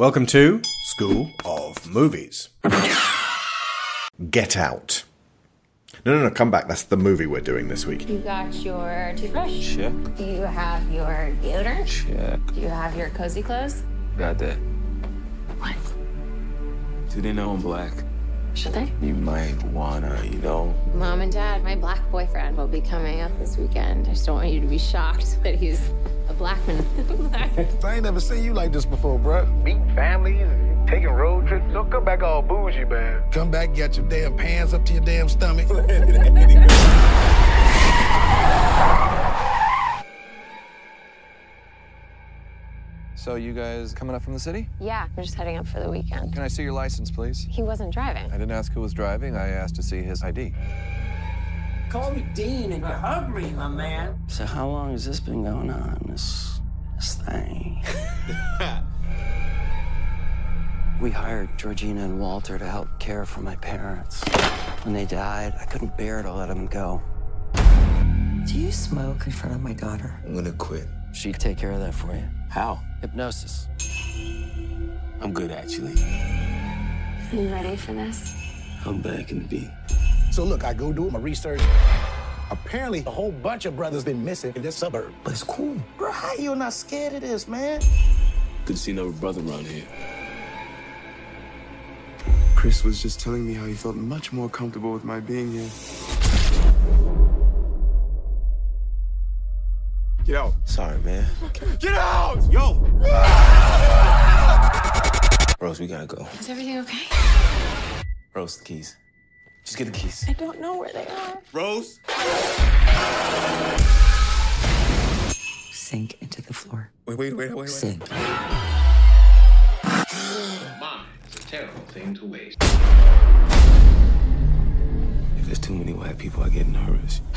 Welcome to School of Movies. Get Out. No, no, no, come back. That's the movie we're doing this week. You got your toothbrush? Check. Do you have your deodorant? Check. Do you have your cozy clothes? Got that. What? Do they know I'm black? Should they? You might wanna, you know. Mom and Dad, my black boyfriend will be coming up this weekend. I just don't want you to be shocked that he's a black man. I ain't never seen you like this before, bruh. meeting families, taking road trips. Don't come back all bougie, man. Come back, get your damn pants up to your damn stomach. So you guys coming up from the city? yeah, we're just heading up for the weekend. Can I see your license, please? He wasn't driving. I didn't ask who was driving. I asked to see his ID. Call me Dean and you hug me, my man. So how long has this been going on? This this thing. we hired Georgina and Walter to help care for my parents. When they died, I couldn't bear to let them go. Do you smoke in front of my daughter? I'm gonna quit. She'd take care of that for you. How? Hypnosis. I'm good, actually. Are you ready for this? I'm back in the beat. So look, I go do my research. Apparently, a whole bunch of brothers been missing in this suburb. But it's cool. Bro, how you not scared of this, man? Couldn't see another brother around here. Chris was just telling me how he felt much more comfortable with my being here. Get out! Sorry, man. Get out! Yo! Rose, we gotta go. Is everything okay? Rose, the keys. Just get the keys. I don't know where they are. Rose? Sink into the floor. Wait, wait, wait, wait, wait. Sink. It's a terrible thing to waste. If there's too many white people, I get nervous.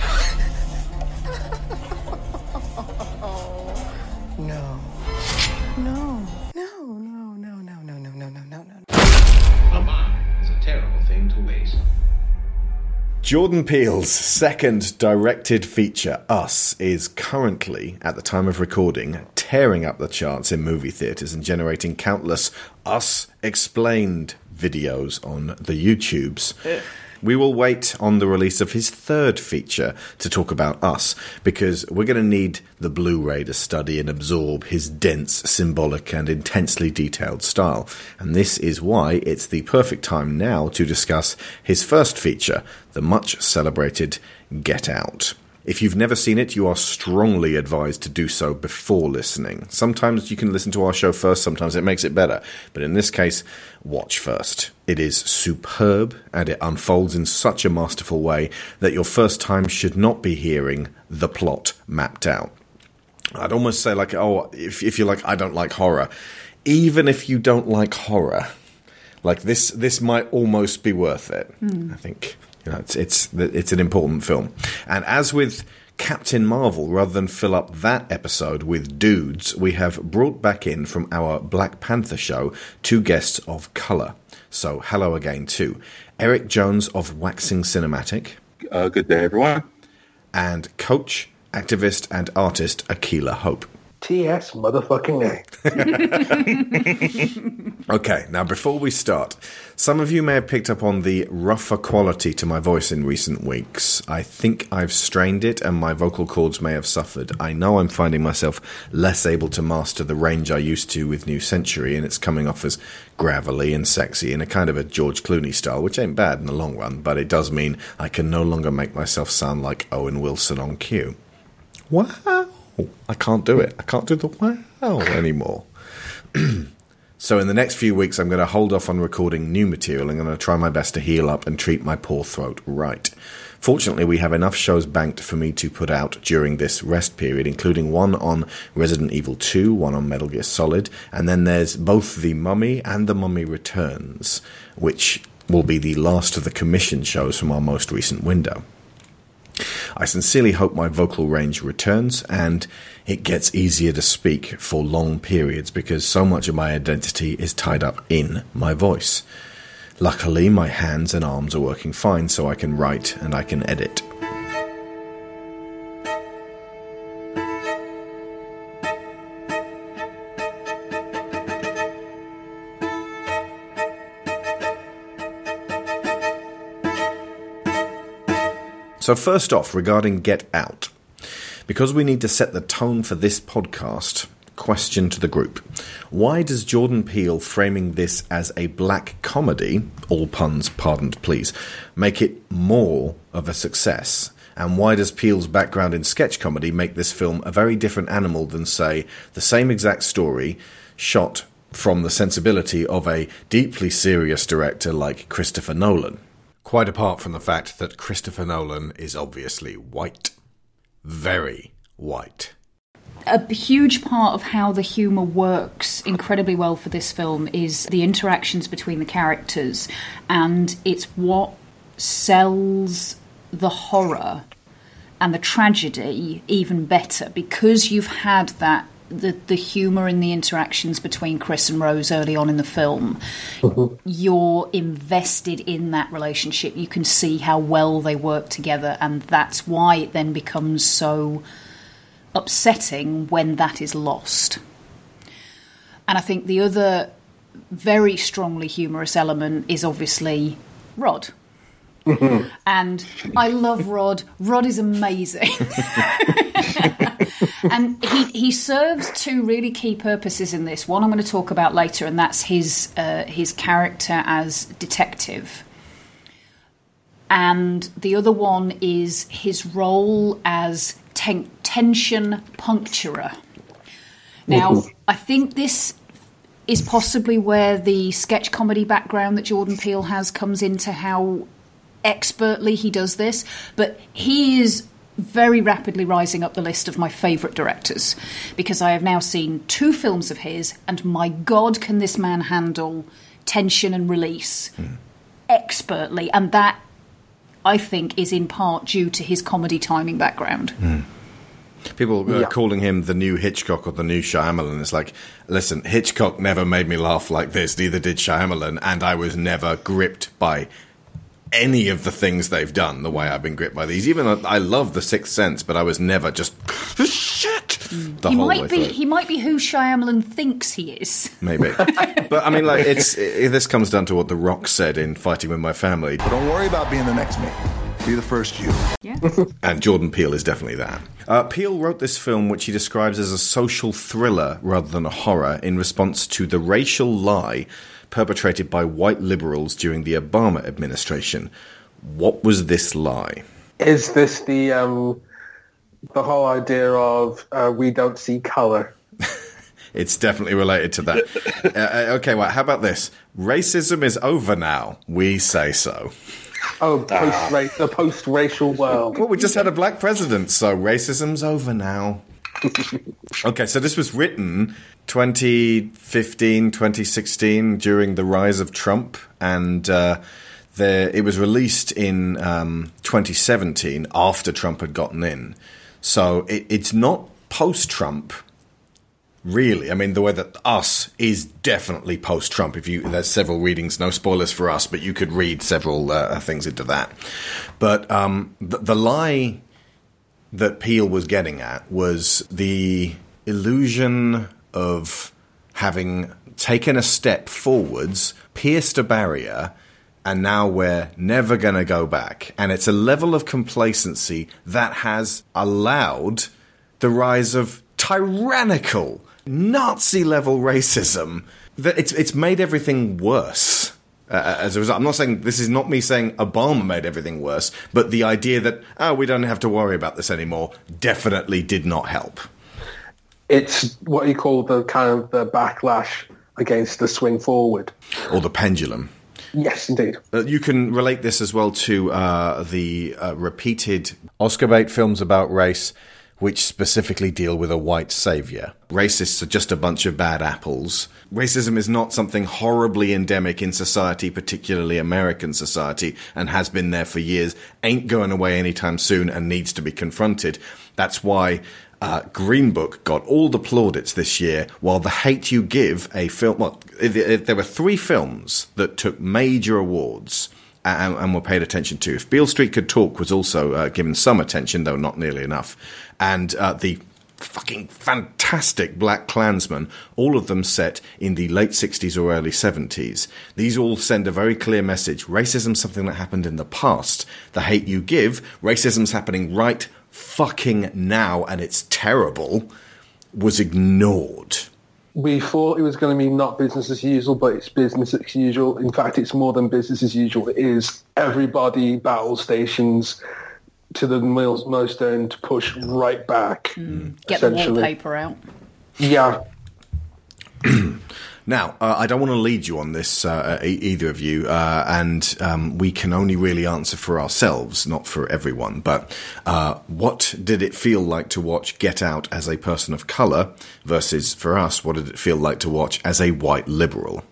No. No. No, no, no, no, no, no, no, no, no, no. Jordan Peele's second directed feature, Us, is currently, at the time of recording, tearing up the charts in movie theatres and generating countless Us Explained videos on the YouTubes. We will wait on the release of his third feature to talk about Us, because we're going to need the Blu ray to study and absorb his dense, symbolic, and intensely detailed style. And this is why it's the perfect time now to discuss his first feature, the much celebrated Get Out. If you've never seen it, you are strongly advised to do so before listening. Sometimes you can listen to our show first, sometimes it makes it better. But in this case, watch first. It is superb and it unfolds in such a masterful way that your first time should not be hearing the plot mapped out. I'd almost say, like, oh, if, if you're like, I don't like horror, even if you don't like horror, like this, this might almost be worth it. Hmm. I think you know it's it's it's an important film. And as with Captain Marvel, rather than fill up that episode with dudes, we have brought back in from our Black Panther show two guests of color. So hello again to Eric Jones of Waxing Cinematic Uh, good day, everyone. and coach, activist, and artist Aquila Hope. T.S. motherfucking A. Okay, now before we start, some of you may have picked up on the rougher quality to my voice in recent weeks. I think I've strained it and my vocal cords may have suffered. I know I'm finding myself less able to master the range I used to with New Century, and it's coming off as gravelly and sexy in a kind of a George Clooney style, which ain't bad in the long run, but it does mean I can no longer make myself sound like Owen Wilson on cue. Wow! Oh, I can't do it. I can't do the wow anymore. So in the next few weeks, I'm going to hold off on recording new material. And I'm going to try my best to heal up and treat my poor throat right. Fortunately, we have enough shows banked for me to put out during this rest period, including one on Resident Evil 2, one on Metal Gear Solid, and then there's both The Mummy and The Mummy Returns, which will be the last of the commission shows from our most recent window. I sincerely hope my vocal range returns and it gets easier to speak for long periods because so much of my identity is tied up in my voice. Luckily, my hands and arms are working fine so I can write and I can edit. So, first off, regarding Get Out, because we need to set the tone for this podcast, question to the group. Why does Jordan Peele framing this as a black comedy, all puns pardoned please, make it more of a success? And why does Peele's background in sketch comedy make this film a very different animal than, say, the same exact story shot from the sensibility of a deeply serious director like Christopher Nolan? Quite apart from the fact that Christopher Nolan is obviously white. Very white. A huge part of how the humour works incredibly well for this film is the interactions between the characters, and it's what sells the horror and the tragedy even better because you've had that the, the humour in the interactions between Chris and Rose early on in the film, you're invested in that relationship. You can see how well they work together, and that's why it then becomes so upsetting when that is lost. And I think the other very strongly humorous element is obviously Rod. and I love Rod. Rod is amazing. and he, he serves two really key purposes in this. One I'm going to talk about later, and that's his uh, his character as detective. And the other one is his role as ten- tension puncturer. Now, I think this is possibly where the sketch comedy background that Jordan Peele has comes into how expertly he does this, but he is very rapidly rising up the list of my favourite directors because I have now seen two films of his, and my God, can this man handle tension and release Hmm. expertly? And that, I think, is in part due to his comedy timing background. People are Yeah. calling him the new Hitchcock or the new Shyamalan. It's like, listen, Hitchcock never made me laugh like this. Neither did Shyamalan, and I was never gripped by any of the things they've done the way I've been gripped by these. Even though I love The Sixth Sense, but I was never just shit the he whole way might be through. he might be who Shyamalan thinks he is. Maybe, but I mean, like, it's i this comes down to what The Rock said in Fighting with My Family. But don't worry about being the next me. Be the first you. Yeah. And Jordan Peele is definitely that. Uh, Peele wrote this film, which he describes as a social thriller rather than a horror, in response to the racial lie perpetrated by white liberals during the Obama administration. What was this lie? Is this the um, the whole idea of uh, we don't see color? It's definitely related to that. uh, uh, okay, well, how about this? Racism is over now. We say so. Oh, post race, the post racial world. Well, we just had a black president, so racism's over now. okay, so this was written 2015, 2016 during the rise of Trump, and uh, it was released in um, 2017 after Trump had gotten in. So it, it's not post Trump. Really, I mean, the way that us is definitely post-Trump. If you, there's several readings, no spoilers for us, but you could read several uh, things into that. But um, the, the lie that Peele was getting at was the illusion of having taken a step forwards, pierced a barrier, and now we're never going to go back. And it's a level of complacency that has allowed the rise of tyrannical Nazi level racism that it's it's made everything worse. Uh, as a result, I'm not saying this is not me saying Obama made everything worse, but the idea that oh we don't have to worry about this anymore definitely did not help. It's what you call the kind of the backlash against the swing forward. Or the pendulum. Yes, indeed. Uh, you can relate this as well to uh, the uh, repeated Oscar bait films about race, which specifically deal with a white savior. Racists are just a bunch of bad apples. Racism is not something horribly endemic in society, particularly American society, and has been there for years, ain't going away anytime soon, and needs to be confronted. That's why uh, Green Book got all the plaudits this year, while The Hate You Give, a film, well, it- it- there were three films that took major awards and, and were paid attention to. If Beale Street Could Talk was also uh, given some attention, though not nearly enough. And uh, the fucking fantastic BlacKkKlansman, all of them set in the late 60s or early 70s. These all send a very clear message. Racism's something that happened in the past. The hate you give, racism's happening right fucking now and it's terrible, was ignored. We thought it was going to be not business as usual, but it's business as usual. In fact, it's more than business as usual. It is everybody battle stations to the most, most end to push right back. Mm. Get the wallpaper out. Yeah. Now, uh, I don't want to lead you on this, uh, e- either of you, uh, and um, we can only really answer for ourselves, not for everyone. But uh, what did it feel like to watch Get Out as a person of color versus, for us, what did it feel like to watch as a white liberal?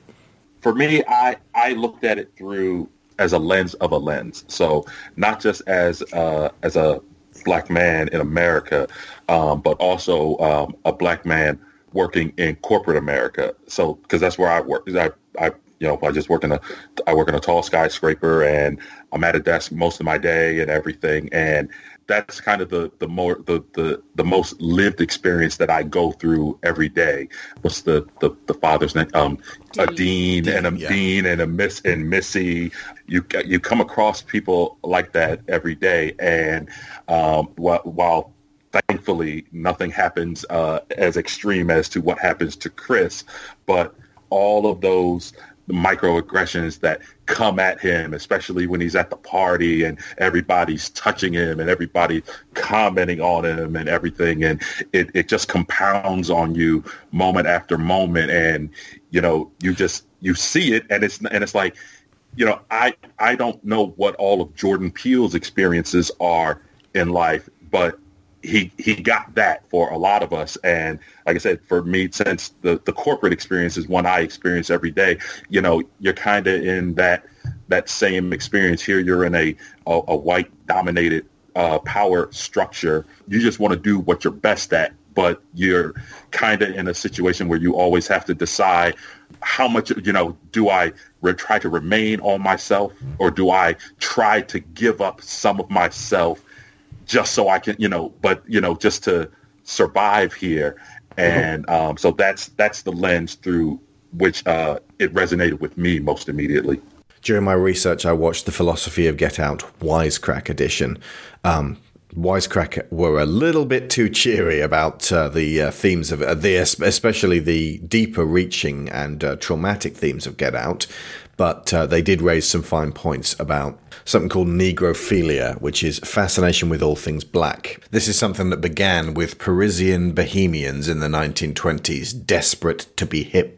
For me, I, I looked at it through as a lens of a lens. So not just as uh, as a black man in America, um, but also um, a black man working in corporate America. So because that's where I work. I, I you know I just work in a I work in a tall skyscraper and I'm at a desk most of my day and everything and that's kind of the the more the, the the most lived experience that I go through every day. What's the the, the father's name? Um, a dean, and a yeah. dean and a miss and Missy. You you come across people like that every day, and um, while, while thankfully nothing happens uh, as extreme as to what happens to Chris, but all of those microaggressions that come at him, especially when he's at the party and everybody's touching him and everybody commenting on him and everything. And it, it just compounds on you moment after moment. And, you know, you just, you see it and it's, and it's like, you know, I, I don't know what all of Jordan Peele's experiences are in life, but he he got that for a lot of us. And like i said for me since the the corporate experience is one i experience every day you know you're kind of in that that same experience. Here you're in a a, a white dominated uh, power structure. You just want to do what you're best at but you're kind of in a situation where you always have to decide how much you know do i re- try to remain on myself or do i try to give up some of myself just so I can, you know, but you know, just to survive here. And um, so that's that's the lens through which uh, it resonated with me most immediately. During my research, I watched the Philosophy of Get Out Wisecrack edition. Um, Wisecrack were a little bit too cheery about uh, the uh, themes of uh, the, especially the deeper reaching and uh, traumatic themes of Get Out. But uh, they did raise some fine points about something called negrophilia, which is fascination with all things black. This is something that began with Parisian bohemians in the 1920s, desperate to be hip.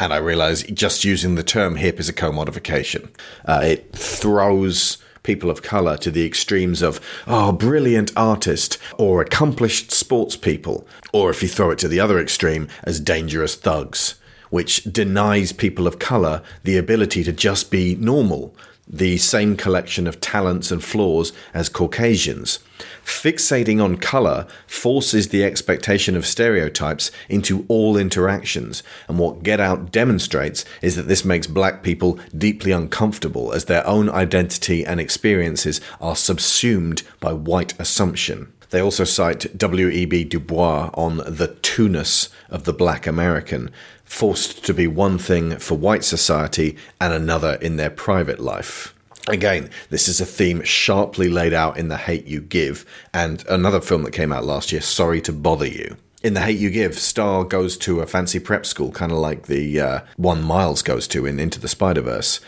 And I realize just using the term hip is a commodification. Uh, it throws people of color to the extremes of, oh, brilliant artist, or accomplished sports people, or if you throw it to the other extreme, as dangerous thugs, which denies people of color the ability to just be normal, the same collection of talents and flaws as Caucasians. Fixating on color forces the expectation of stereotypes into all interactions, and what Get Out demonstrates is that this makes black people deeply uncomfortable as their own identity and experiences are subsumed by white assumption. They also cite W.E.B. Du Bois on the two-ness of the black American, forced to be one thing for white society and another in their private life. Again, this is a theme sharply laid out in The Hate You Give, and another film that came out last year, Sorry to Bother You. In The Hate You Give, Star goes to a fancy prep school, kind of like the uh, one Miles goes to in Into the Spider Verse.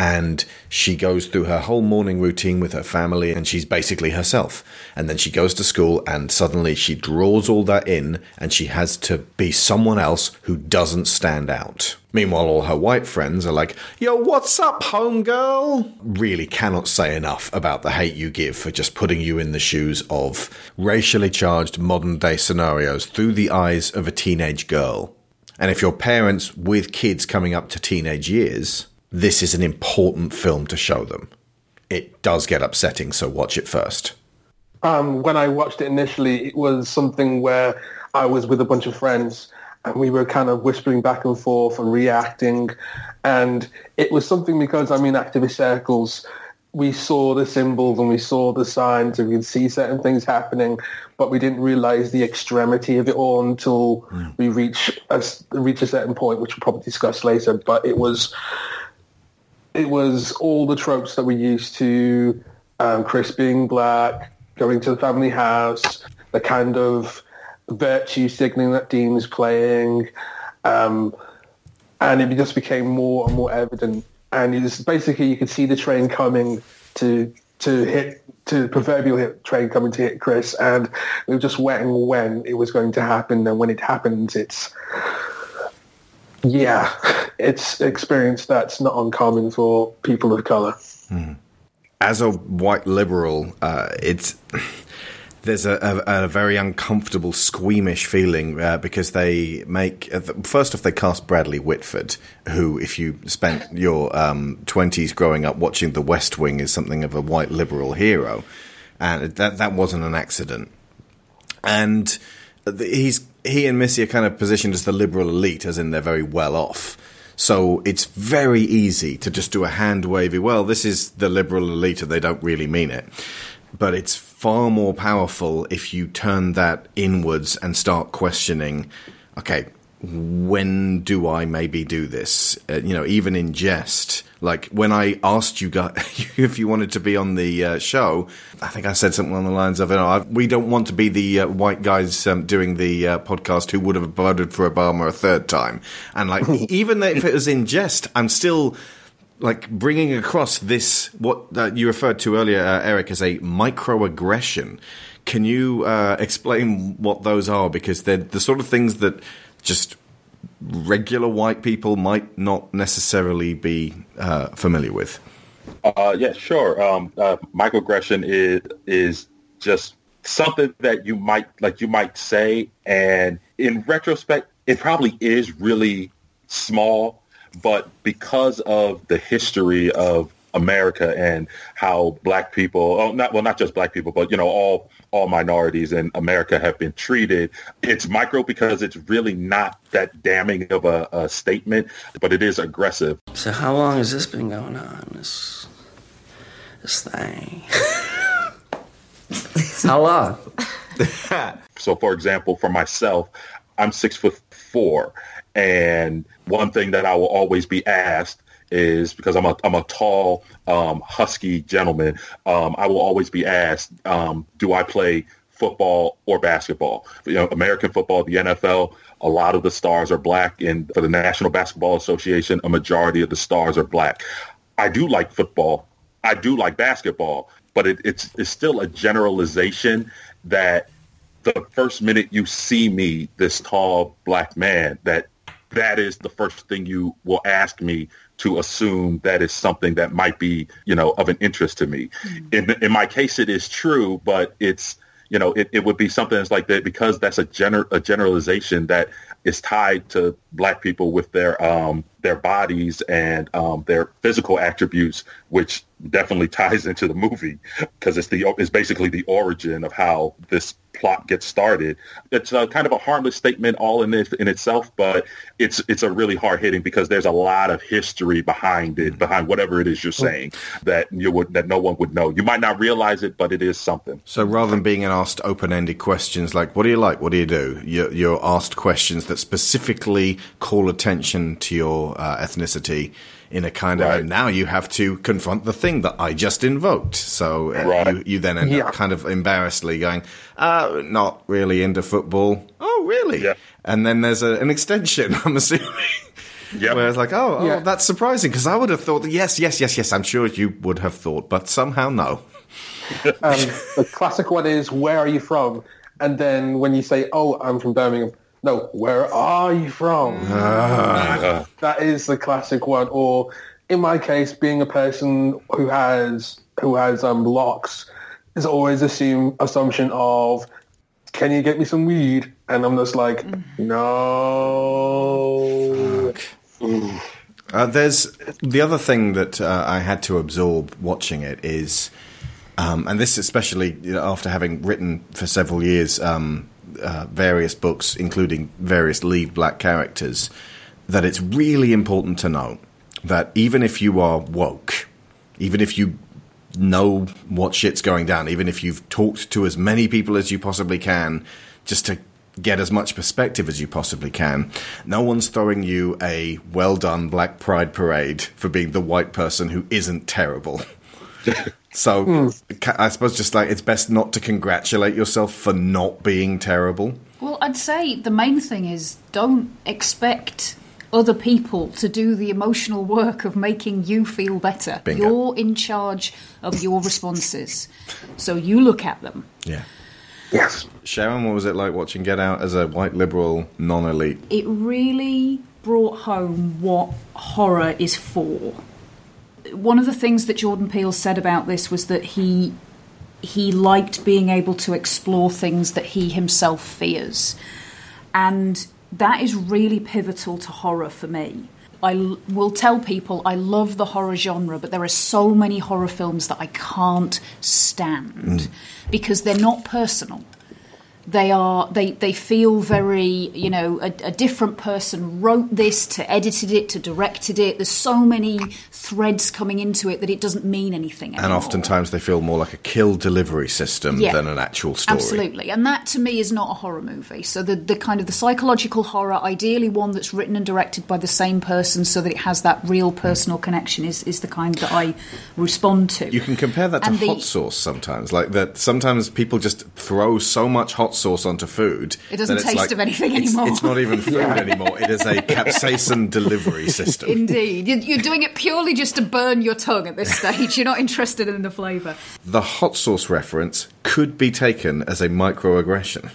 And she goes through her whole morning routine with her family, and she's basically herself. And then she goes to school, and suddenly she draws all that in, and she has to be someone else who doesn't stand out. Meanwhile, all her white friends are like, Yo, what's up, homegirl? Really cannot say enough about the hate you give for just putting you in the shoes of racially charged modern day scenarios through the eyes of a teenage girl. And if you're parents with kids coming up to teenage years, this is an important film to show them. It does get upsetting, so watch it first. Um, when I watched it initially, it was something where I was with a bunch of friends and we were kind of whispering back and forth and reacting. And it was something because I'm in activist circles, we saw the symbols and we saw the signs and we could see certain things happening, but we didn't realize the extremity of it all until Hmm. we reach a, reach a certain point, which we'll probably discuss later. But it was it was all the tropes that we used to um, Chris being black, going to the family house, the kind of virtue signaling that Dean was playing, um, and it just became more and more evident. And it was basically you could see the train coming to to hit to proverbial hit train coming to hit Chris, and we were just waiting when it was going to happen. And when it happens, it's yeah, it's experience that's not uncommon for people of color. as a white liberal, uh, it's there's a, a, a very uncomfortable, squeamish feeling uh, because they make uh, first off they cast Bradley Whitford, who, if you spent your twenties growing up watching The West Wing, is something of a white liberal hero, and that that wasn't an accident. And the, he's he and Missy are kind of positioned as the liberal elite, as in they're very well off. So it's very easy to just do a hand wavy. Well, this is the liberal elite, and they don't really mean it. But it's far more powerful if you turn that inwards and start questioning. Okay, when do I maybe do this? Uh, you know, even in jest. Like when I asked you guys if you wanted to be on the uh, show, I think I said something along the lines of, you know, I, "We don't want to be the uh, white guys um, doing the uh, podcast who would have voted for Obama a third time." And like, even if it was in jest, I'm still like bringing across this what uh, you referred to earlier, uh, Eric, as a microaggression. Can you uh, explain what those are? Because they're the sort of things that just regular white people might not necessarily be uh, familiar with. Uh, yeah, sure. Um, uh, microaggression is is just something that you might like you might say, and in retrospect, it probably is really small, but because of the history of America and how black people, oh, not well, not just black people, but you know, all all minorities in America have been treated. It's micro because it's really not that damning of a, a statement, but it is aggressive. So how long has this been going on? This this thing. how long? so, for example, for myself, I'm six foot four, and one thing that I will always be asked is because I'm a I'm a tall, um, husky gentleman. Um, I will always be asked, um, do I play football or basketball? You know, American football, the NFL. A lot of the stars are black, and for the National Basketball Association, a majority of the stars are black. I do like football. I do like basketball, but it, it's it's still a generalization that the first minute you see me, this tall black man, that that is the first thing you will ask me to assume that is something that might be, you know, of an interest to me. Hmm. In in my case, it is true, but it's you know, it, it would be something that's like that because that's a gener- a generalization that is tied to black people with their um, their bodies and um, their physical attributes, which definitely ties into the movie because it's the it's basically the origin of how this plot gets started. It's a, kind of a harmless statement all in it in itself, but it's it's a really hard hitting because there's a lot of history behind it, behind whatever it is you're saying that you would that no one would know. You might not realize it, but it is something. So rather than being asked open-ended questions like "What do you like? What do you do?" you're, you're asked questions that specifically call attention to your uh, ethnicity in a kind Right. of now you have to confront the thing that I just invoked. So uh, Right. you, you then end Yeah. up kind of embarrassedly going, uh, "Not really into football." Oh, really? Yeah. And then there's a, an extension. I'm assuming. Yep. Where it's like, oh, oh Yeah. that's surprising because I would have thought, that, yes, yes, yes, yes. I'm sure you would have thought, but somehow no. Um, the classic one is, where are you from? And then when you say, oh, I'm from Birmingham. No, where are you from? Uh, That is the classic one. Or in my case, being a person who has who has um, locks is always assume assumption of can you get me some weed? And I'm just like, no. Uh, there's the other thing that uh, I had to absorb watching it is, um, and this especially you know, after having written for several years um, uh, various books, including various lead black characters, that it's really important to know that even if you are woke, even if you know what shit's going down, even if you've talked to as many people as you possibly can, just to get as much perspective as you possibly can. No one's throwing you a well done Black Pride parade for being the white person who isn't terrible. so hmm. ca- I suppose just like it's best not to congratulate yourself for not being terrible. Well, I'd say the main thing is don't expect other people to do the emotional work of making you feel better. Bingo. You're in charge of your responses. So you look at them. Yeah. Yes. Sharon, what was it like watching Get Out as a white liberal non elite? It really brought home what horror is for. One of the things that Jordan Peele said about this was that he he liked being able to explore things that he himself fears. And that is really pivotal to horror for me. I l- will tell people I love the horror genre, but there are so many horror films that I can't stand mm. because they're not personal. They are they they feel very you know a, a different person wrote this to edited it to directed it. There's so many threads coming into it that it doesn't mean anything. And oftentimes they feel more like a kill delivery system Yeah. than an actual story. Absolutely, and that to me is not a horror movie. So the the kind of the psychological horror, ideally one that's written and directed by the same person, so that it has that real hmm. personal connection, is is the kind that I respond to. You can compare that to And the- hot sauce sometimes. Like that, sometimes people just throw so much hot sauce onto food. It doesn't taste like- of anything it's- anymore. It's not even food anymore. It is a capsaicin delivery system. Indeed, You- you're doing it purely just to burn your tongue at this stage. You're not interested in the flavour. the hot sauce reference could be taken as a microaggression.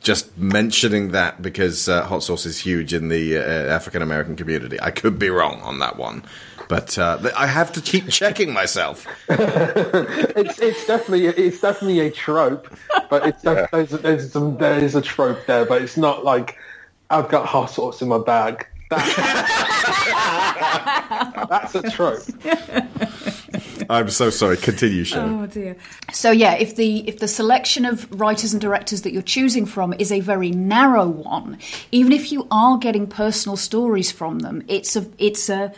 Just mentioning that because uh, hot sauce is huge in the uh, African American community. I could be wrong on that one, but uh, I have to keep checking myself. it's it's definitely it's definitely a trope, but it's def- there's there's some there is a trope there, but it's not like I've got hot sauce in my bag. That- that's a trope. I'm so sorry. Continue, Sharon. Oh dear. So yeah, if the if the selection of writers and directors that you're choosing from is a very narrow one, even if you are getting personal stories from them, it's a it's a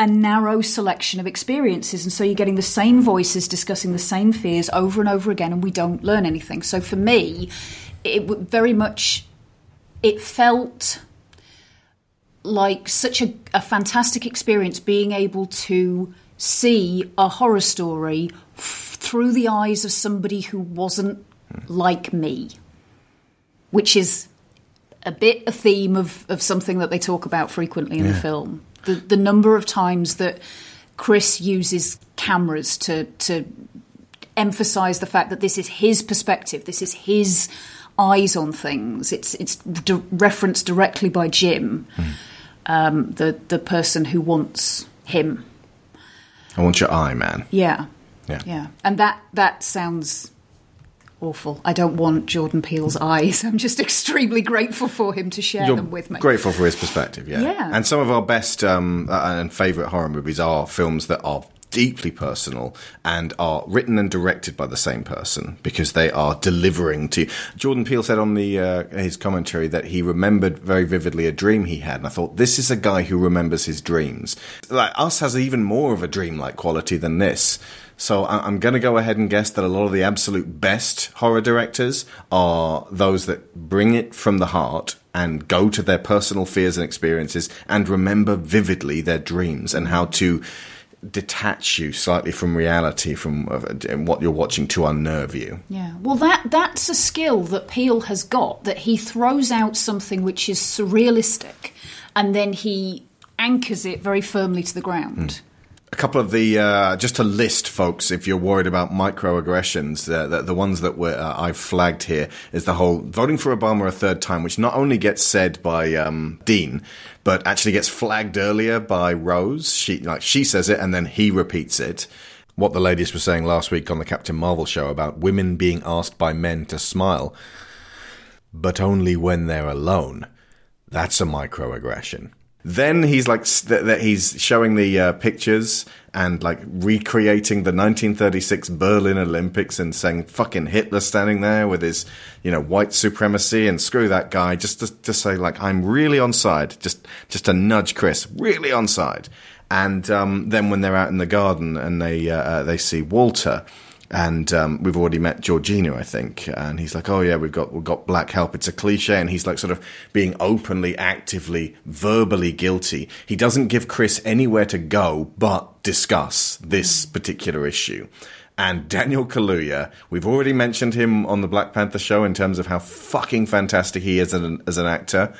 a narrow selection of experiences, and so you're getting the same voices discussing the same fears over and over again, and we don't learn anything. So for me, it very much it felt like such a, a fantastic experience being able to see a horror story f- through the eyes of somebody who wasn't like me, which is a bit a theme of, of something that they talk about frequently in the film. The, the number of times that Chris uses cameras to, to emphasize the fact that this is his perspective, this is his eyes on things. It's it's di- referenced directly by Jim, um, the the person who wants him. I want your eye, man. Yeah, Yeah. yeah, and that that sounds awful. I don't want Jordan Peele's eyes. I'm just extremely grateful for him to share You're them with me. grateful for his perspective, yeah. Yeah. And some of our best um, uh, and favourite horror movies are films that are deeply personal and are written and directed by the same person because they are delivering to you. Jordan Peele said on the uh, his commentary that he remembered very vividly a dream he had and I thought this is a guy who remembers his dreams like us has even more of a dream-like quality than this so I- I'm going to go ahead and guess that a lot of the absolute best horror directors are those that bring it from the heart and go to their personal fears and experiences and remember vividly their dreams and how to detach you slightly from reality, from uh, what you're watching to unnerve you. Yeah. Well, that that's a skill that Peele has got. That he throws out something which is surrealistic, and then he anchors it very firmly to the ground. A couple of the uh, just to list, folks, if you're worried about microaggressions, uh, the, the ones that were, uh, I've flagged here is the whole voting for Obama a third time, which not only gets said by um, Dean, but actually gets flagged earlier by Rose. She like she says it, and then he repeats it. What the ladies were saying last week on the Captain Marvel show about women being asked by men to smile, but only when they're alone. That's a microaggression. Then he's like that he's showing the uh, pictures and like recreating the 1936 Berlin Olympics and saying fucking Hitler standing there with his you know white supremacy and screw that guy just to, to say like I'm really on side. Just just to nudge Chris really on side. And um, then when they're out in the garden and they uh, uh, they see Walter and um, we've already met Georgina, I think, and he's like, "Oh yeah, we've got we've got black help." It's a cliche, and he's like sort of being openly, actively, verbally guilty. He doesn't give Chris anywhere to go but discuss this particular issue. And Daniel Kaluuya, we've already mentioned him on the Black Panther show in terms of how fucking fantastic he is as an, as an actor,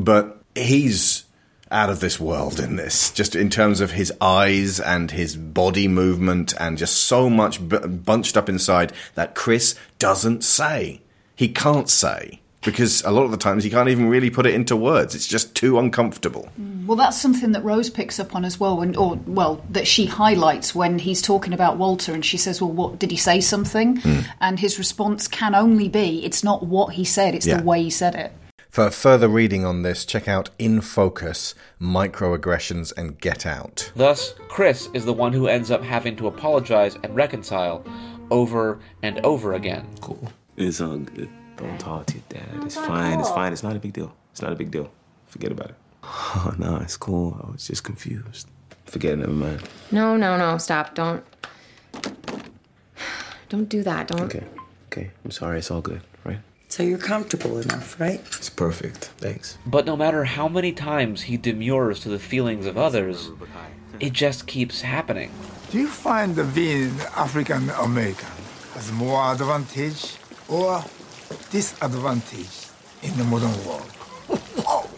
but he's out of this world in this, just in terms of his eyes and his body movement and just so much b- bunched up inside that Chris doesn't say. He can't say because a lot of the times he can't even really put it into words. It's just too uncomfortable. Mm, well, that's something that Rose picks up on as well, when, or well, that she highlights when he's talking about Walter, and she says, "Well, what did he say something?" Mm. And his response can only be, "It's not what he said; it's Yeah. the way he said it." For further reading on this, check out In Focus, Microaggressions and Get Out. Thus, Chris is the one who ends up having to apologize and reconcile over and over again. Cool. It's all good. Don't talk to your dad. It's fine. It's fine. It's not a big deal. It's not a big deal. Forget about it. Oh, no, it's cool. I was just confused. Forget it. Never mind. No, no, no. Stop. Don't. Don't do that. Don't. Okay. Okay. I'm sorry. It's all good, right? So you're comfortable enough, right? It's perfect. Thanks. But no matter how many times he demurs to the feelings of others, it just keeps happening. Do you find that being African American has more advantage or disadvantage in the modern world?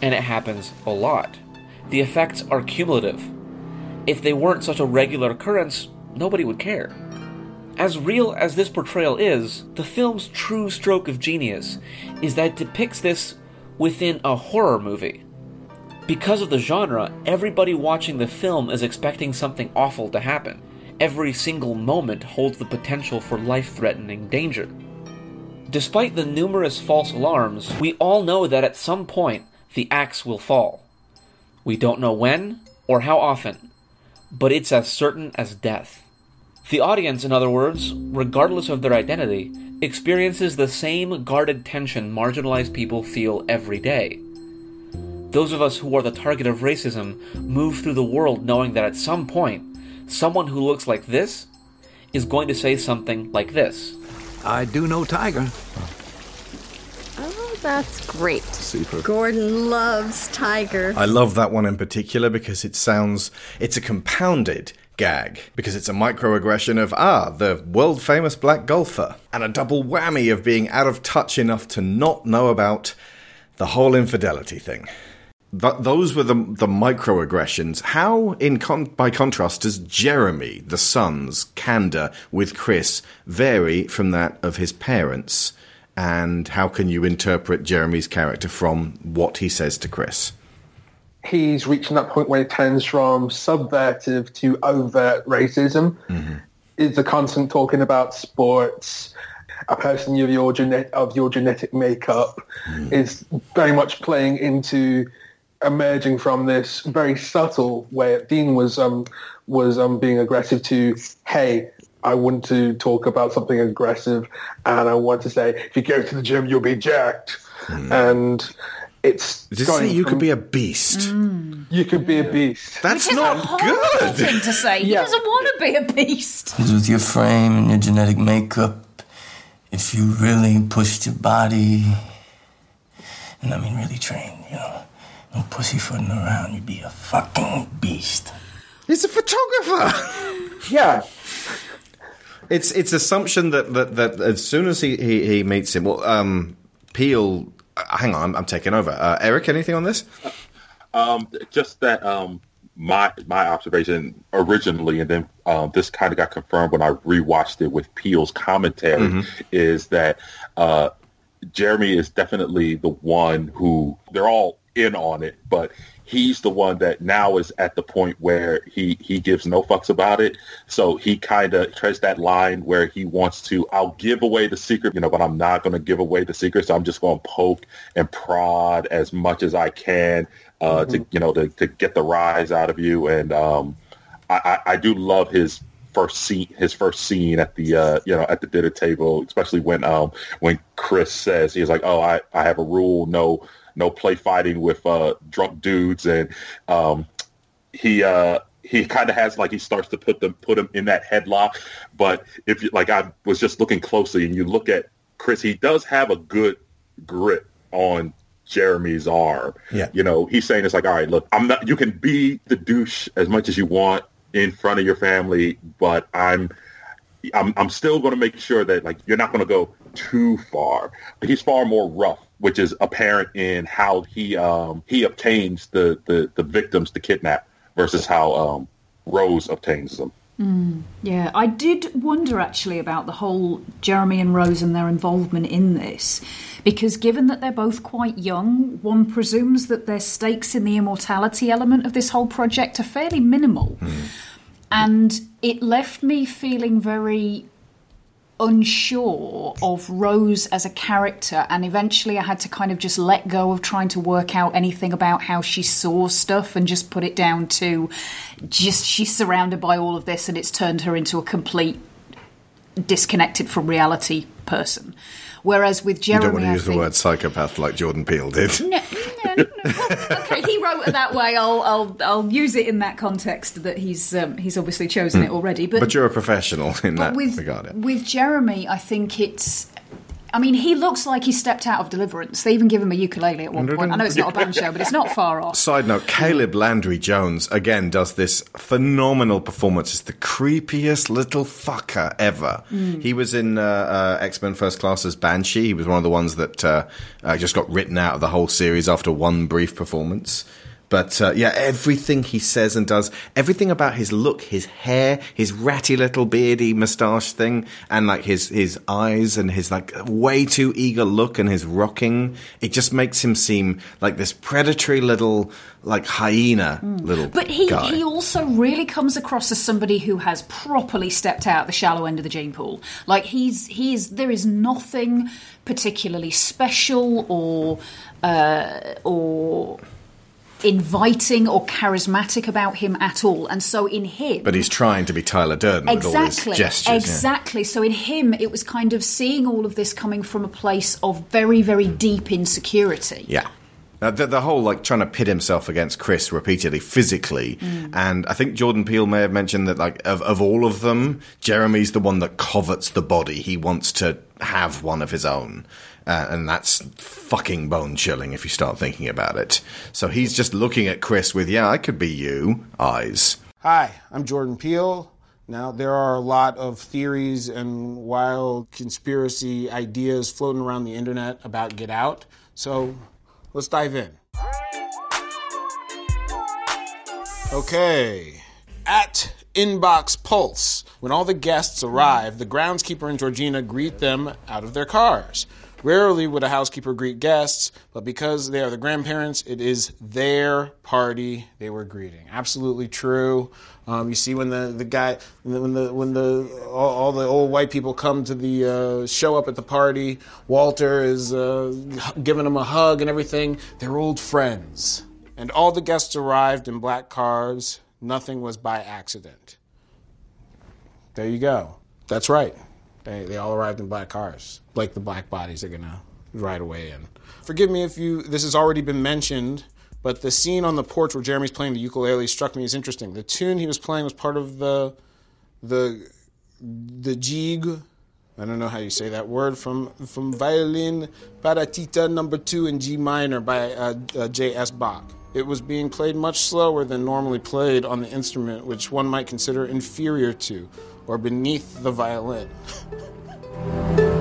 And it happens a lot. The effects are cumulative. If they weren't such a regular occurrence, nobody would care. As real as this portrayal is, the film's true stroke of genius is that it depicts this within a horror movie. Because of the genre, everybody watching the film is expecting something awful to happen. Every single moment holds the potential for life threatening danger. Despite the numerous false alarms, we all know that at some point the axe will fall. We don't know when or how often, but it's as certain as death. The audience, in other words, regardless of their identity, experiences the same guarded tension marginalized people feel every day. Those of us who are the target of racism move through the world knowing that at some point, someone who looks like this is going to say something like this. I do know Tiger. Oh, that's great. Super. Gordon loves Tiger. I love that one in particular because it sounds it's a compounded gag because it's a microaggression of ah the world famous black golfer and a double whammy of being out of touch enough to not know about the whole infidelity thing. Th- those were the the microaggressions. How, in con- by contrast, does Jeremy, the son's candor with Chris vary from that of his parents? And how can you interpret Jeremy's character from what he says to Chris? He's reaching that point where it turns from subvertive to overt racism. It's a constant talking about sports. A person of your genet- of your genetic makeup is very much playing into emerging from this very subtle way. Dean was um, was um, being aggressive to, hey, I want to talk about something aggressive, and I want to say, if you go to the gym, you'll be jacked, and it's Did it going say you from- could be a beast? you could be a beast. That's Which is a horrible thing to say. He doesn't want to be a beast. Because with your frame and your genetic makeup, if you really pushed your body, and I mean really trained, you know, no pussyfooting around, you'd be a fucking beast. He's a photographer. yeah. It's it's assumption that, that, that as soon as he, he, he meets him, well, um, Peele. Hang on, I'm, I'm taking over. Uh, Eric, anything on this? Um, just that um, my my observation originally, and then um, this kind of got confirmed when I rewatched it with Peele's commentary, Mhm. is that uh, Jeremy is definitely the one who they're all in on it, but he's the one that now is at the point where he he gives no fucks about it. So he kind of treads that line where he wants to. I'll give away the secret, you know, but I'm not going to give away the secret. So I'm just going to poke and prod as much as I can uh, to you know to, to get the rise out of you. And um, I, I, I do love his first scene his first scene at the uh, you know at the dinner table, especially when um when Chris says he's like, oh I, I have a rule no no play fighting with uh, drunk dudes and um, he uh, he kind of has like he starts to put them put him in that headlock. But if you like, I was just looking closely, and you look at Chris, he does have a good grip on Jeremy's arm. Yeah. You know, he's saying it's like, all right, look, I'm not. You can be the douche as much as you want in front of your family, but I'm. I'm, I'm still going to make sure that like you're not going to go too far. He's far more rough, which is apparent in how he um, he obtains the, the, the victims to kidnap versus how um, Rose obtains them. Mm, yeah, I did wonder actually about the whole Jeremy and Rose and their involvement in this, because given that they're both quite young, one presumes that their stakes in the immortality element of this whole project are fairly minimal. And it left me feeling very unsure of Rose as a character, and eventually I had to kind of just let go of trying to work out anything about how she saw stuff and just put it down to just she's surrounded by all of this and it's turned her into a complete disconnected from reality person. Whereas with You Jeremy, don't want to I use the word psychopath like Jordan Peele did. no, no, no, well, okay, he wrote it that way. I'll, I'll, I'll use it in that context that he's, um, he's obviously chosen it already. But, But you're a professional in that with regard. with Jeremy, I think it's. I mean, he looks like he stepped out of Deliverance. They even give him a ukulele at one point. I know it's not a band show, but it's not far off. Side note: Caleb Landry Jones again does this phenomenal performance. It's the creepiest little fucker ever. Mm. He was in uh, uh, X Men First Class as Banshee. He was one of the ones that uh, uh, just got written out of the whole series after one brief performance. But uh, yeah, everything he says and does, everything about his look, his hair, his ratty little beardy moustache thing, and like his his eyes and his like way too eager look and his rocking, it just makes him seem like this predatory little like hyena little Hmm. But he, guy. he also really comes across as somebody who has properly stepped out the shallow end of the gene pool. Like he's he's there is nothing particularly special or uh, or inviting or charismatic about him at all. And so in him but he's trying to be Tyler Durden with all Exactly. his gestures. yeah. Exactly. So in him, it was kind of seeing all of this coming from a place of very, very deep insecurity. Yeah. Uh, the, the whole like trying to pit himself against Chris repeatedly physically, Mm. and I think Jordan Peele may have mentioned that like of, of all of them, Jeremy's the one that covets the body. He wants to have one of his own, uh, and that's fucking bone chilling if you start thinking about it. So he's just looking at Chris with yeah, I could be you eyes. Hi, I'm Jordan Peele. Now, there are a lot of theories and wild conspiracy ideas floating around the internet about Get Out, so let's dive in. Okay. At Inbox Pulse, when all the guests arrive, the groundskeeper and Georgina greet them out of their cars. Rarely would a housekeeper greet guests, but because they are the grandparents, it is their party they were greeting. Absolutely true. Um, you see when the, the guy when the when the all, all the old white people come to the uh, show up at the party, Walter is uh, giving them a hug and everything. They're old friends, and all the guests arrived in black cars. Nothing was by accident. There you go. That's right. They, they all arrived in black cars, like the black bodies are gonna ride away in. Forgive me if you this has already been mentioned, but the scene on the porch where Jeremy's playing the ukulele struck me as interesting. The tune he was playing was part of the the the jig. I don't know how you say that word from from violin partita number two in G minor by uh, uh, J. S. Bach. It was being played much slower than normally played on the instrument, which one might consider inferior to or beneath the violin.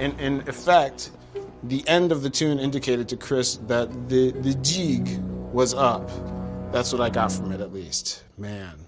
in, in effect, the end of the tune indicated to Chris that the, the jig was up. That's what I got from it, at least. Man,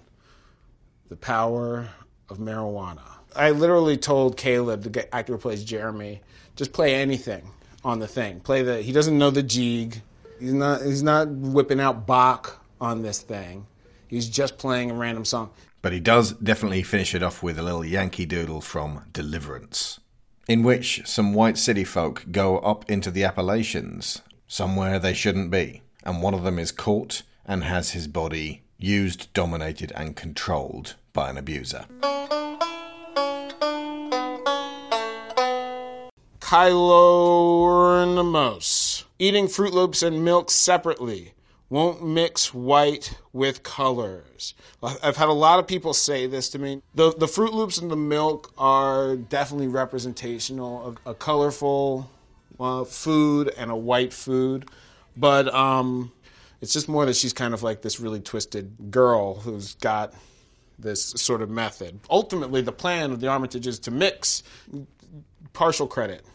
the power of marijuana. I literally told Caleb, the actor who plays Jeremy, just play anything on the thing. Play the. He doesn't know the jig. He's not. He's not whipping out Bach on this thing. He's just playing a random song. But he does definitely finish it off with a little Yankee Doodle from Deliverance, in which some white city folk go up into the Appalachians, somewhere they shouldn't be. and one of them is caught and has his body used, dominated, and controlled by an abuser. Kylo Ramos. Eating Froot Loops and milk separately won't mix white with colors. I've had a lot of people say this to me. The the Froot Loops and the milk are definitely representational of a colorful uh, food and a white food, but um, it's just more that she's kind of like this really twisted girl who's got this sort of method. Ultimately, the plan of the Armitage is to mix. Partial credit.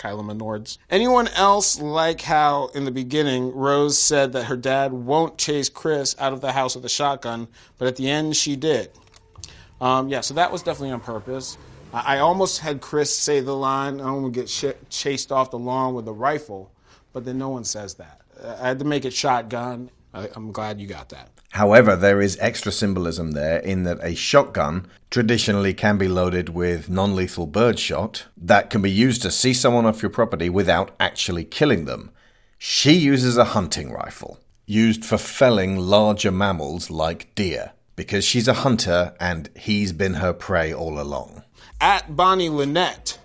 Kyla Menords. Anyone else like how in the beginning Rose said that her dad won't chase Chris out of the house with a shotgun, but at the end she did. Um, yeah, so that was definitely on purpose. I, I almost had Chris say the line, "I don't want to get sh- chased off the lawn with a rifle," but then no one says that. I had to make it shotgun. I, I'm glad you got that. However, there is extra symbolism there in that a shotgun traditionally can be loaded with non lethal birdshot that can be used to see someone off your property without actually killing them. She uses a hunting rifle, used for felling larger mammals like deer, because she's a hunter and he's been her prey all along. At Bonnie Lynette,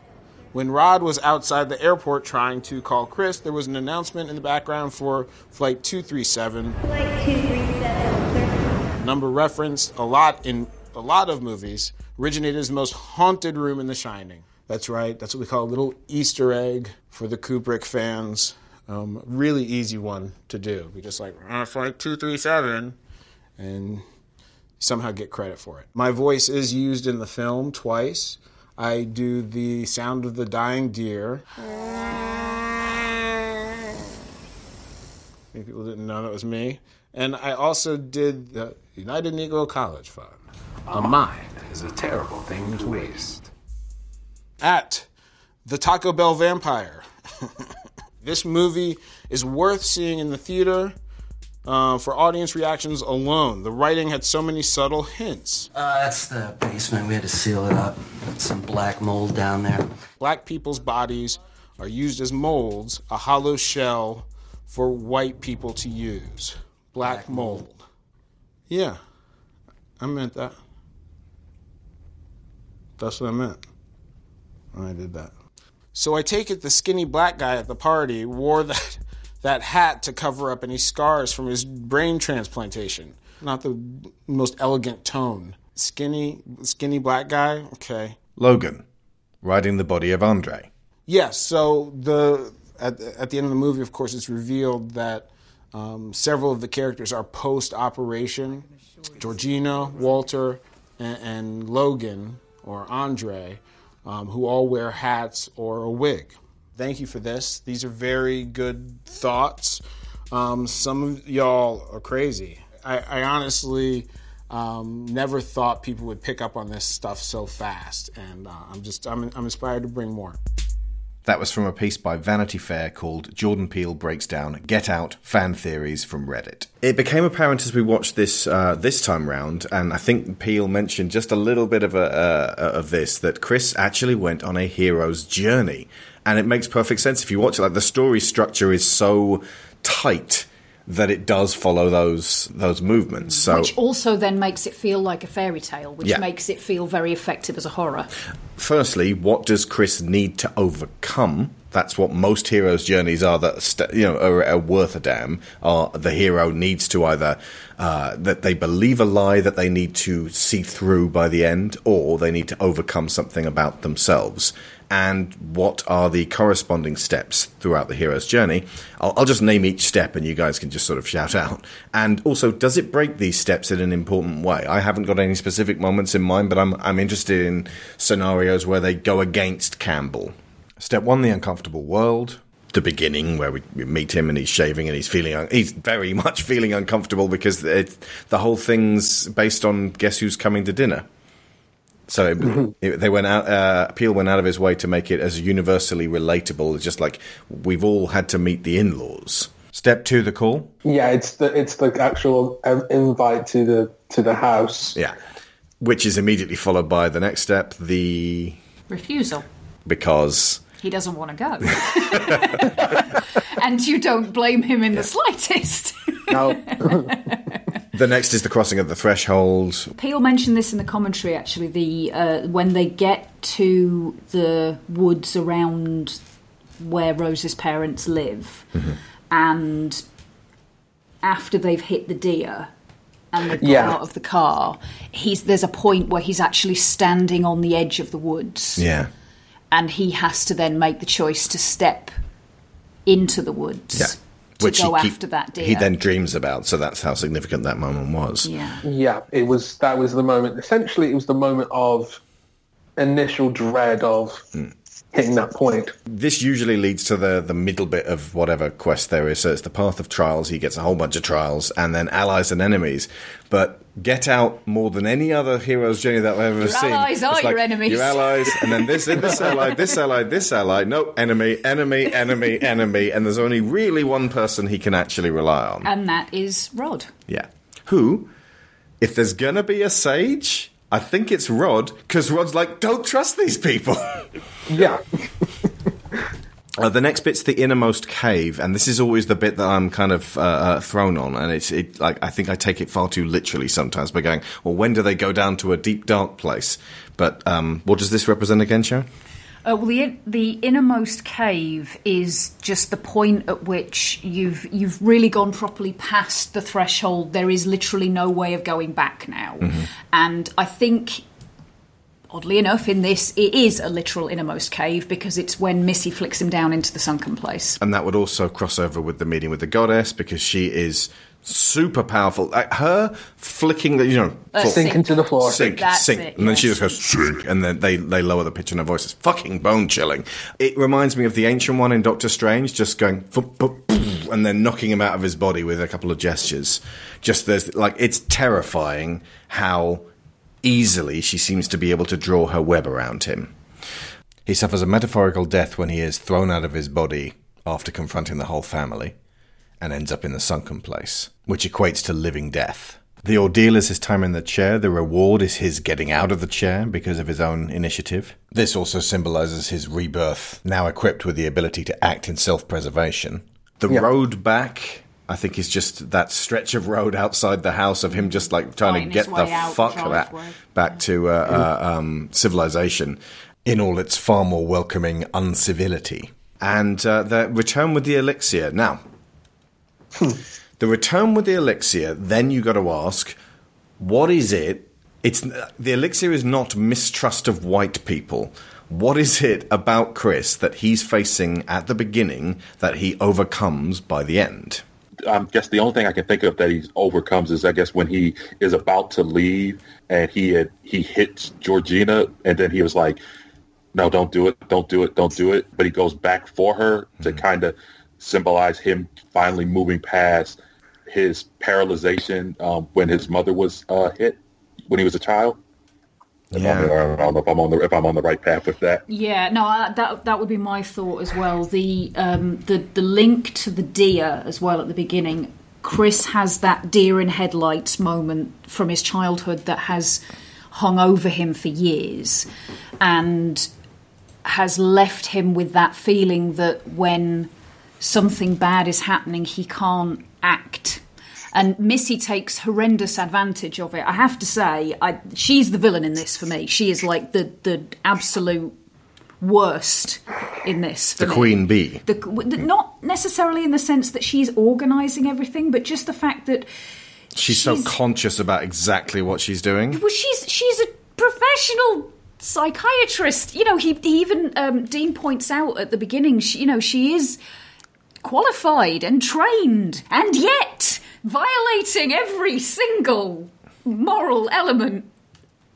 when Rod was outside the airport trying to call Chris, there was an announcement in the background for Flight 237. Flight 237, Number referenced a lot in a lot of movies. Originated as the most haunted room in The Shining. That's right. That's what we call a little Easter egg for the Kubrick fans. Um, really easy one to do. We just like uh, Flight 237 and somehow get credit for it. My voice is used in the film twice. I do the sound of the dying deer. Maybe people didn't know that was me. And I also did the United Negro College Fund. A mind is a terrible thing to waste. At the Taco Bell Vampire. this movie is worth seeing in the theater. Uh, for audience reactions alone, the writing had so many subtle hints. Uh, that's the basement. We had to seal it up. Some black mold down there. Black people's bodies are used as molds, a hollow shell for white people to use. Black, mold. Yeah, I meant that. That's what I meant. when I did that. So I take it the skinny black guy at the party wore that that hat to cover up any scars from his brain transplantation. Not the most elegant tone. Skinny, skinny black guy. Okay. Logan, riding the body of Andre. Yes. So the at, at the end of the movie, of course, it's revealed that um, several of the characters are post-operation. Georgina, Walter, and, and Logan or Andre, um, who all wear hats or a wig. Thank you for this. These are very good thoughts. Um, some of y'all are crazy. I, I honestly um, never thought people would pick up on this stuff so fast, and uh, I'm just I'm, I'm inspired to bring more. That was from a piece by Vanity Fair called Jordan Peele Breaks Down Get Out Fan Theories from Reddit. It became apparent as we watched this uh, this time round, and I think Peele mentioned just a little bit of, a, uh, of this, that Chris actually went on a hero's journey. And it makes perfect sense if you watch it. Like the story structure is so tight that it does follow those those movements. So which also then makes it feel like a fairy tale, which Yeah. makes it feel very effective as a horror. firstly, what does Chris need to overcome? That's what most heroes' journeys are. That st- you know are, are worth a damn. Are the hero needs to either uh, that they believe a lie that they need to see through by the end, or they need to overcome something about themselves. And what are the corresponding steps throughout the hero's journey? I'll, I'll just name each step, and you guys can just sort of shout out. And also, does it break these steps in an important way? I haven't got any specific moments in mind, but I'm I'm interested in scenarios where they go against Campbell. Step one: the uncomfortable world. The beginning, where we we meet him and he's shaving and he's feeling un- he's very much feeling uncomfortable because the whole thing's based on guess who's coming to dinner. So it, it- they went out. Uh, Peele went out of his way to make it as universally relatable as just like we've all had to meet the in-laws. Step two: the call. Yeah, it's the it's the actual um, invite to the to the house. Yeah, which is immediately followed by the next step: the Refusal. because he doesn't want to go. and you don't blame him in the slightest. No. The next is the crossing of the threshold. Peele mentioned this in the commentary. Actually, the uh, when they get to the woods around where Rose's parents live, and after they've hit the deer and they've Yeah. out of the car, he's there's a point where he's actually standing on the edge of the woods, Yeah. And he has to then make the choice to step into the woods Yeah. to Which go he after that deer. He then dreams about, so that's how significant that moment was. yeah. Yeah, it was. That was the moment. Essentially, it was the moment of initial dread of hmm. Hitting that point. This usually leads to the the middle bit of whatever quest there is. So it's the path of trials. He gets a whole bunch of trials, and then allies and enemies. But Get Out, more than any other hero's journey that I've ever Your seen, allies are it's your enemies. Your allies, and then this this ally, this ally, this ally. No enemy, enemy, enemy, enemy, and there's only really one person he can actually rely on. And that is Rod. Yeah. Who, if there's gonna be a sage, I think it's Rod, because Rod's like, don't trust these people. Yeah. Uh, the next bit's the innermost cave, and this is always the bit that I'm kind of uh, uh, thrown on, and it's it like I think I take it far too literally sometimes by going, well, when do they go down to a deep dark place? But um, what does this represent again, Sharon? Uh, well, the the innermost cave is just the point at which you've you've really gone properly past the threshold. There is literally no way of going back now, and I think. Oddly enough, in this, it is a literal innermost cave because it's when Missy flicks him down into the sunken place. And that would also cross over with the meeting with the goddess because she is super powerful. Like her flicking the, you know, Uh, full- sink. into the floor. Sink, That's sink. it, and then she just goes, sink. And then they, they lower the pitch in her voice. It's fucking bone chilling. It reminds me of the ancient one in Doctor Strange, just going, "Fup, fup, poof," and then knocking him out of his body with a couple of gestures. Just there's, like, it's terrifying how easily she seems to be able to draw her web around him. He suffers a metaphorical death when he is thrown out of his body after confronting the whole family and ends up in the sunken place, which equates to living death. The ordeal is his time in the chair, the reward is his getting out of the chair because of his own initiative. This also symbolizes his rebirth, now equipped with the ability to act in self preservation. The Yeah. road back, I think, is just that stretch of road outside the house of him just like trying Fighting to get the out fuck back, back to uh, uh, um, civilization in all its far more welcoming uncivility. And uh, the return with the elixir. Now, Hmm. the return with the elixir, then you got to ask, what is it? It's the elixir is not mistrust of white people. What is it about Chris that he's facing at the beginning that he overcomes by the end? I guess the only thing I can think of that he overcomes is I guess when he is about to leave and he had he hits Georgina and then he was like, "No, don't do it, don't do it, don't do it." But he goes back for her to hmm. kind of symbolize him finally moving past his paralyzation um, when his mother was uh, hit when he was a child. If I'm- I don't know if I'm on the if I'm on the right path with that. Yeah, no, I- that that would be my thought as well. The um, the the link to the deer as well at the beginning. Chris has that deer in headlights moment from his childhood that has hung over him for years, and has left him with that feeling that when something bad is happening, he can't act. And Missy takes horrendous advantage of it. I have to say, I, she's the villain in this for me. She is like the the absolute worst in this. For The me. queen bee. The, the- not necessarily in the sense that she's organising everything, but just the fact that She's, so conscious about exactly what she's doing. well, she's she's a professional psychiatrist. You know, he, he even um, Dean points out at the beginning. She, you know, she is qualified and trained, and yet violating every single moral element.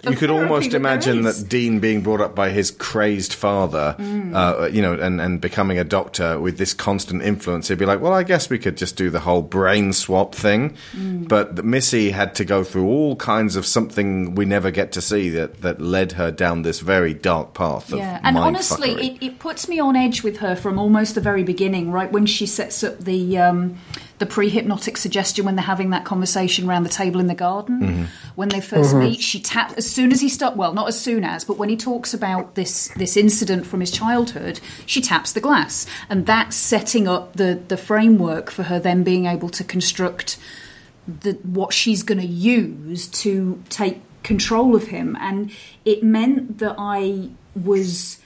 You could almost imagine that Dean being brought up by his crazed father, Mm. uh, you know, and, and becoming a doctor with this constant influence, he'd be like, well, I guess we could just do the whole brain swap thing. Mm. But Missy had to go through all kinds of something we never get to see that, that led her down this very dark path of Yeah, and honestly, it, it puts me on edge with her from almost the very beginning, right when she sets up the um, the pre-hypnotic suggestion when they're having that conversation around the table in the garden Mhm. when they 1st Mhm. meet she taps as soon as he start well not as soon as but when he talks about this this incident from his childhood she taps the glass and that's setting up the the framework for her then being able to construct the what she's going to use to take control of him and it meant that I was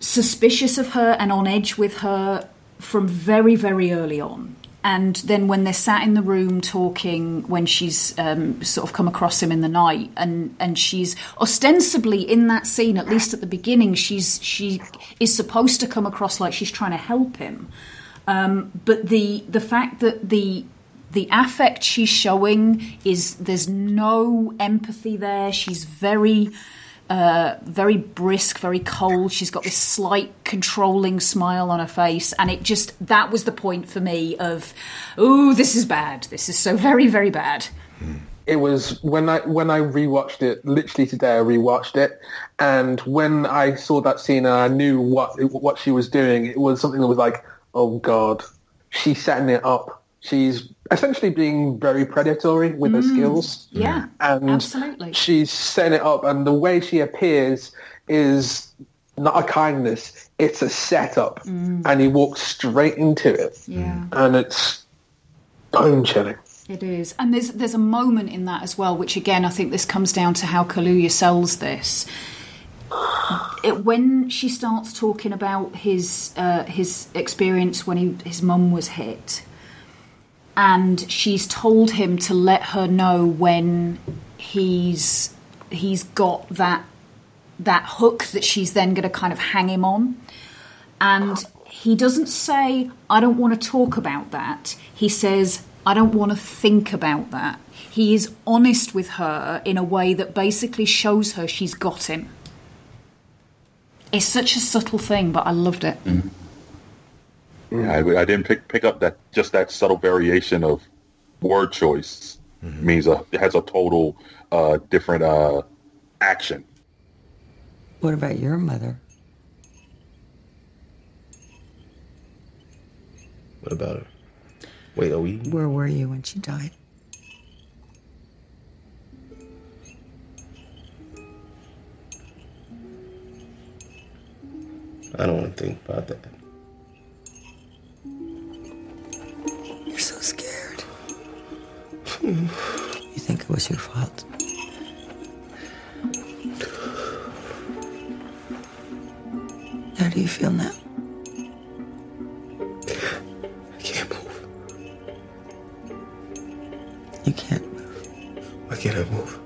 suspicious of her and on edge with her from very very early on and then when they're sat in the room talking when she's um, sort of come across him in the night and and she's ostensibly in that scene at least at the beginning she's she is supposed to come across like she's trying to help him. Um, but the the fact that the the affect she's showing is there's no empathy there. She's very uh, very brisk, very cold. She's got this slight controlling smile on her face, and it just that was the point for me of, oh, this is bad. This is so very, very bad. It was when I when I rewatched it. Literally today, I rewatched it, and when I saw that scene I knew what what she was doing, it was something that was like, oh god, she's setting it up. She's essentially being very predatory with her Mm, skills. yeah, and absolutely. she's setting it up, and the way she appears is not a kindness; it's a setup, Mm. and he walks straight into it, Yeah. and it's bone chilling. It is, and there's there's a moment in that as well, which again I think this comes down to how Kaluuya sells this. It, when she starts talking about his uh, his experience when he, his mum was hit, and she's told him to let her know when he's he's got that that hook that she's then going to kind of hang him on, and he doesn't say I don't want to talk about that. He says I don't want to think about that. He is honest with her in a way that basically shows her she's got him. It's such a subtle thing, but I loved it. Mm-hmm. Yeah, I, I didn't pick pick up that just that subtle variation of word choice means a it has a total uh, different uh, action. What about your mother? What about her? Wait, are we? Where were you when she died? I don't want to think about that. So scared. Hmm. you think it was your fault? How do you feel now? I can't move. You can't. Move. Why can't I move?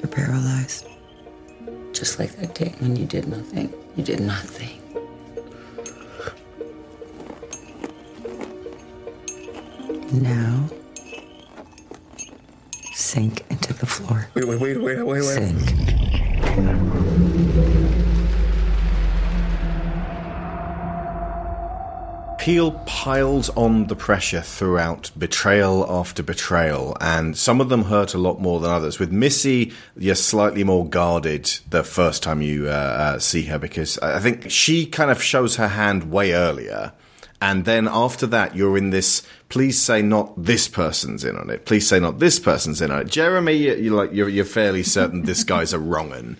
You're paralyzed. Just like that day when you did nothing. You did nothing. Now, sink into the floor. Wait, wait, wait, wait, wait, wait. Sink. Peele piles on the pressure throughout betrayal after betrayal, and some of them hurt a lot more than others. With Missy, you're slightly more guarded the first time you uh, uh, see her because I think she kind of shows her hand way earlier. And then after that, you're in this. Please say not this person's in on it. Please say not this person's in on it. Jeremy, you- you're like you're, you're fairly certain this guy's a wrong 'un.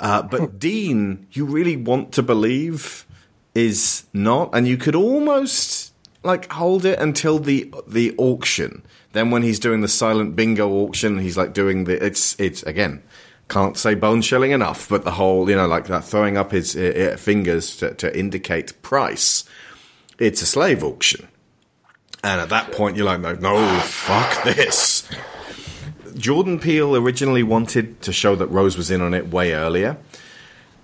Uh, but Dean, you really want to believe is not, and you could almost like hold it until the the auction. Then when he's doing the silent bingo auction, he's like doing the it's it's again can't say bone shelling enough, but the whole you know like that throwing up his uh, uh, fingers to, to indicate price. It's a slave auction, and at that point you're like no, no fuck this. Jordan Peele originally wanted to show that Rose was in on it way earlier.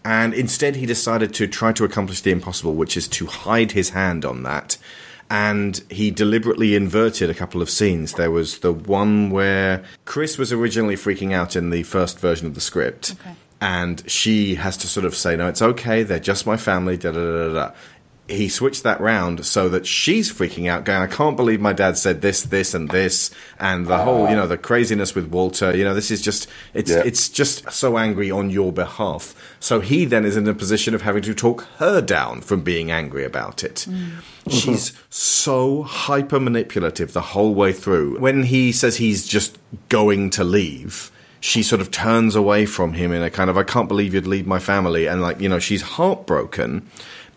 And instead, he decided to try to accomplish the impossible, which is to hide his hand on that. And he deliberately inverted a couple of scenes. There was the one where Chris was originally freaking out in the first version of the script. And she has to sort of say, no, it's okay. They're just my family. Da da da da. He switched that round so that she's freaking out, going, I can't believe my dad said this, this, and this, and the whole, you know, the craziness with Walter. You know, this is just, it's, Yeah. it's just so angry on your behalf. So he then is in a position of having to talk her down from being angry about it. Mm-hmm. She's so hyper manipulative the whole way through. When he says he's just going to leave, she sort of turns away from him in a kind of, I can't believe you'd leave my family. And like, you know, she's heartbroken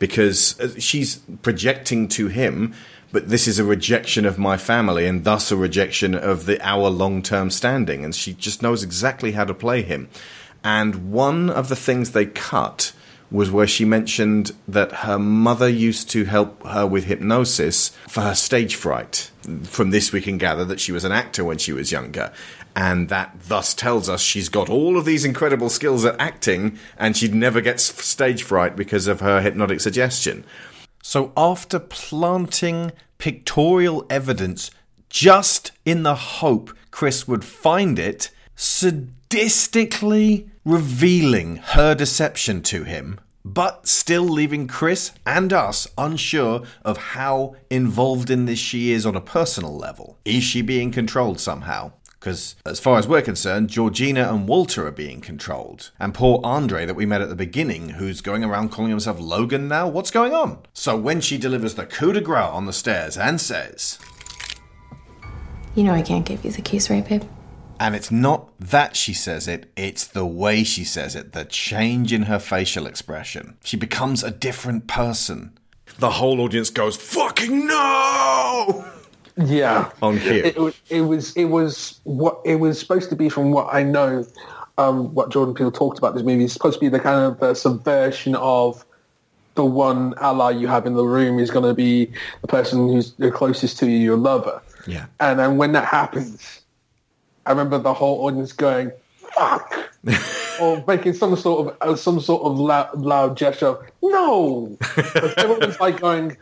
because uh, she's projecting to him, but this is a rejection of my family and thus a rejection of the our long term standing. And she just knows exactly how to play him. And one of the things they cut was where she mentioned that her mother used to help her with hypnosis for her stage fright. From this, we can gather that she was an actor when she was younger. And that thus tells us she's got all of these incredible skills at acting, and she never gets stage fright because of her hypnotic suggestion. So, after planting pictorial evidence just in the hope Chris would find it, sadistically revealing her deception to him, but still leaving Chris and us unsure of how involved in this she is on a personal level. Is she being controlled somehow? Because, as far as we're concerned, Georgina and Walter are being controlled. And poor Andre that we met at the beginning, who's going around calling himself Logan now, what's going on? So, when she delivers the coup de grace on the stairs and says, You know I can't give you the keys, right, babe? And it's not that she says it, it's the way she says it, the change in her facial expression. She becomes a different person. The whole audience goes, fucking no! Yeah, On cue. It, it, it was it was what it was supposed to be from what I know. Um, what Jordan Peele talked about this movie is supposed to be the kind of the subversion of the one ally you have in the room is going to be the person who's the closest to you, your lover. Yeah. And then when that happens, I remember the whole audience going "fuck," or making some sort of uh, some sort of loud, loud gesture. of, No, But everyone was like going,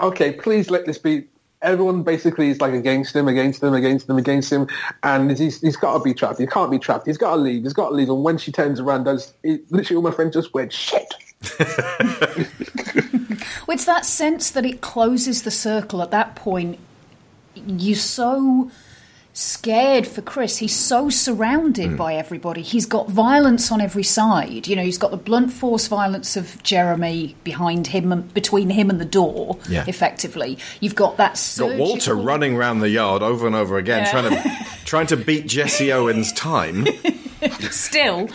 "Okay, please let this be." Everyone basically is like against him, against him, against him, against him, and he's he's got to be trapped. He can't be trapped. He's got to leave. He's got to leave. And when she turns around, does it, literally all my friends just went shit. It's that sense that it closes the circle at that point. You're so scared for Chris. He's so surrounded Hmm. by everybody. He's got violence on every side. You know, he's got the blunt force violence of Jeremy behind him, and between him and the door. Yeah. Effectively, you've got that. Got Walter running around the yard over and over again, Yeah. trying to trying to beat Jesse Owens' time. Still,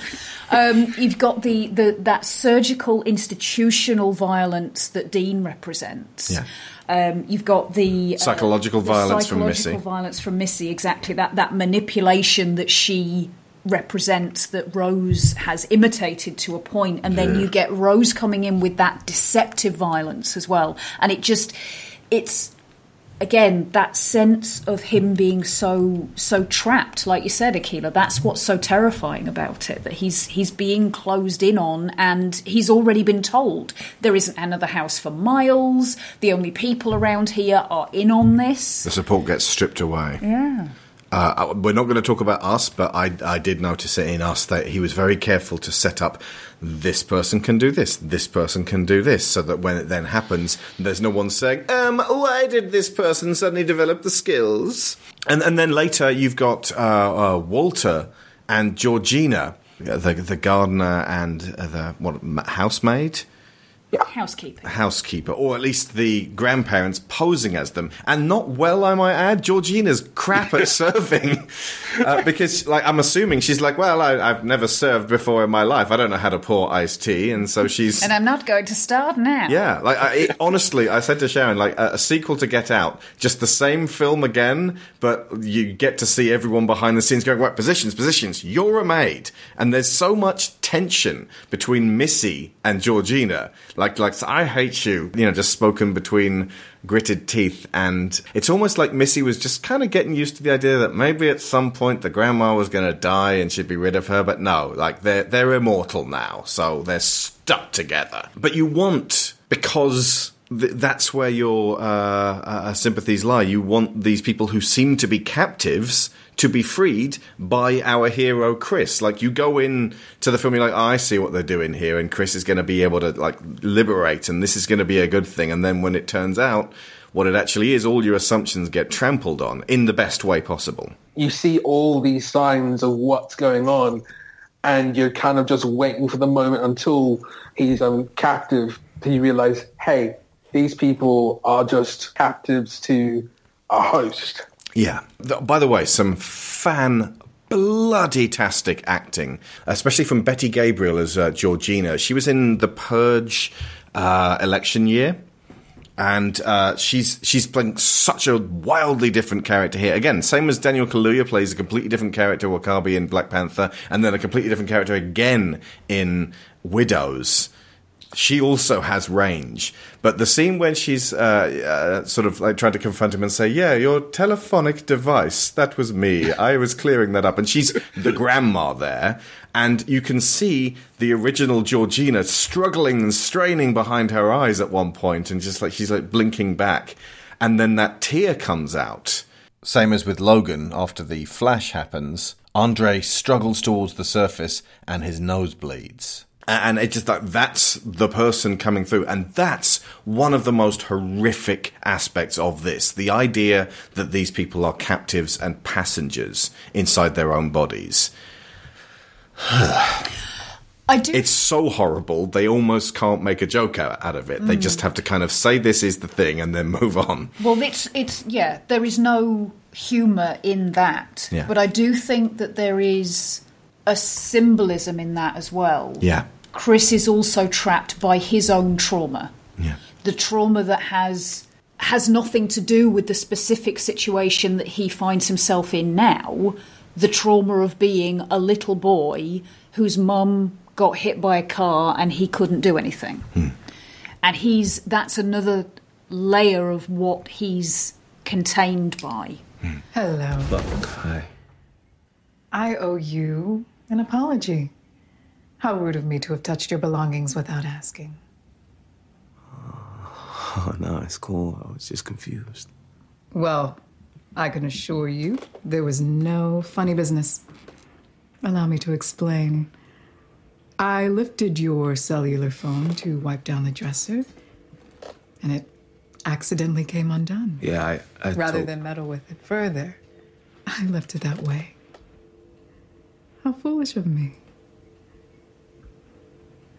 um, you've got the, the that surgical institutional violence that Dean represents. Yeah. Um, you've got the uh, Psychological the violence from Missy. violence from Missy. Exactly that that manipulation that she represents that Rose has imitated to a point, and then Yeah. you get Rose coming in with that deceptive violence as well, and it just it's again that sense of him being so so trapped like you said Aquila that's what's so terrifying about it that he's he's being closed in on and he's already been told there isn't another house for miles. The only people around here are in on this. The support gets stripped away. yeah Uh, we're not going to talk about us, but I, I did notice it in us that he was very careful to set up this person can do this, this person can do this, so that when it then happens, there's no one saying, um, why did this person suddenly develop the skills? And and then later you've got uh, uh, Walter and Georgina, the the gardener and uh, the what housemaid housekeeping housekeeper, or at least the grandparents posing as them, and not well, I might add. Georgina's crap at serving uh, because, like, I'm assuming she's like, well, I, I've never served before in my life. I don't know how to pour iced tea, and so she's. and I'm not going to start now yeah, like I, it, honestly, I said to Sharon, like a, a sequel to Get Out, just the same film again, but you get to see everyone behind the scenes going, right, positions, positions. You're a maid, and there's so much tension between Missy and Georgina. Like, like I hate you, you know, just spoken between gritted teeth, and it's almost like Missy was just kind of getting used to the idea that maybe at some point the grandma was going to die and she'd be rid of her, but no, like they're they're immortal now, so they're stuck together. But you want because th- that's where your uh, uh, sympathies lie. You want these people who seem to be captives to be freed by our hero Chris. Like you go in to the film, you're like, oh, I see what they're doing here, and Chris is going to be able to like liberate, and this is going to be a good thing. And then when it turns out what it actually is, all your assumptions get trampled on in the best way possible. You see all these signs of what's going on, and you're kind of just waiting for the moment until he's um, captive. Till you realize, hey, these people are just captives to a host. Yeah. By the way, some fan bloody tastic acting, especially from Betty Gabriel as uh, Georgina. She was in The Purge uh, election year. And uh, she's she's playing such a wildly different character here. Again, same as Daniel Kaluuya plays a completely different character, W'Kabi in Black Panther, and then a completely different character again in Widows she also has range. But the scene when she's uh, uh, sort of like trying to confront him and say, "Yeah, your telephonic device, that was me. I was clearing that up," and she's the grandma there, and you can see the original Georgina struggling and straining behind her eyes at one point, and just like she's like blinking back, and then that tear comes out. Same as with Logan after the flash happens. Andre struggles towards the surface and his nose bleeds and it's just like that's the person coming through and that's one of the most horrific aspects of this the idea that these people are captives and passengers inside their own bodies I do. It's so horrible, they almost can't make a joke out, of it. They Mm. just have to kind of say this is the thing and then move on. Well, it's it's yeah. There is no humour in that, Yeah. but I do think that there is a symbolism in that as well. Yeah. Chris is also trapped by his own trauma. Yeah. The trauma that has has nothing to do with the specific situation that he finds himself in now. The trauma of being a little boy whose mum got hit by a car and he couldn't do anything. Hmm. And he's that's another layer of what he's contained by. Hello. Fuck, hi. I owe you an apology. How rude of me to have touched your belongings without asking. Oh, no, it's cool. I was just confused. Well, I can assure you there was no funny business. Allow me to explain. I lifted your cellular phone to wipe down the dresser, and it accidentally came undone. Yeah, I. I Rather than meddle with it further, I left it that way. How foolish of me.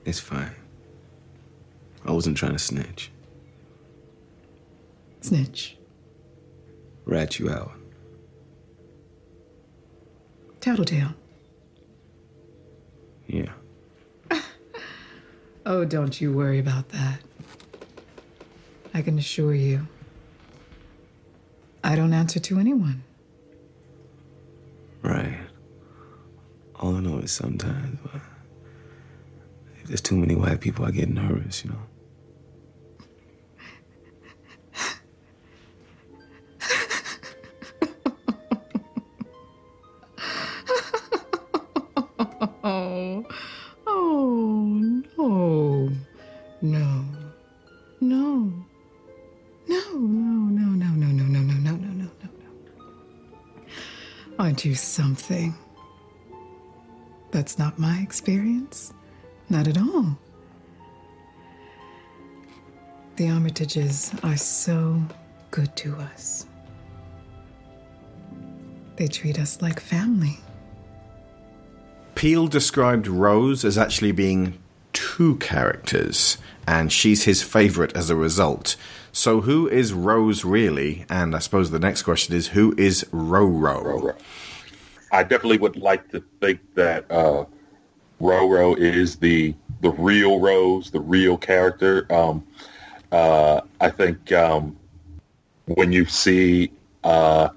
It's fine. I wasn't trying to snitch. Snitch. Rat you out. Tattletale. Yeah. Oh, don't you worry about that. I can assure you, I don't answer to anyone. Right. All I know is sometimes, if there's too many white people, I get nervous, you know? Oh, oh, no, no, no, no, no, no, no, no, no, no, no, no, no, no, no, no. Aren't you something? That's not my experience. Not at all. The Armitages are so good to us. They treat us like family. Peele described Rose as actually being two characters, and she's his favourite as a result. So, who is Rose really? And I suppose the next question is who is Roro? I definitely would like to think that uh, Roro is the the real Rose, the real character. Um, uh, I think um, when you see uh,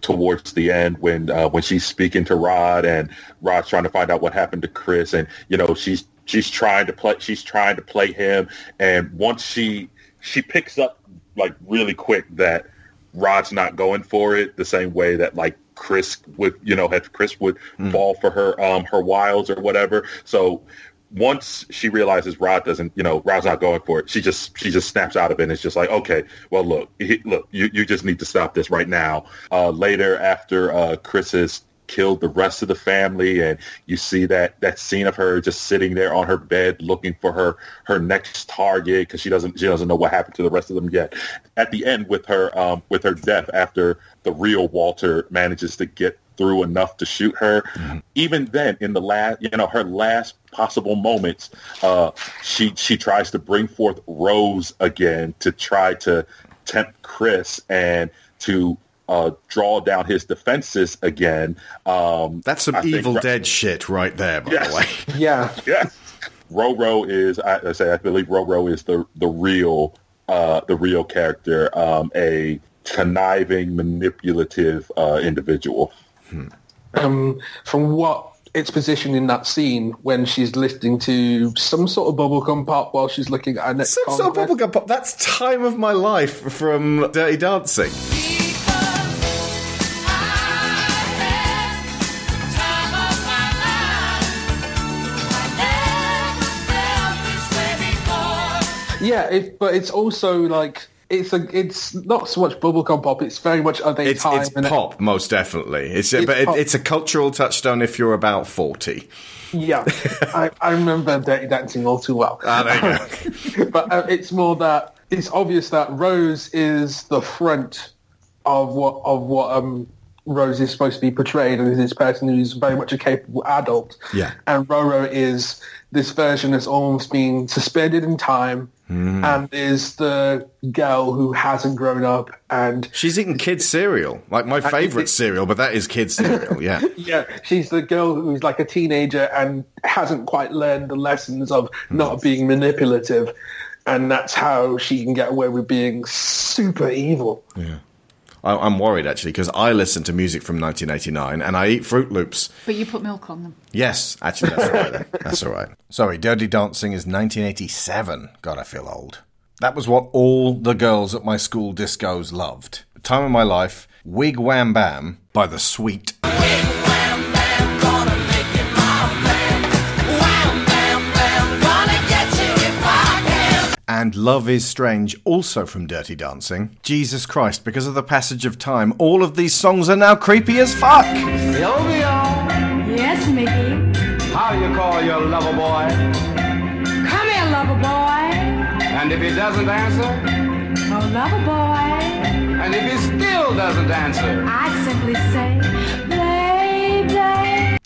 towards the end when uh, when she's speaking to Rod and Rod's trying to find out what happened to Chris, and you know she's she's trying to play she's trying to play him, and once she she picks up like really quick that Rod's not going for it the same way that like Chris would, you know, had Chris would fall for her um her wiles or whatever. So once she realizes Rod doesn't, you know, Rod's not going for it, she just she just snaps out of it. and It's just like, okay, well, look, he, look, you, you just need to stop this right now. Uh, later, after uh, Chris has killed the rest of the family, and you see that that scene of her just sitting there on her bed looking for her her next target because she doesn't she doesn't know what happened to the rest of them yet. At the end, with her um, with her death after the real Walter manages to get through enough to shoot her. Even then, in the last, you know, her last possible moments, uh, she she tries to bring forth Rose again to try to tempt Chris and to uh, draw down his defenses again. Um, That's some I Evil Ro- Dead shit right there, by Yes. the way. Yeah. Yes. Roro is I, I say I believe Roro is the the real uh, the real character, um, a conniving, manipulative uh, individual. um, from what it's positioned in that scene when she's listening to some sort of bubblegum pop while she's looking at her next Some sort of bubblegum pop. That's Time of My Life from Dirty Dancing. Yeah, it, but it's also like it's a it's not so much bubblegum pop. It's very much of a It's, time it's pop, most definitely. It's, It's but it, it's a cultural touchstone if you're about 40. Yeah, I, I remember Dirty Dancing all too well. Ah, there you go. but uh, it's more that it's obvious that Rose is the front of what of what um, Rose is supposed to be portrayed as this person who's very much a capable adult, Yeah. and Roro is this version that's almost been suspended in time Hmm. and is the girl who hasn't grown up and She's eating kids' cereal. Like my favourite cereal, but that is kids' cereal, yeah. yeah, she's the girl who's like a teenager and hasn't quite learned the lessons of not being manipulative, and that's how she can get away with being super evil. Yeah. I, I'm worried actually because I listen to music from 1989 and I eat Froot Loops. But you put milk on them. Yes, actually, that's all right. Then. That's all right. Sorry, Dirty Dancing is 1987. God, I feel old. That was what all the girls at my school discos loved. Time of my life, Wig Wam Bam by the Sweet. And Love is Strange, also from Dirty Dancing. Jesus Christ, because of the passage of time, all of these songs are now creepy as fuck! Yes, Mickey. How do you call your lover boy? Come here, lover boy. And if he doesn't answer? Oh, lover boy. And if he still doesn't answer? I simply say, baby.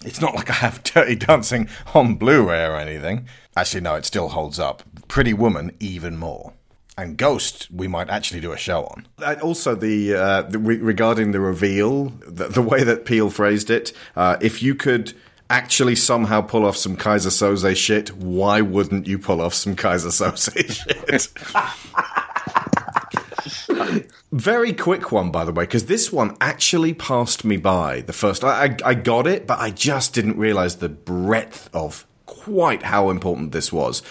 It's not like I have Dirty Dancing on Blu-ray or anything. Actually, no, it still holds up. Pretty Woman, even more. And Ghost, we might actually do a show on. Uh, also, the, uh, the re- regarding the reveal, the, the way that Peele phrased it, uh, if you could actually somehow pull off some Keyser Söze shit, why wouldn't you pull off some Keyser Söze shit? Very quick one, by the way, because this one actually passed me by. The first, I, I, I got it, but I just didn't realize the breadth of quite how important this was.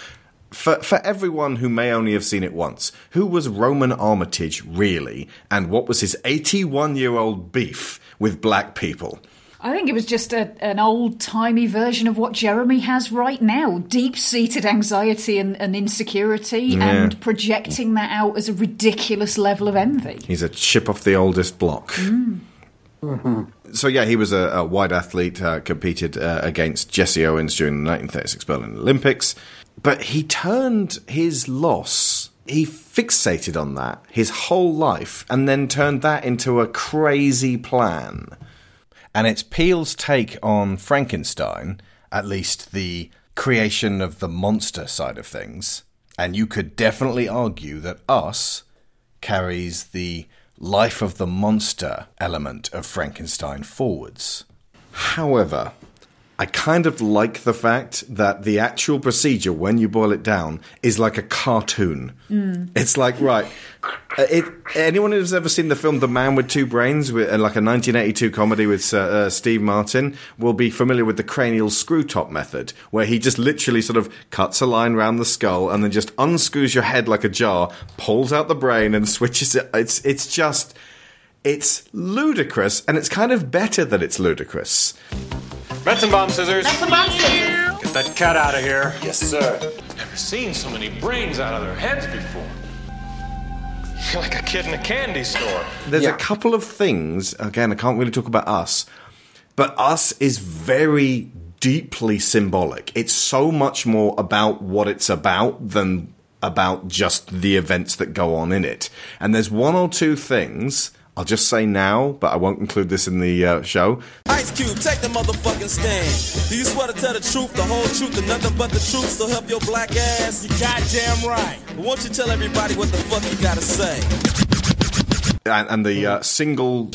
For, for everyone who may only have seen it once, who was Roman Armitage really, and what was his 81 year old beef with black people? I think it was just a, an old timey version of what Jeremy has right now deep seated anxiety and, and insecurity, Yeah. and projecting that out as a ridiculous level of envy. He's a chip off the oldest block. So yeah, he was a, a wide athlete, uh, competed uh, against Jesse Owens during the 1936 Berlin Olympics, but he turned his loss. He fixated on that his whole life, and then turned that into a crazy plan. And it's Peele's take on Frankenstein, at least the creation of the monster side of things. And you could definitely argue that Us carries the life of the monster element of Frankenstein forwards. However, I kind of like the fact that the actual procedure, when you boil it down, is like a cartoon. It's like, right, uh, it, anyone who's ever seen the film The Man with Two Brains, with, uh, like a 1982 comedy with uh, uh, Steve Martin, will be familiar with the cranial screw top method, where he just literally sort of cuts a line around the skull and then just unscrews your head like a jar, pulls out the brain and switches it. It's, it's just, it's ludicrous, and it's kind of better that it's ludicrous. Metzenbaum scissors. Metzenbaum scissors. Get that cat out of here. Yes, sir. Never seen so many brains out of their heads before. You're like a kid in a candy store. There's a couple of things, again, I can't really talk about us, but us is very deeply symbolic. It's so much more about what it's about than about just the events that go on in it. And there's one or two things, I'll just say now, but I won't include this in the uh, show. Ice Cube, take the motherfucking stand. Do you swear to tell the truth, the whole truth, and nothing but the truth? So help your black ass. You goddamn right. But won't you tell everybody what the fuck you gotta say? And, and the uh, single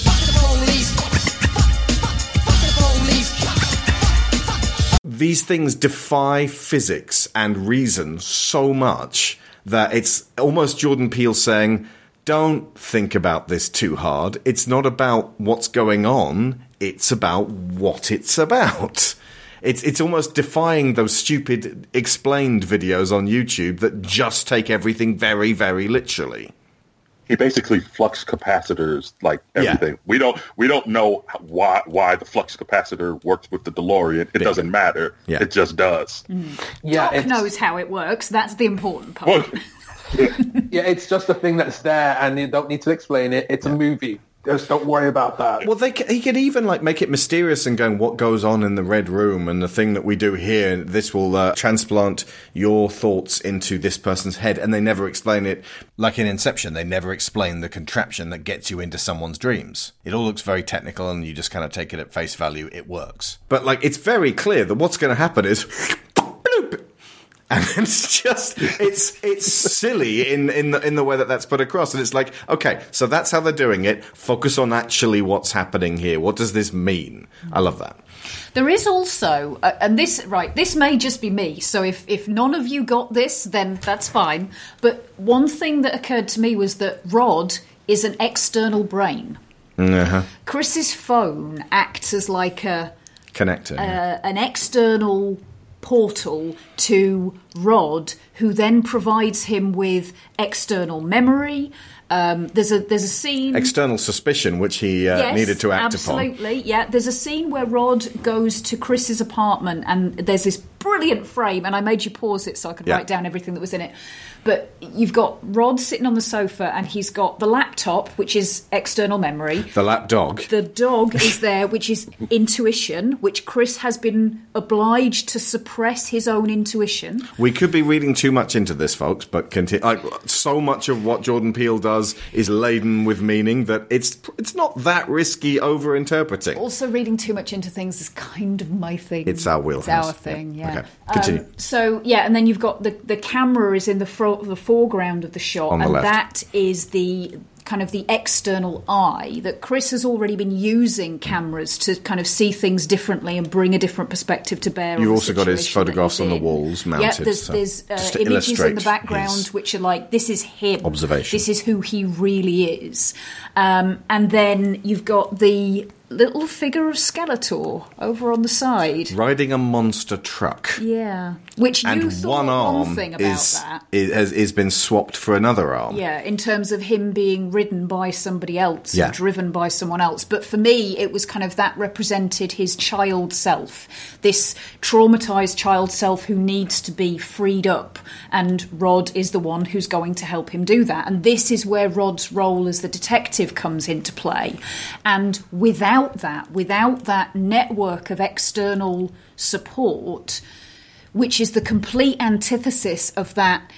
these things defy physics and reason so much that it's almost Jordan Peele saying, don't think about this too hard. It's not about what's going on, it's about what it's about. It's, it's almost defying those stupid explained videos on YouTube that just take everything very, very literally. He basically flux capacitors like everything. We don't we don't know why why the flux capacitor works with the DeLorean. It doesn't matter. Yeah. It just does. Mm. Yeah, Doc knows how it works. That's the important part. Yeah, it's just a thing that's there, and you don't need to explain it. It's a movie. Just don't worry about that. Well, they he could even like make it mysterious and going, "What goes on in the red room?" And the thing that we do here, this will uh, transplant your thoughts into this person's head, and they never explain it. Like in Inception, they never explain the contraption that gets you into someone's dreams. It all looks very technical, and you just kind of take it at face value. It works, but like it's very clear that what's going to happen is. And it's just it's it's silly in in the in the way that that's put across and it's like okay so that's how they're doing it focus on actually what's happening here what does this mean i love that There is also, uh, and this right, this may just be me. So if if none of you got this, then that's fine. But one thing that occurred to me was that Rod is an external brain. uh-huh. Chris's phone acts as like a connector uh, an external portal to Rod, who then provides him with external memory. Um, there's a there's a scene. external suspicion which he uh, Yes, needed to act upon absolutely. Yeah, there's a scene where Rod goes to Chris's apartment, and there's this brilliant frame, and I made you pause it so I could Yeah. write down everything that was in it. But you've got Rod sitting on the sofa, and he's got the laptop, which is external memory. the lap dog The dog is there, which is intuition, which Chris has been obliged to suppress his own intuition. we could be reading too much into this folks but conti- like so much of what jordan peele does is laden with meaning that it's it's not that risky over interpreting Also, reading too much into things is kind of my thing. It's our wheelhouse. It's our thing, Yeah. yeah. Okay, continue. Um, so yeah, and then you've got the the camera is in the fro- the foreground of the shot, On the and left. that is the kind of the external eye that Chris has already been using cameras to kind of see things differently and bring a different perspective to bear. You've also got his photographs on the walls Yeah, mounted, there's, so there's uh, images in the background which are like this is him. Observation. This is who he really is. Um, and then you've got the little figure of Skeletor over on the side. riding a monster truck Yeah, which you and thought one arm thing about is, that. is has is been swapped for another arm. Yeah, in terms of him being ridden by somebody else, Yeah. driven by someone else. But for me, it was kind of that represented his child self, this traumatized child self who needs to be freed up. And Rod is the one who's going to help him do that. And this is where Rod's role as the detective comes into play. And without that, without that network of external support, which is the complete antithesis of that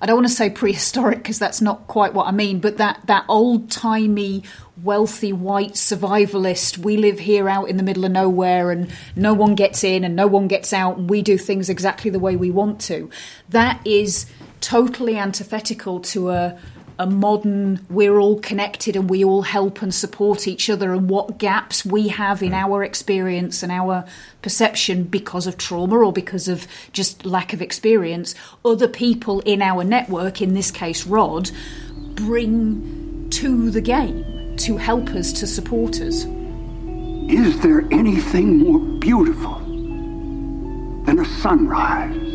I don't want to say prehistoric because that's not quite what I mean, but that, that old timey, wealthy white survivalist, we live here out in the middle of nowhere and no one gets in and no one gets out and we do things exactly the way we want to. That is totally antithetical to a, a modern, we're all connected and we all help and support each other and what gaps we have in hmm. our experience and our perception because of trauma or because of just lack of experience, other people in our network, in this case Rod, bring to the game to help us, to support us. Is there anything more beautiful than a sunrise?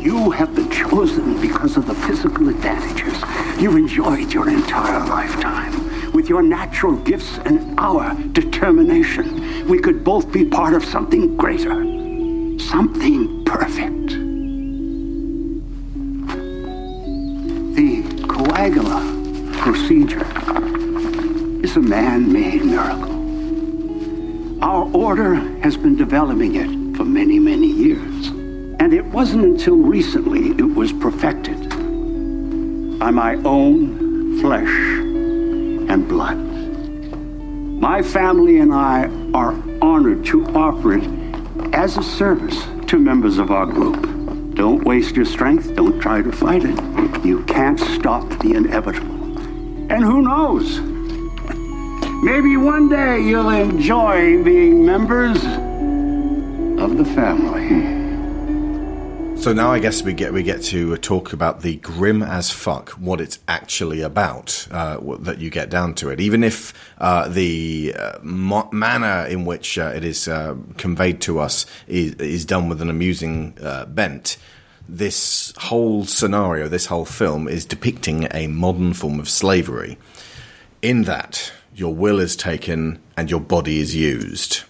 You have been chosen because of the physical advantages you've enjoyed your entire lifetime. with your natural gifts and our determination, we could both be part of something greater, something perfect. The coagula procedure is a man-made miracle. Our order has been developing it for many, many years. And it wasn't until recently it was perfected by my own flesh and blood. My family and I are honored to offer it as a service to members of our group. Don't waste your strength. Don't try to fight it. You can't stop the inevitable. And who knows? Maybe one day you'll enjoy being members of the family. So now I guess we get we get to talk about the grim as fuck, what it's actually about. Uh, that you get down to it, even if uh, the uh, mo- manner in which uh, it is uh, conveyed to us is, is done with an amusing uh, bent. This whole scenario, this whole film, is depicting a modern form of slavery. In that, your will is taken and your body is used.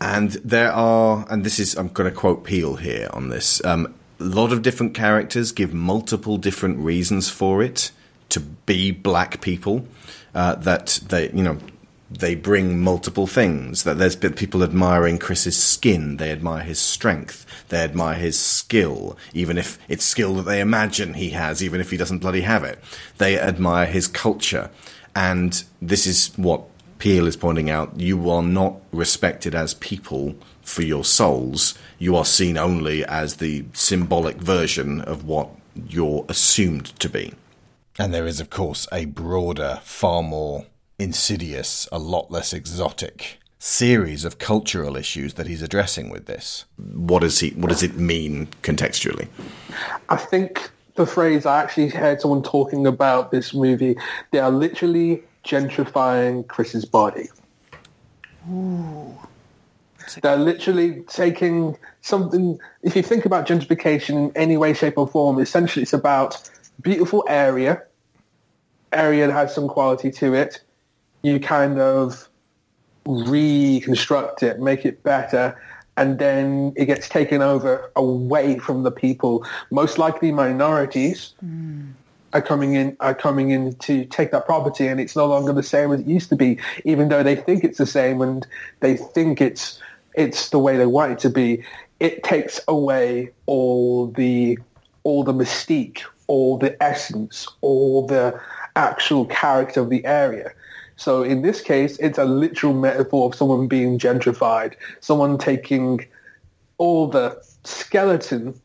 And there are, and this is, I'm going to quote Peele here on this. Um, a lot of different characters give multiple different reasons for it to be black people. Uh, that they, you know, they bring multiple things. That there's people admiring Chris's skin, they admire his strength, they admire his skill, even if it's skill that they imagine he has, even if he doesn't bloody have it. They admire his culture, and this is what Peele is pointing out. You are not respected as people for your souls. You are seen only as the symbolic version of what you're assumed to be. And there is, of course, a broader, far more insidious, a lot less exotic series of cultural issues that he's addressing with this. What does he? What does it mean contextually? I think the phrase I actually heard someone talking about this movie. They are literally gentrifying Chris's body. They're literally taking something. If you think about gentrification in any way, shape, or form, essentially it's about beautiful area, area that has some quality to it. You kind of reconstruct it, make it better, and then it gets taken over away from the people. Most likely minorities hmm. Are coming in are coming in to take that property and it's no longer the same as it used to be, even though they think it's the same and they think it's it's the way they want it to be. It takes away all the all the mystique, all the essence, all the actual character of the area. So in this case, it's a literal metaphor of someone being gentrified, someone taking all the skeleton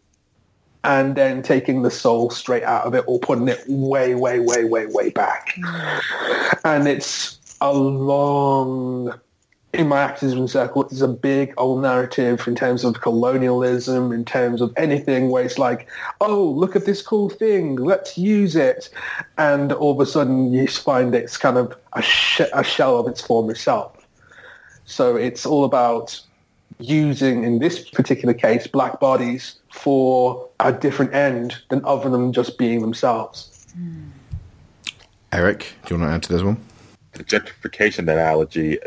and then taking the soul straight out of it or putting it way, way, way, way, way back. And it's a long, in my activism circle, it's a big old narrative in terms of colonialism, in terms of anything where it's like, oh, look at this cool thing, let's use it. And all of a sudden you find it's kind of a, sh- a shell of its former self. So it's all about using, in this particular case, black bodies for a different end than other than just being themselves. Eric, do you want to add to this one? the gentrification analogy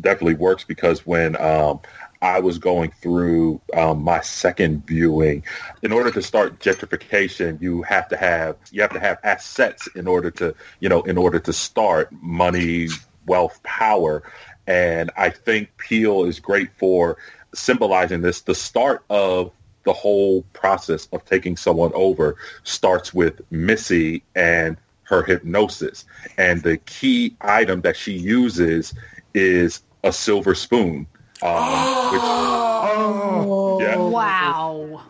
definitely works because when um, I was going through um, my second viewing, in order to start gentrification, you have to have you have to have assets in order to you know in order to start money, wealth, power, and I think Peele is great for symbolizing this. The start of the whole process of taking someone over starts with Missy and her hypnosis. And the key item that she uses is a silver spoon. Um, which, yeah, Wow.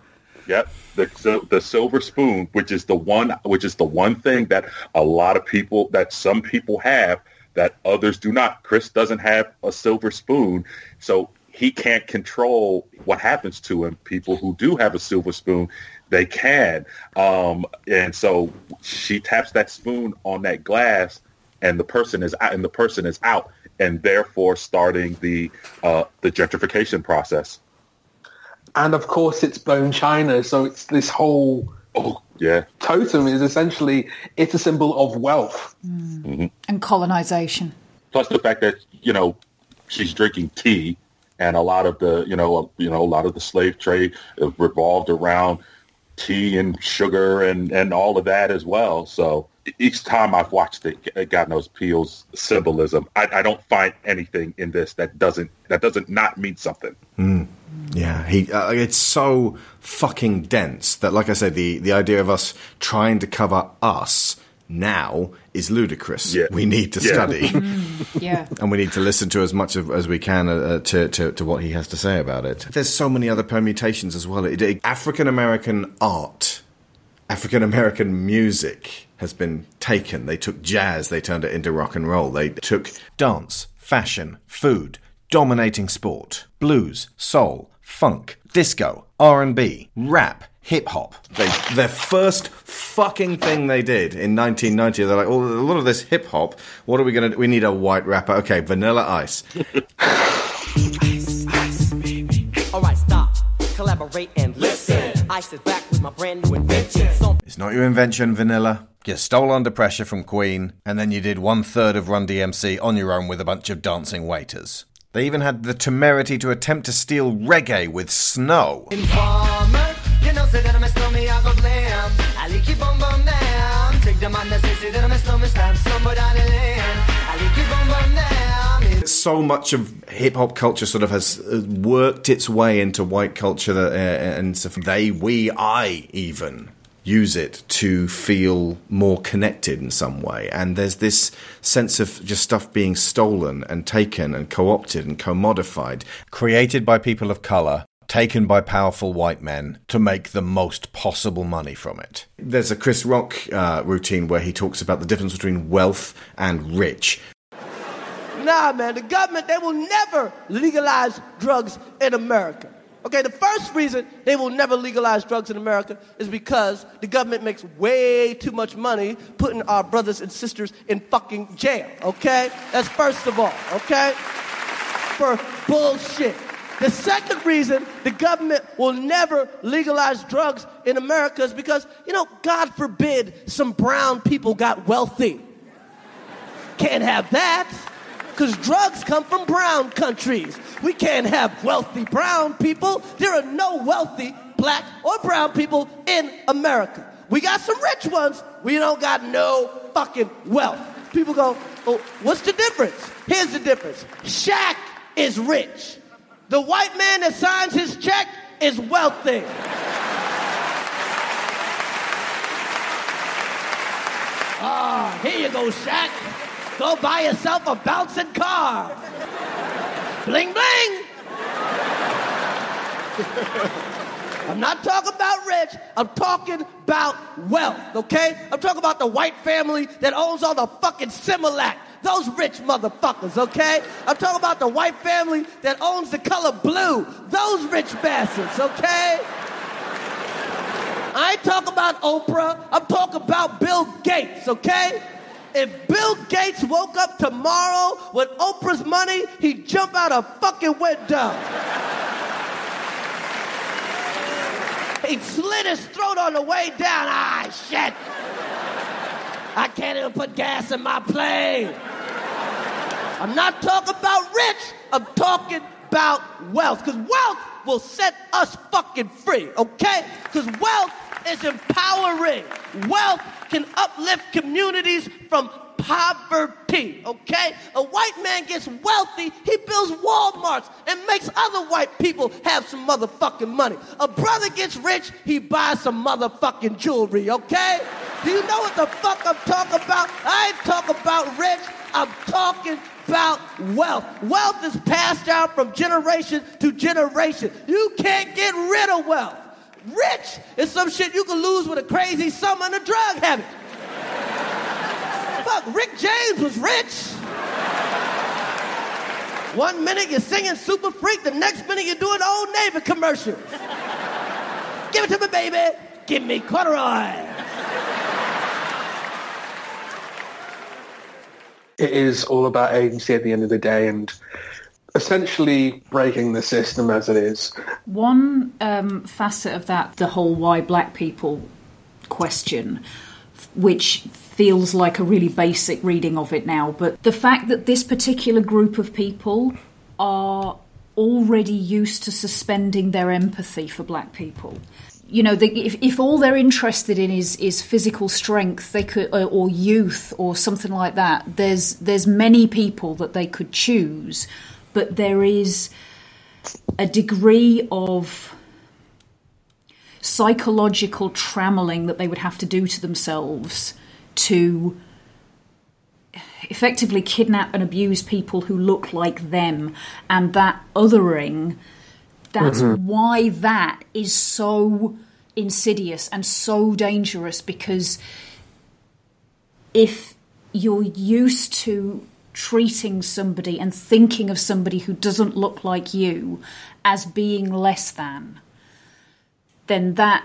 Yep. The, the silver spoon, which is the one, which is the one thing that a lot of people, that some people have, that others do not. Chris doesn't have a silver spoon, so he can't control what happens to him. People who do have a silver spoon, they can. Um, and so she taps that spoon on that glass, and the person is out, and the person is out, and therefore starting the uh, the gentrification process. And of course, it's bone china, so it's this whole. Oh, Yeah. Totem is essentially it's a symbol of wealth. Mhm. And colonization. Plus the fact that you know she's drinking tea, and a lot of the you know uh, you know a lot of the slave trade revolved around tea and sugar and and all of that as well. So each time I've watched it, God knows Peele's symbolism. I, I don't find anything in this that doesn't that doesn't not mean something. Mm. Yeah, he. Uh, it's so fucking dense that, like I said, the the idea of us trying to cover us now is ludicrous. Yeah. We need to Yeah. study. yeah. and we need to listen to as much of, as we can uh, to, to, to what he has to say about it. There's so many other permutations as well. African American art, African American music has been taken. They took jazz, they turned it into rock and roll. They took dance, fashion, food, dominating sport, blues, soul, funk, disco, R&B, rap, hip hop. They their first fucking thing they did in 1990. They're like, oh, a lot of this hip hop. What are we gonna? do? We need a white rapper. Okay, Vanilla Ice. Alright, stop, collaborate and listen. I sit back with my brand new invention. So It's not your invention, Vanilla. You stole Under Pressure from Queen, and then you did one third of Run DMC on your own with a bunch of dancing waiters. They even had the temerity to attempt to steal reggae with Snow. Informer, you know, Bum down. Man that say, say that I'm a stormy, stab down the lane. I bum down. So much of hip hop culture sort of has uh, worked its way into white culture, that, uh, and so they, we, I even use it to feel more connected in some way. And there's this sense of just stuff being stolen and taken and co opted and commodified, created by people of color. Taken by powerful white men to make the most possible money from it. There's a Chris Rock uh, routine where he talks about the difference between wealth and rich. Nah, man, the government, they will never legalize drugs in America. Okay, the first reason they will never legalize drugs in America is because the government makes way too much money putting our brothers and sisters in fucking jail, okay? That's first of all, okay? For bullshit. The second reason the government will never legalize drugs in America is because, you know, God forbid some brown people got wealthy. Can't have that. Because drugs come from brown countries. We can't have wealthy brown people. There are no wealthy black or brown people in America. We got some rich ones. We don't got no fucking wealth. People go, oh, what's the difference? Here's the difference Shaq is rich. The white man that signs his check is wealthy. Ah, here you go, Shaq. Go buy yourself a bouncing car. Bling bling. I'm not talking about rich. I'm talking about wealth, okay? I'm talking about the white family that owns all the fucking Similac. Those rich motherfuckers, okay? I'm talking about the white family that owns the color blue. Those rich bastards, okay? I ain't talking about Oprah. I'm talking about Bill Gates, okay? If Bill Gates woke up tomorrow with Oprah's money, he'd jump out a fucking window. He'd slit his throat on the way down. Ah, shit. I can't even put gas in my plane. I'm not talking about rich. I'm talking about wealth. Because wealth will set us fucking free, okay? Because wealth is empowering. Wealth can uplift communities from poverty, okay? A white man gets wealthy, he builds Walmarts and makes other white people have some motherfucking money. A brother gets rich, he buys some motherfucking jewelry, okay? Do you know what the fuck I'm talking about? I ain't talking about rich, I'm talking about wealth. Wealth is passed down from generation to generation. You can't get rid of wealth. Rich is some shit you can lose with a crazy summer and a drug habit. Fuck, Rick James was rich. One minute you're singing Super Freak, the next minute you're doing Old Navy commercials. Give it to me, baby. Give me corduroy. It is all about agency at the end of the day and essentially breaking the system as it is. One um, facet of that, the whole why black people question, which feels like a really basic reading of it now. But the fact that this particular group of people are already used to suspending their empathy for black people. You know, the, if, if all they're interested in is, is physical strength, they could, or, or youth, or something like that. There's there's many people that they could choose, but there is a degree of psychological trammeling that they would have to do to themselves to effectively kidnap and abuse people who look like them and that othering that's Mhm. why that is so insidious and so dangerous because if you're used to treating somebody and thinking of somebody who doesn't look like you as being less than then that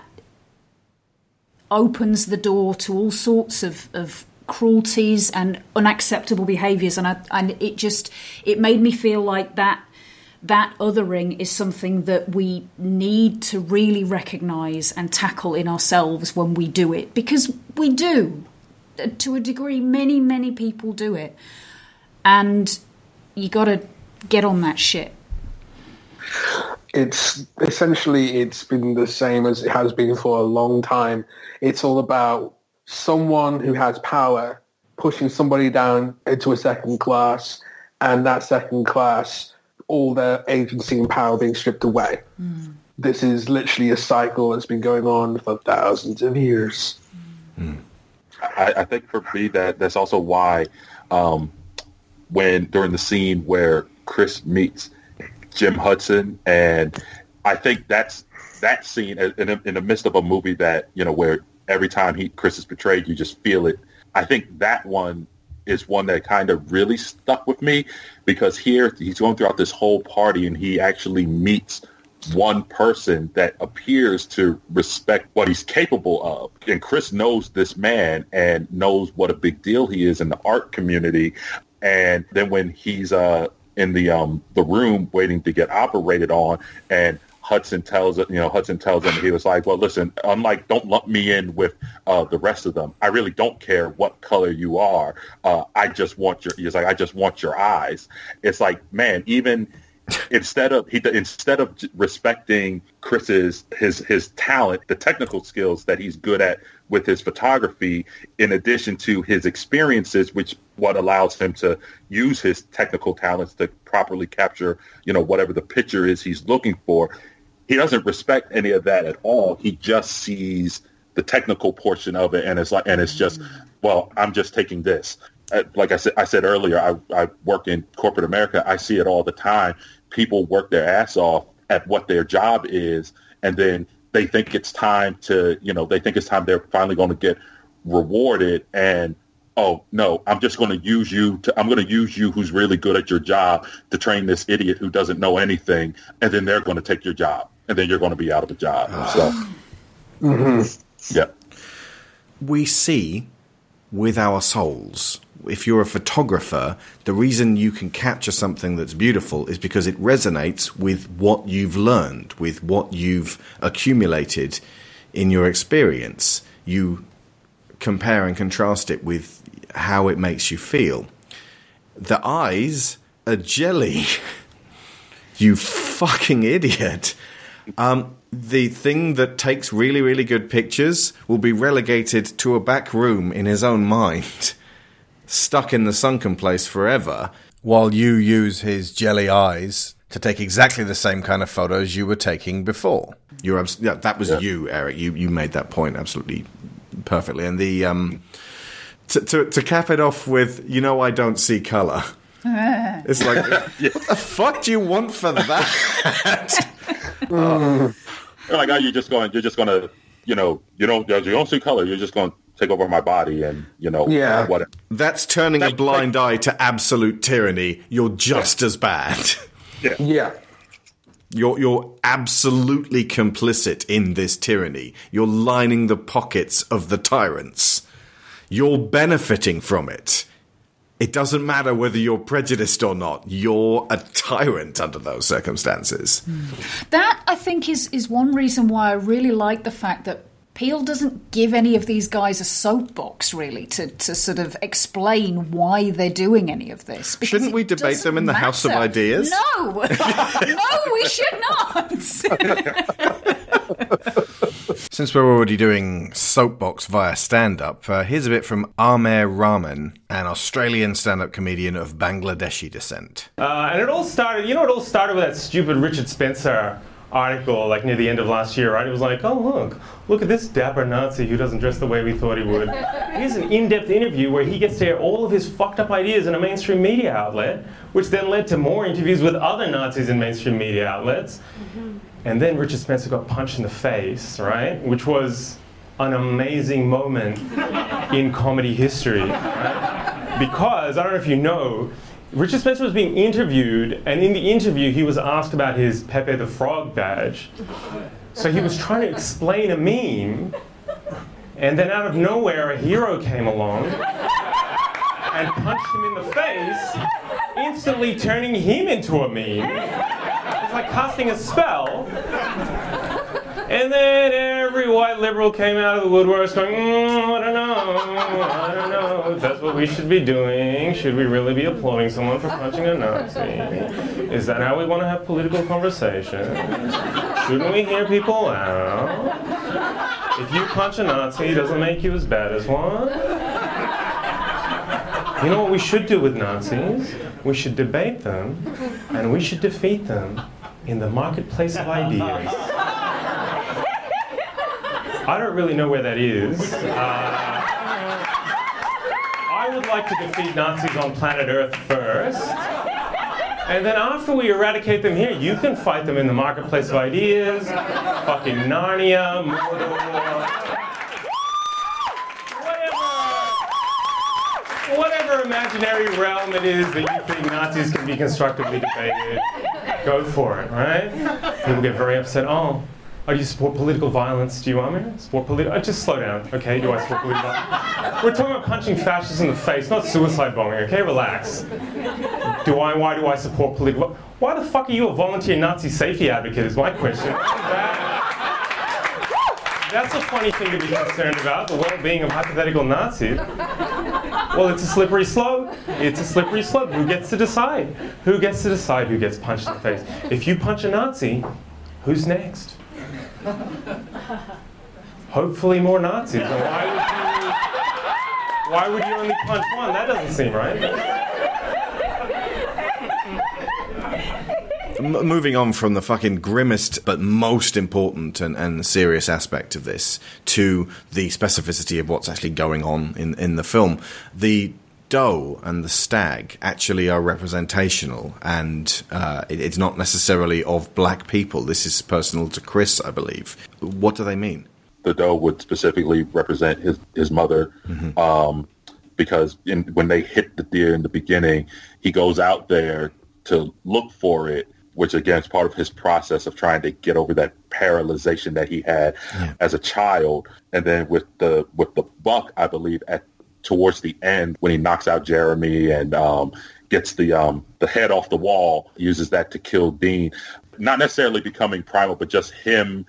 opens the door to all sorts of, of cruelties and unacceptable behaviors. And I, and it just it made me feel like that that othering is something that we need to really recognize and tackle in ourselves when we do it because we do. Uh, to a degree many many people do it. And you got to get on that shit. It's essentially it's been the same as it has been for a long time. It's all about someone who has power pushing somebody down into a second class, and that second class, all their agency and power being stripped away. Hmm. This is literally a cycle that's been going on for thousands of years. Hmm. I, I think for me that that's also why um, when during the scene where Chris meets Jim Hudson, and I think that's that scene uh, in, the- in the midst of a movie that you know where every time he Chris is betrayed, you just feel it. I think that one is one that kind of really stuck with me because here he's going throughout this whole party and he actually meets one person that appears to respect what he's capable of. And Chris knows this man and knows what a big deal he is in the art community. And then when he's uh, in the um, the room waiting to get operated on, and Hudson tells it, you know, Hudson tells him he was like, well, listen, unlike don't lump me in with uh, the rest of them. I really don't care what color you are. Uh, I just want your. He's like, I just want your eyes. It's like, man, even instead of he instead of respecting Chris's his his talent, the technical skills that he's good at with his photography, in addition to his experiences, which what allows him to use his technical talents to properly capture, you know, whatever the picture is he's looking for. He doesn't respect any of that at all. He just sees the technical portion of it, and it's like, and it's just, well, I'm just taking this. Uh, Like I said, I said earlier, I, I work in corporate America. I see it all the time. People work their ass off at what their job is, and then they think it's time to, you know, they think it's time they're finally going to get rewarded, and oh no, I'm just going to use you to, I'm going to use you who's really good at your job to train this idiot who doesn't know anything, and then they're going to take your job, and then you're going to be out of a job. Ah. So, mm-hmm. yeah. we see with our souls. If you're a photographer, the reason you can capture something that's beautiful is because it resonates with what you've learned, with what you've accumulated in your experience. You compare and contrast it with how it makes you feel. The eyes are jelly. you fucking idiot. Um, the thing that takes really, really good pictures will be relegated to a back room in his own mind, stuck in the sunken place forever, while you use his jelly eyes to take exactly the same kind of photos you were taking before. You're abs- yeah, that was you, Eric. You you made that point absolutely perfectly. And the um, to, to to cap it off with, you know, I don't see color. It's like, what the fuck do you want for that? Mm. They're like, oh, you're just going, you're just going to, you know, you don't, you don't see color. You're just going to take over my body and, you know, uh, whatever. That's turning a blind eye to absolute tyranny. You're just as bad. Yeah. Yeah. You're you're absolutely complicit in this tyranny. You're lining the pockets of the tyrants. You're benefiting from it. It doesn't matter whether you're prejudiced or not. You're a tyrant under those circumstances. Hmm. That I think is is one reason why I really like the fact that Peele doesn't give any of these guys a soapbox really to, to sort of explain why they're doing any of this. because Shouldn't we debate them in the House of. Ideas? No, no, we should not. Since we're already doing soapbox via stand up, uh, here's a bit from Aamer Rahman, an Australian stand up comedian of Bangladeshi descent. Uh, and it all started, you know, it all started with that stupid Richard Spencer article, like near the end of last year, right? It was like, oh, look, look at this dapper Nazi who doesn't dress the way we thought he would. Here's an in depth interview where he gets to air all of his fucked up ideas in a mainstream media outlet, which then led to more interviews with other Nazis in mainstream media outlets. And then Richard Spencer got punched in the face, right? Which was an amazing moment in comedy history. right? Because, I don't know if you know, Richard Spencer was being interviewed, and in the interview, he was asked about his Pepe the Frog badge. So he was trying to explain a meme, and then out of nowhere, a hero came along and punched him in the face, instantly turning him into a meme. It's like casting a spell. And then every white liberal came out of the woodworks going, mm, I don't know, I don't know if that's what we should be doing. Should we really be applauding someone for punching a Nazi? Is that how we want to have political conversations? Shouldn't we hear people out? If you punch a Nazi, it doesn't make you as bad as one. You know what we should do with Nazis? We should debate them, and we should defeat them in the marketplace of ideas. I don't really know where that is. Uh, I would like to defeat Nazis on planet Earth first. And then after we eradicate them here, you can fight them in the marketplace of ideas, fucking Narnia, Mordor, whatever imaginary realm it is that you think Nazis can be constructively debated, go for it, right? People get very upset. Oh, do you support political violence? Do you want me to support political? Just slow down, okay? Do I support political violence? We're talking about punching fascists in the face, not suicide bombing, okay? Relax. Do I? Why do I support political? Why the fuck are you a volunteer Nazi safety advocate? Is my question. That's a funny thing to be concerned about, the well-being of hypothetical Nazis. Well, it's a slippery slope. It's a slippery slope. Who gets to decide? Who gets to decide who gets punched in the face? If you punch a Nazi, who's next? Hopefully more Nazis. Why would you, why would you only punch one? That doesn't seem right. M- moving on from the fucking grimmest but most important and, and serious aspect of this to the specificity of what's actually going on in, in the film, the doe and the stag actually are representational and uh, it, it's not necessarily of black people. This is personal to Chris, I believe. What do they mean? the doe would specifically represent his his mother, um, because in, when they hit the deer in the beginning, he goes out there to look for it, which again is part of his process of trying to get over that paralyzation that he had as a child. And then with the with the buck, I believe at towards the end when he knocks out Jeremy and um, gets the um, the head off the wall, uses that to kill Dean. Not necessarily becoming primal, but just him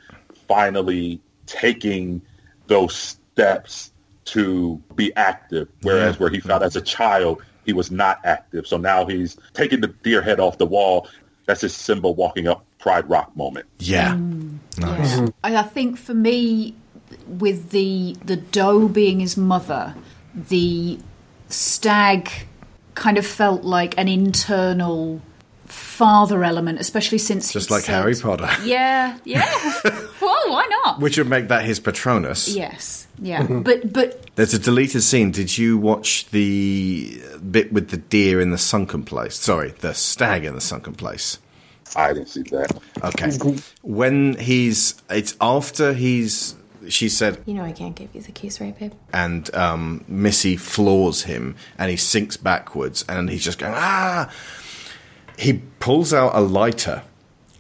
finally taking those steps to be active. Whereas Yeah. where he felt as a child he was not active. So now he's taking the deer head off the wall. That's his symbol walking up Pride Rock moment. Yeah. Mm. Yeah. And I think for me, with the the doe being his mother, the stag kind of felt like an internal father element, especially since Just he like said- Harry Potter. Yeah, yeah. well, why not? Which would make that his Patronus. Yes, yeah. But but There's a deleted scene. Did you watch the bit with the deer in the sunken place? Sorry, the stag in the sunken place. I didn't see that. Okay. When he's, it's after he's, she said, You know I can't give you the keys, right, babe? and um, Missy floors him, and he sinks backwards, and he's just going ah. He pulls out a lighter,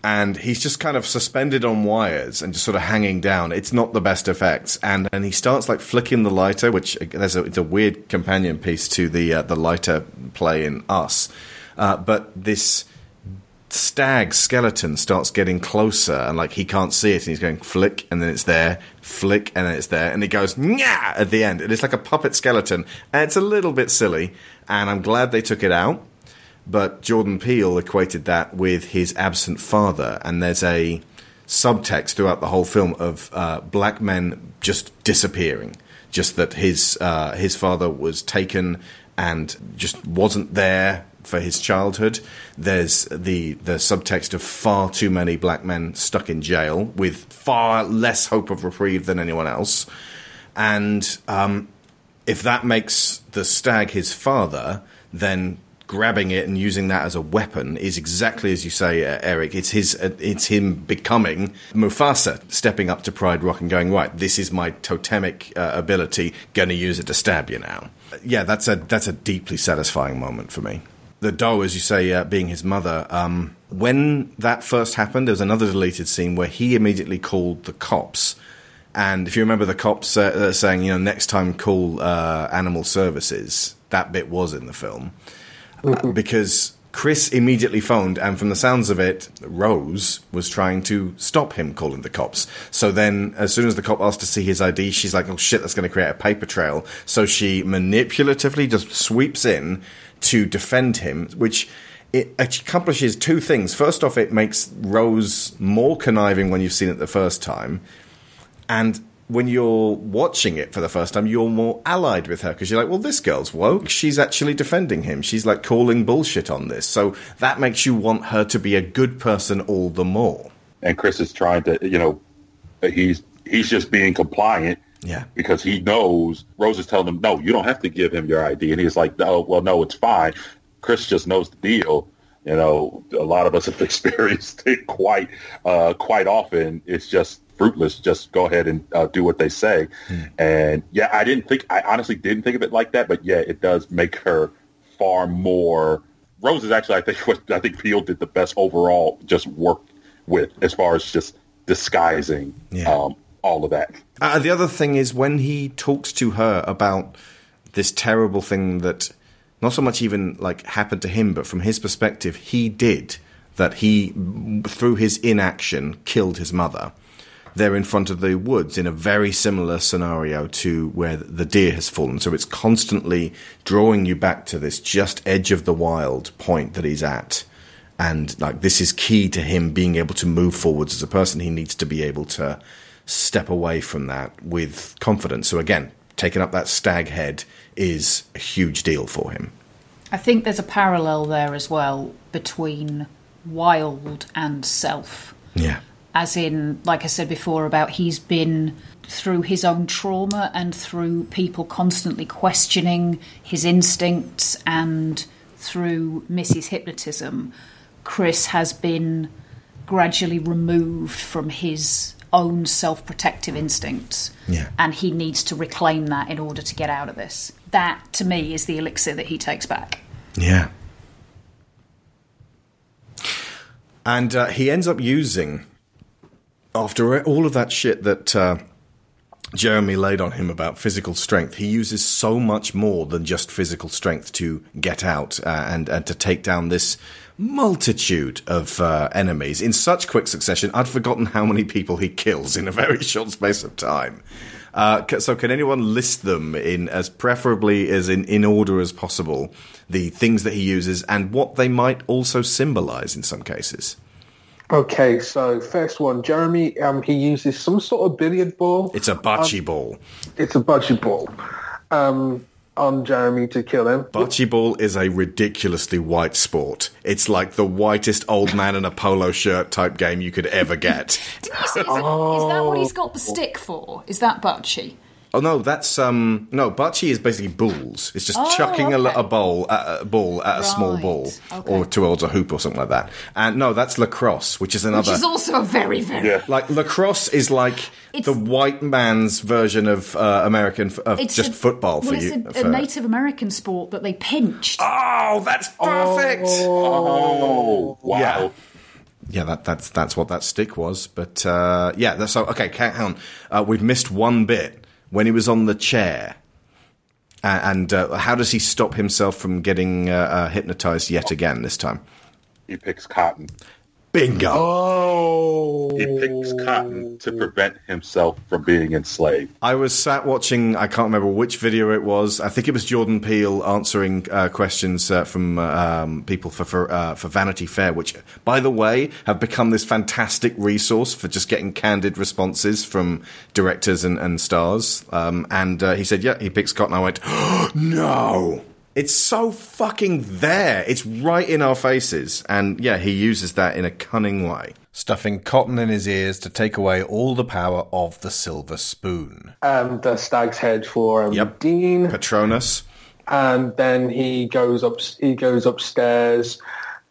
and he's just kind of suspended on wires and just sort of hanging down. It's not the best effects, and and he starts like flicking the lighter, which there's a it's a weird companion piece to the uh, the lighter play in Us, uh, but this stag skeleton starts getting closer and like he can't see it and he's going flick and then it's there flick and then it's there and it goes yeah at the end. And it's like a puppet skeleton. And it's a little bit silly and i'm glad they took it out but jordan peele equated that with his absent father and there's a subtext throughout the whole film of uh, black men just disappearing just that his uh, his father was taken and just wasn't there for his childhood. There's the the subtext of far too many black men stuck in jail with far less hope of reprieve than anyone else, and um, if that makes the stag his father, then grabbing it and using that as a weapon is exactly as you say, uh, Eric. It's his, uh, it's him becoming Mufasa, stepping up to Pride Rock and going, right, this is my totemic uh, ability. Going to use it to stab you now. Yeah, that's a that's a deeply satisfying moment for me. The doe, as you say, uh, being his mother. Um, when that first happened, there was another deleted scene where he immediately called the cops. And if you remember the cops uh, uh, saying, you know, next time call animal services, that bit was in the film. Because Chris immediately phoned, and from the sounds of it, Rose was trying to stop him calling the cops. So then, as soon as the cop asked to see his ID, she's like, oh shit, that's going to create a paper trail. So she manipulatively just sweeps in to defend him, which it accomplishes two things. First off, it makes Rose more conniving when you've seen it the first time. And when you're watching it for the first time, you're more allied with her because you're like, well, this girl's woke. She's actually defending him. She's like calling bullshit on this. So that makes you want her to be a good person all the more. And Chris is trying to, you know, he's he's just being compliant. Yeah. Because he knows Rose is telling him, no, you don't have to give him your ID. And he's like, no, well, no, it's fine. Chris just knows the deal. You know, a lot of us have experienced it quite, uh, quite often. It's just fruitless. Just go ahead and uh, do what they say. And yeah, I didn't think, I honestly didn't think of it like that, but yeah, it does make her far more. Rose is actually, I think, what I think Peele did the best overall. Just work with as far as just disguising um, all of that. Uh, the other thing is when he talks to her about this terrible thing that not so much even like happened to him, but from his perspective, he did that he, through his inaction, killed his mother. They're in front of the woods in a very similar scenario to where the deer has fallen. So it's constantly drawing you back to this just edge of the wild point that he's at. And like this is key to him being able to move forwards as a person. He needs to be able to step away from that with confidence. So again, taking up that stag head is a huge deal for him. I think there's a parallel there as well between wild and self. Yeah. As in, like I said before, about he's been through his own trauma and through people constantly questioning his instincts and through Missy's hypnotism, Chris has been gradually removed from his own self protective instincts. Yeah. And he needs to reclaim that in order to get out of this. That, to me, is the elixir that he takes back. Yeah. And uh, he ends up using, after all of that shit that uh, Jeremy laid on him about physical strength, he uses so much more than just physical strength to get out uh, and, and to take down this multitude of uh, enemies in such quick succession. I'd forgotten how many people he kills in a very short space of time. Uh, so, can anyone list them in as preferably as in, in order as possible? The things that he uses and what they might also symbolize in some cases. Okay, so first one, Jeremy. Um, he uses some sort of billiard ball. It's a bocce ball. It's a bocce ball. Um, on Jeremy to kill him. Bocce ball is a ridiculously white sport. It's like the whitest old man in a polo shirt type game you could ever get. Is, it- is that what he's got the stick for? Is that Butchie? Oh no, that's um no. Bocce is basically balls. It's just Oh, chucking a, okay. a bowl at a ball at a small ball okay. or towards a hoop or something like that. And no, that's lacrosse, which is another. Which is also a very, very. Like lacrosse is like the white man's version of uh, American f- of It's just a- football well, for it's you. a, for- a Native American sport that they pinched. Oh, that's perfect. Oh, wow. Yeah. Yeah, that, that's that's what that stick was. But uh, yeah, that's, so okay. ca- Hang on, uh, we've missed one bit when he was on the chair. And uh, how does he stop himself from getting uh, uh, hypnotized yet again this time? He picks cotton. Bingo. Oh. He picks cotton to prevent himself from being enslaved. I was sat watching, I can't remember which video it was. I think it was Jordan Peele answering uh, questions uh, from uh, um, people for for, uh, for Vanity Fair, which, by the way, have become this fantastic resource for just getting candid responses from directors and, and stars. Um, and uh, he said, Yeah, he picks cotton. I went, No. It's so fucking there. It's right in our faces. And yeah, he uses that in a cunning way. Stuffing cotton in his ears to take away all the power of the silver spoon. And the stag's head for um, Dean. Patronus. And then he goes up. He goes upstairs,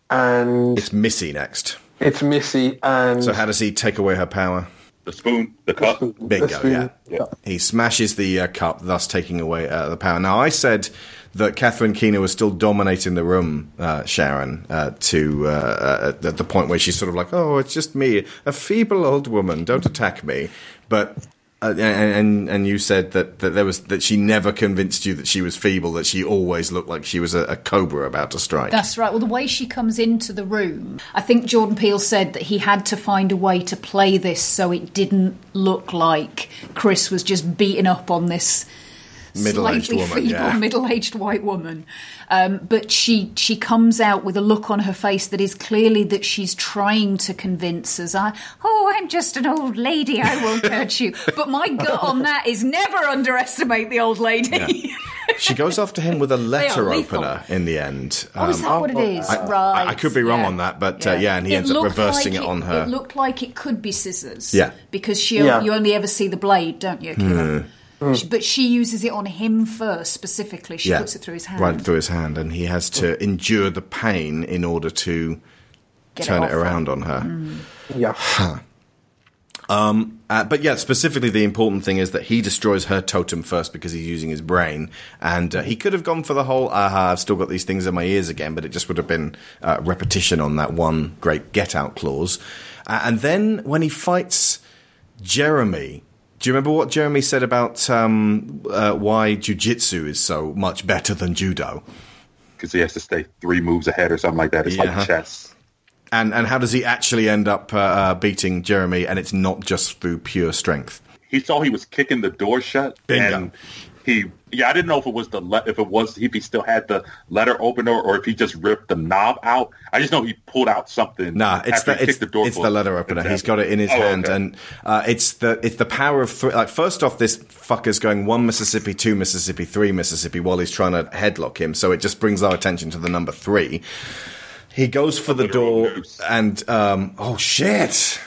and It's Missy next. it's Missy. And So how does he take away her power? The spoon, the cup. Bingo, The spoon, yeah. He smashes the uh, cup, thus taking away uh, the power. Now, I said that Catherine Keener was still dominating the room, uh, Sharon, uh, to uh, uh, at the point where she's sort of like, "Oh, it's just me, a feeble old woman. Don't attack me." But uh, and, and you said that, that there was that she never convinced you that she was feeble, that she always looked like she was a, a cobra about to strike. That's right. Well, the way she comes into the room, I think Jordan Peele said that he had to find a way to play this so it didn't look like Chris was just beating up on this Middle-aged slightly woman, feeble, yeah. middle-aged white woman. Um, but she she comes out with a look on her face that is clearly that she's trying to convince us. I, oh, I'm just an old lady. I won't hurt you. But my gut on that is never underestimate the old lady. she goes after him with a letter opener in the end. Oh, is that what it is? I, right. I, I could be wrong yeah. on that, but yeah, uh, yeah and he It ends up reversing like it on her. It looked like it could be scissors. Yeah. Because she Yeah. you only ever see the blade, don't you? Kira? Hmm. She- But she uses it on him first, specifically. She puts it through his hand. Right through his hand, and he has to endure the pain in order to Get turn it, off her. around on her. Mm. Yeah. Um, uh, but yeah, specifically, the important thing is that he destroys her totem first because he's using his brain, and uh, he could have gone for the whole "aha, I've still got these things in my ears again," but it just would have been uh, repetition on that one great get out clause. Uh, and then when he fights Jeremy. Do you remember what Jeremy said about um, uh, why jujitsu is so much better than judo? Because he has to stay three moves ahead or something like that. It's Yeah. like chess. And and how does he actually end up uh, uh, beating Jeremy? And it's not just through pure strength. He saw he was kicking the door shut, Bingo. and he. Yeah, I didn't know if it was the le- if it was if he still had the letter opener or if he just ripped the knob out. I just know he pulled out something. Nah, it's the it's, the door. it's the letter opener. He's got it in his Oh, hand, okay. and uh, it's the it's the power of three. Like first off, this fucker's going one Mississippi, two Mississippi, three Mississippi while he's trying to headlock him. So it just brings our attention to the number three. He goes for the door, and um, oh shit!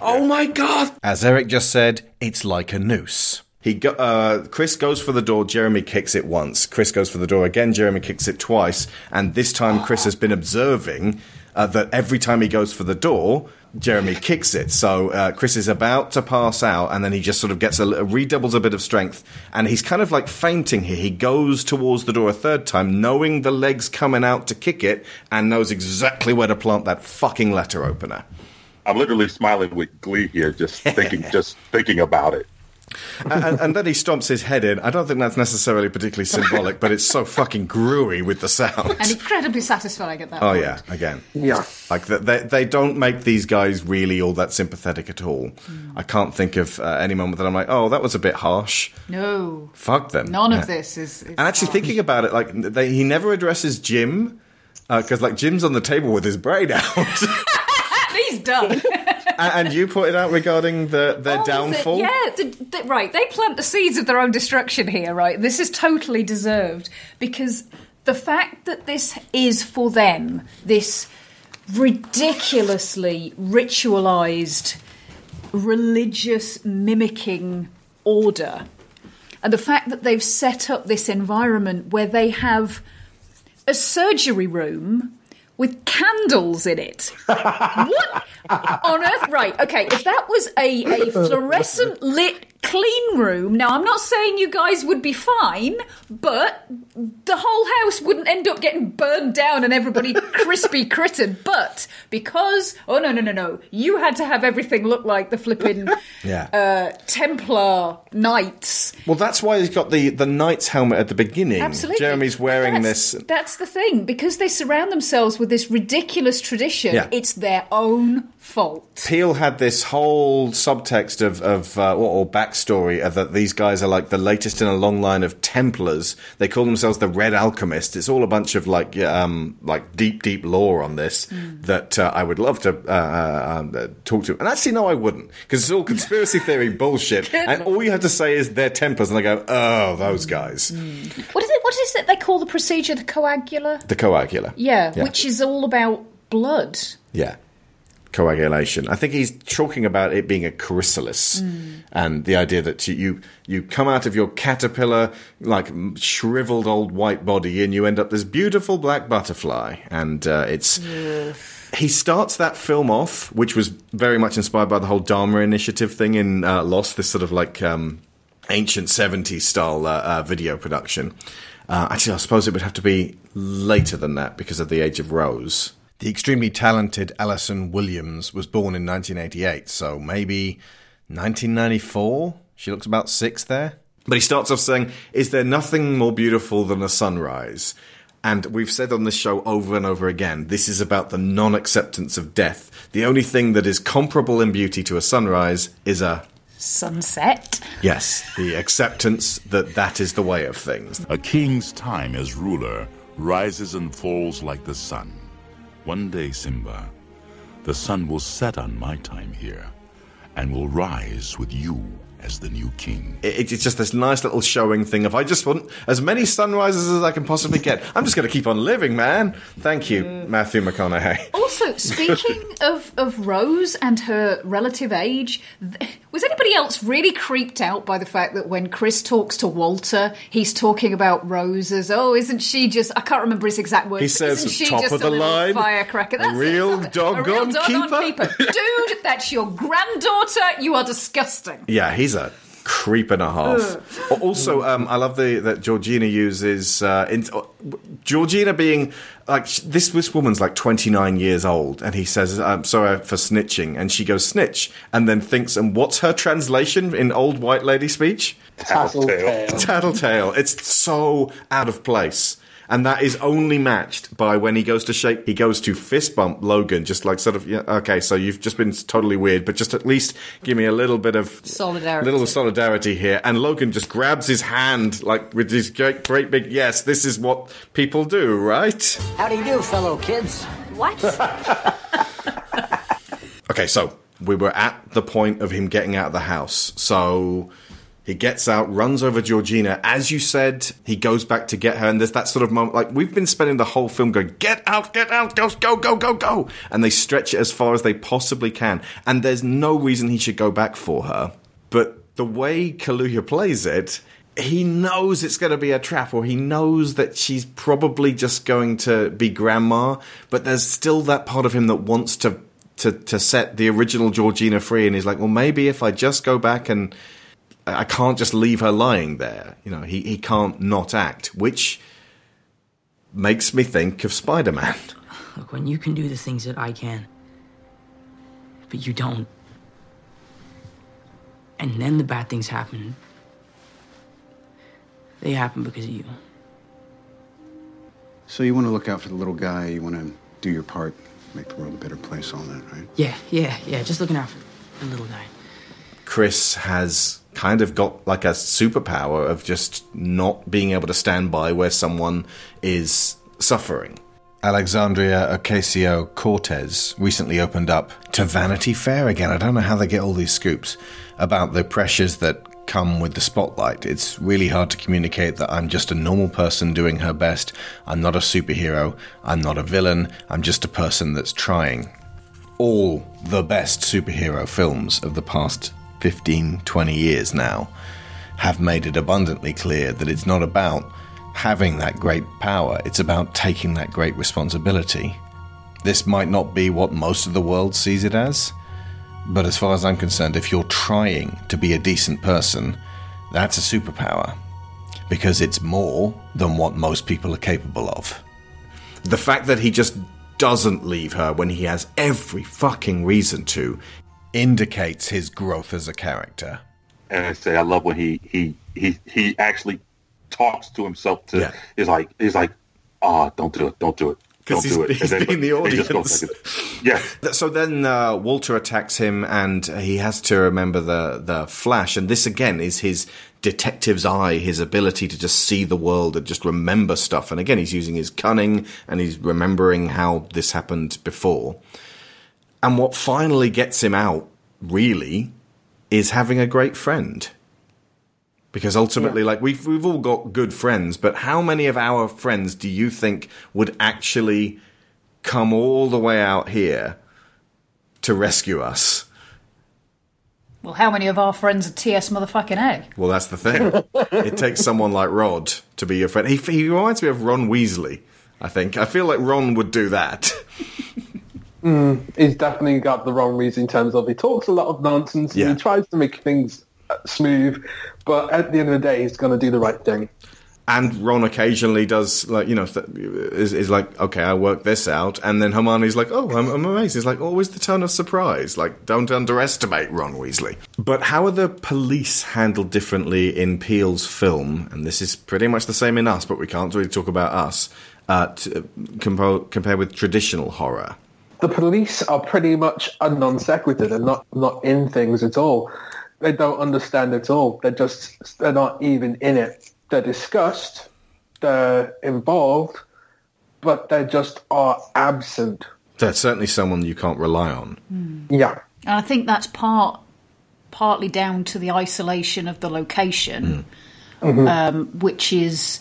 Oh my god! As Eric just said, it's like a noose. He go, uh, Chris goes for the door. Jeremy kicks it once. Chris goes for the door again. Jeremy kicks it twice, and this time Chris has been observing uh, that every time he goes for the door, Jeremy kicks it. So uh, Chris is about to pass out, and then he just sort of gets a li- redoubles a bit of strength, and he's kind of like fainting here. He goes towards the door a third time, knowing the legs coming out to kick it, and knows exactly where to plant that fucking letter opener. I'm literally smiling with glee here, just thinking, just thinking about it. And, and then he stomps his head in. I don't think that's necessarily particularly symbolic, but it's so fucking gruey with the sound. And incredibly satisfying at that Oh point. yeah, again. Yeah. Like th- they they don't make these guys really all that sympathetic at all. Hmm. I can't think of uh, any moment that I'm like, oh, that was a bit harsh. No. Fuck them. None Yeah. of this is. is And actually, thinking about it, like they, he never addresses Jim because like Jim's on the table with his brain out. He's done. and, you pointed out regarding the their Oh, downfall. the- yeah, the, the- right. They plant the seeds of their own destruction here, right? This is totally deserved because the fact that this is for them, this ridiculously ritualized religious mimicking order, and the fact that they've set up this environment where they have a surgery room with candles in it. what on earth? Right, okay, if that was a, a fluorescent lit clean room. Now, I'm not saying you guys would be fine, but the whole house wouldn't end up getting burned down and everybody crispy crittered. But because, oh no, no, no, no, you had to have everything look like the flipping Yeah. uh, Templar knights. Well, that's why he's got the, the knight's helmet at the beginning. Absolutely. Jeremy's wearing That's- this. That's the thing. Because they surround themselves with this ridiculous tradition, Yeah. it's their own fault. Peele had this whole subtext of, of uh, or, or backstory of that these guys are like the latest in a long line of Templars. They call themselves the Red Alchemists. It's all a bunch of like um, like deep, deep lore on this that uh, I would love to uh, uh, um, uh, talk to. And actually, no, I wouldn't because it's all conspiracy theory bullshit. And all you have to say is they're Templars, and they go, oh, those guys, What is it? What is it they call the procedure? The coagula? the coagula. Yeah, Yeah. which is all about blood. Yeah. Coagulation. I think he's talking about it being a chrysalis Mm. and the idea that you, you come out of your caterpillar like shriveled old white body and you end up this beautiful black butterfly and uh, it's he starts that film off which was very much inspired by the whole Dharma initiative thing in uh, Lost this sort of like um, ancient 70s style uh, uh, video production uh, actually I suppose it would have to be later than that because of the age of Rose the extremely talented Allison Williams was born in 1988, so maybe 1994. She looks about six there. But he starts off saying, Is there nothing more beautiful than a sunrise? And we've said on this show over and over again, this is about the non acceptance of death. The only thing that is comparable in beauty to a sunrise is a Sunset. yes, the acceptance that that is the way of things. A king's time as ruler rises and falls like the sun. One day, Simba, the sun will set on my time here and will rise with you as the new king. It, it's just this nice little showing thing of I just want as many sunrises as I can possibly get. I'm just going to keep on living, man. Thank you, Matthew McConaughey. Also, speaking of, of Rose and her relative age, th- was anybody else really creeped out by the fact that when Chris talks to Walter, he's talking about roses? oh, isn't she just, I can't remember his exact words. He says, isn't she top just of the a line, firecracker? That's real that's it. A real doggone doggone keeper. Dude, that's your granddaughter. You are disgusting. Yeah, he's a creep and a half. Al- also, um, I love the that Georgina uses. Uh, in, uh, Georgina being like this. This woman's like twenty nine years old, and he says, "I'm sorry for snitching," and she goes snitch, and then thinks, "And what's her translation in old white lady speech?" Tattletale. Tattletale. It's so out of place. And that is only matched by when he goes to shake, he goes to fist bump Logan, just like sort of, yeah, okay, so you've just been totally weird, but just at least give me a little bit of Solidarity. little solidarity here. And Logan just grabs his hand, like with his great, great big, yes, this is what people do, right? How do you do, fellow kids? What? Okay, so we were at the point of him getting out of the house. So he gets out, runs over Georgina. As you said, he goes back to get her, and there's that sort of moment. Like we've been spending the whole film going, "Get out, get out, go, go, go, go, go!" And they stretch it as far as they possibly can. And there's no reason he should go back for her. But the way Kaluuya plays it. He knows it's going to be a trap, or he knows that she's probably just going to be grandma, but there's still that part of him that wants to to to set the original Georgina free, and he's like, well, maybe if I just go back and I can't just leave her lying there. You know, he he can't not act, which makes me think of Spider Man. Look, when you can do the things that I can, but you don't, and then the bad things happen, they happen because of you. So you want to look out for the little guy, you want to do your part, make the world a better place, all that, right? Yeah, yeah, yeah, just looking out for the little guy. Chris has kind of got like a superpower of just not being able to stand by where someone is suffering. Alexandria Ocasio Cortez recently opened up to Vanity Fair again. I don't know how they get all these scoops about the pressures that come with the spotlight. It's really hard to communicate that I'm just a normal person doing her best. I'm not a superhero. I'm not a villain. I'm just a person that's trying all the best superhero films of the past 15, 20 years now have made it abundantly clear that it's not about having that great power, it's about taking that great responsibility. This might not be what most of the world sees it as, But as far as I'm concerned, if you're trying to be a decent person, that's a superpower. Because it's more than what most people are capable of. The fact that he just doesn't leave her when he has every fucking reason to indicates his growth as a character. and I say I love when he he he he actually talks to himself to Yeah. is like he's like ah don't do it don't do it Because don't he's, do it he's then, been the but he just audience. like, yeah So then uh, Walter attacks him, and he has to remember the the flash. And this again is his detective's eye, his ability to just see the world and just remember stuff. And again, he's using his cunning and he's remembering how this happened before. And what finally gets him out, really, is having a great friend. Because ultimately, like we've we've all got good friends, but how many of our friends do you think would actually come all the way out here to rescue us? Well, how many of our friends are TS motherfucking A? Well, that's the thing. it takes someone like Rod to be your friend. He, he reminds me of Ron Weasley. I think. I feel like Ron would do that. Mm, he's definitely got the wrong reason in terms of he talks a lot of nonsense Yeah. and he tries to make things uh, smooth, but at the end of the day, he's going to do the right thing. And Ron occasionally does like you know th- is, is like okay I work this out and then Hermione's like oh I'm, I'm amazed. It's like always the tone of surprise. Like don't underestimate Ron Weasley. But how are the police handled differently in Peele's film? And this is pretty much the same in us but we can't really talk about us uh, to, compo- compared with traditional horror The police are pretty much a non sequitur. They're not, not in things at all. They don't understand at all. They're just, they're not even in it. They're discussed, they're involved, but they just are absent. They're certainly someone you can't rely on Yeah. And I think that's part partly down to the isolation of the location, Mhm. um, which is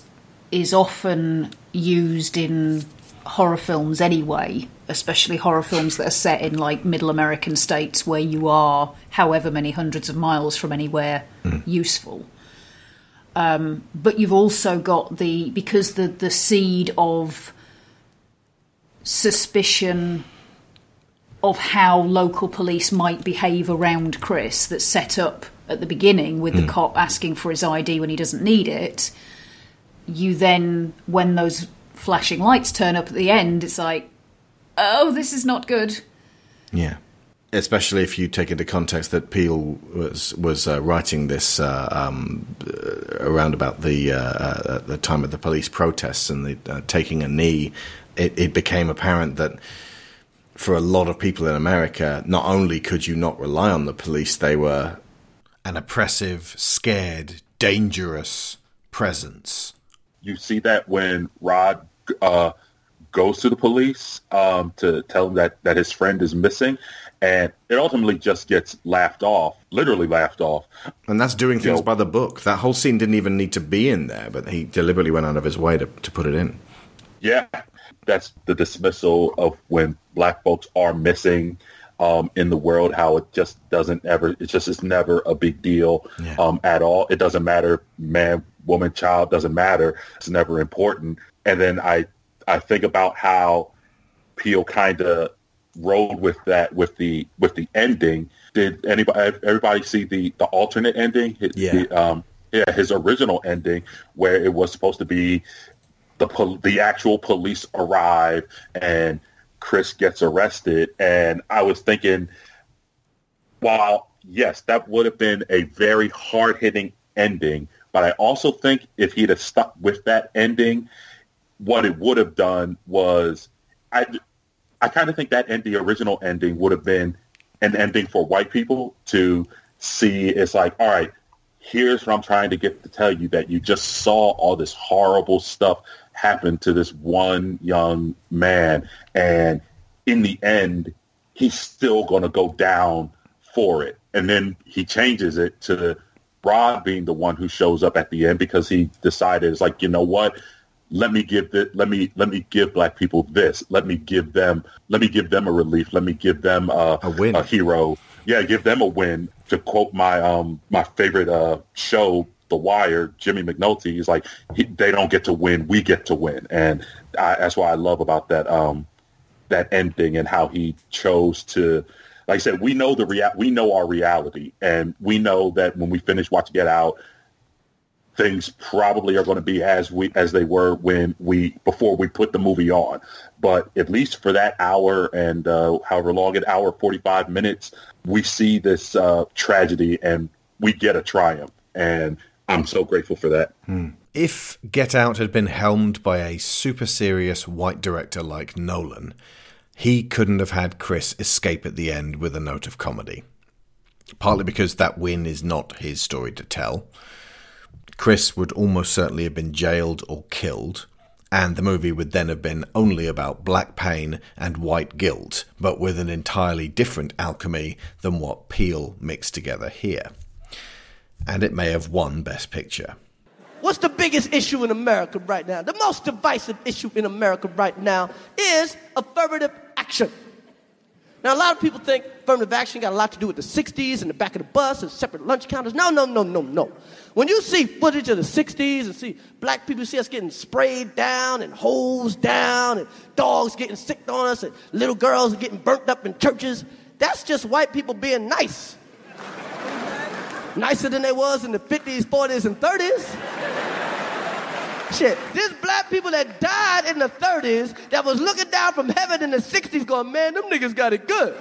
is often used in horror films anyway, especially horror films that are set in like middle American states where you are however many hundreds of miles from anywhere useful. Um, but you've also got the because the the seed of suspicion of how local police might behave around Chris that's set up at the beginning with the Hmm. cop asking for his ID when he doesn't need it. You then, when those flashing lights turn up at the end, it's like, oh, this is not good. Yeah, especially if you take into context that Peele was was uh, writing this uh, um, uh, around about the uh, uh, the time of the police protests and the uh, taking a knee. It, it became apparent that for a lot of people in America, not only could you not rely on the police, they were an oppressive, scared, dangerous presence. you see that when Rod uh, goes to the police um, to tell him that, that his friend is missing, and it ultimately just gets laughed off, literally laughed off. And that's doing things Yo. by the book. That whole scene didn't even need to be in there, but he deliberately went out of his way to, to put it in. Yeah, that's the dismissal of when black folks are missing um, in the world. How it just doesn't ever. It just is never a big deal um, at all. It doesn't matter, man, woman, child. Doesn't matter. It's never important. And then I I think about how Peele kind of rode with that with the with the ending. Did anybody everybody see the the alternate ending? Yeah. the, um, yeah, his original ending where it was supposed to be the pol- the actual police arrive and Chris gets arrested. And I was thinking, while yes, that would have been a very hard hitting ending, but I also think if he'd have stuck with that ending, what it would have done was I I kind of think that end, the original ending would have been an ending for white people to see. It's like, all right, here's what I'm trying to get to tell you that you just saw all this horrible stuff happen to this one young man. And in the end, he's still going to go down for it. And then he changes it to Rod being the one who shows up at the end because he decided it's like, you know what? Let me give it. Let me let me give black people this. Let me give them. Let me give them a relief. Let me give them a, A win. a hero. Yeah, give them a win. To quote my um my favorite uh show, The Wire, Jimmy McNulty is like he, they don't get to win, we get to win, and I, that's what I love about that um that ending and how he chose to like I said, we know the rea- we know our reality, and we know that when we finish watching Get Out, things probably are going to be as we as they were when we before we put the movie on. But at least for that hour and uh, however long an hour forty five minutes, we see this uh, tragedy and we get a triumph, and I'm so grateful for that. If Get Out had been helmed by a super serious white director like Nolan, he couldn't have had Chris escape at the end with a note of comedy. Partly because that win is not his story to tell. Chris would almost certainly have been jailed or killed, and the movie would then have been only about black pain and white guilt, but with an entirely different alchemy than what Peele mixed together here. And it may have won Best Picture. What's the biggest issue in America right now? The most divisive issue in America right now is affirmative action. Now, a lot of people think affirmative action got a lot to do with the 60s and the back of the bus and separate lunch counters. No, no, no, no, no. When you see footage of the 60s and see black people see us getting sprayed down and hosed down and dogs getting sick on us and little girls getting burnt up in churches, that's just white people being nice. Nicer than they was in the 50s, 40s, and 30s. Shit, there's black people that died in the 30s that was looking down from heaven in the 60s going, man, them niggas got it good.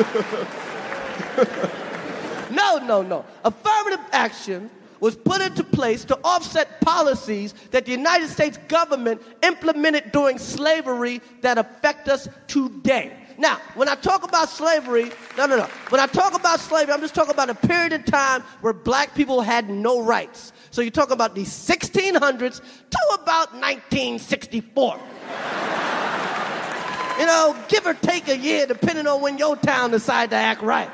no, no, no. Affirmative action was put into place to offset policies that the United States government implemented during slavery that affect us today. Now, when I talk about slavery, no, no, no. When I talk about slavery, I'm just talking about a period of time where black people had no rights. So you talk about the 1600s to about 1964. you know, give or take a year, depending on when your town decided to act right.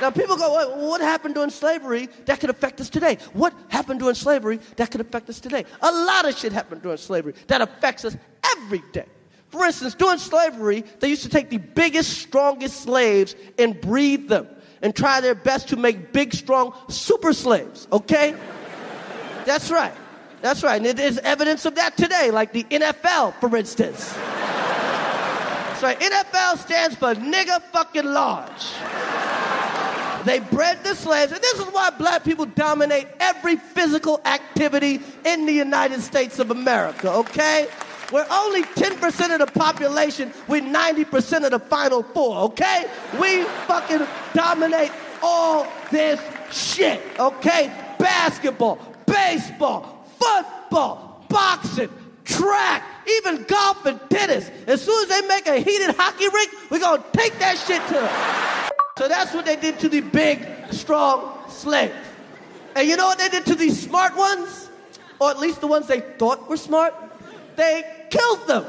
Now, people go, "What- happened during slavery that could affect us today? What happened during slavery that could affect us today? A lot of shit happened during slavery that affects us every day. For instance, during slavery, they used to take the biggest, strongest slaves and breed them and try their best to make big, strong super slaves, okay? That's right. That's right. And there's evidence of that today, like the NFL, for instance. Right. NFL stands for nigga fucking large. They bred the slaves, and this is why black people dominate every physical activity in the United States of America, okay? We're only 10% of the population, we're 90% of the final four, okay? We fucking dominate all this shit, okay? Basketball, baseball, football, boxing, track, even golf and tennis. As soon as they make a heated hockey rink, we're gonna take that shit to them. so that's what they did to the big, strong slaves. And you know what they did to these smart ones? Or at least the ones they thought were smart? They killed them.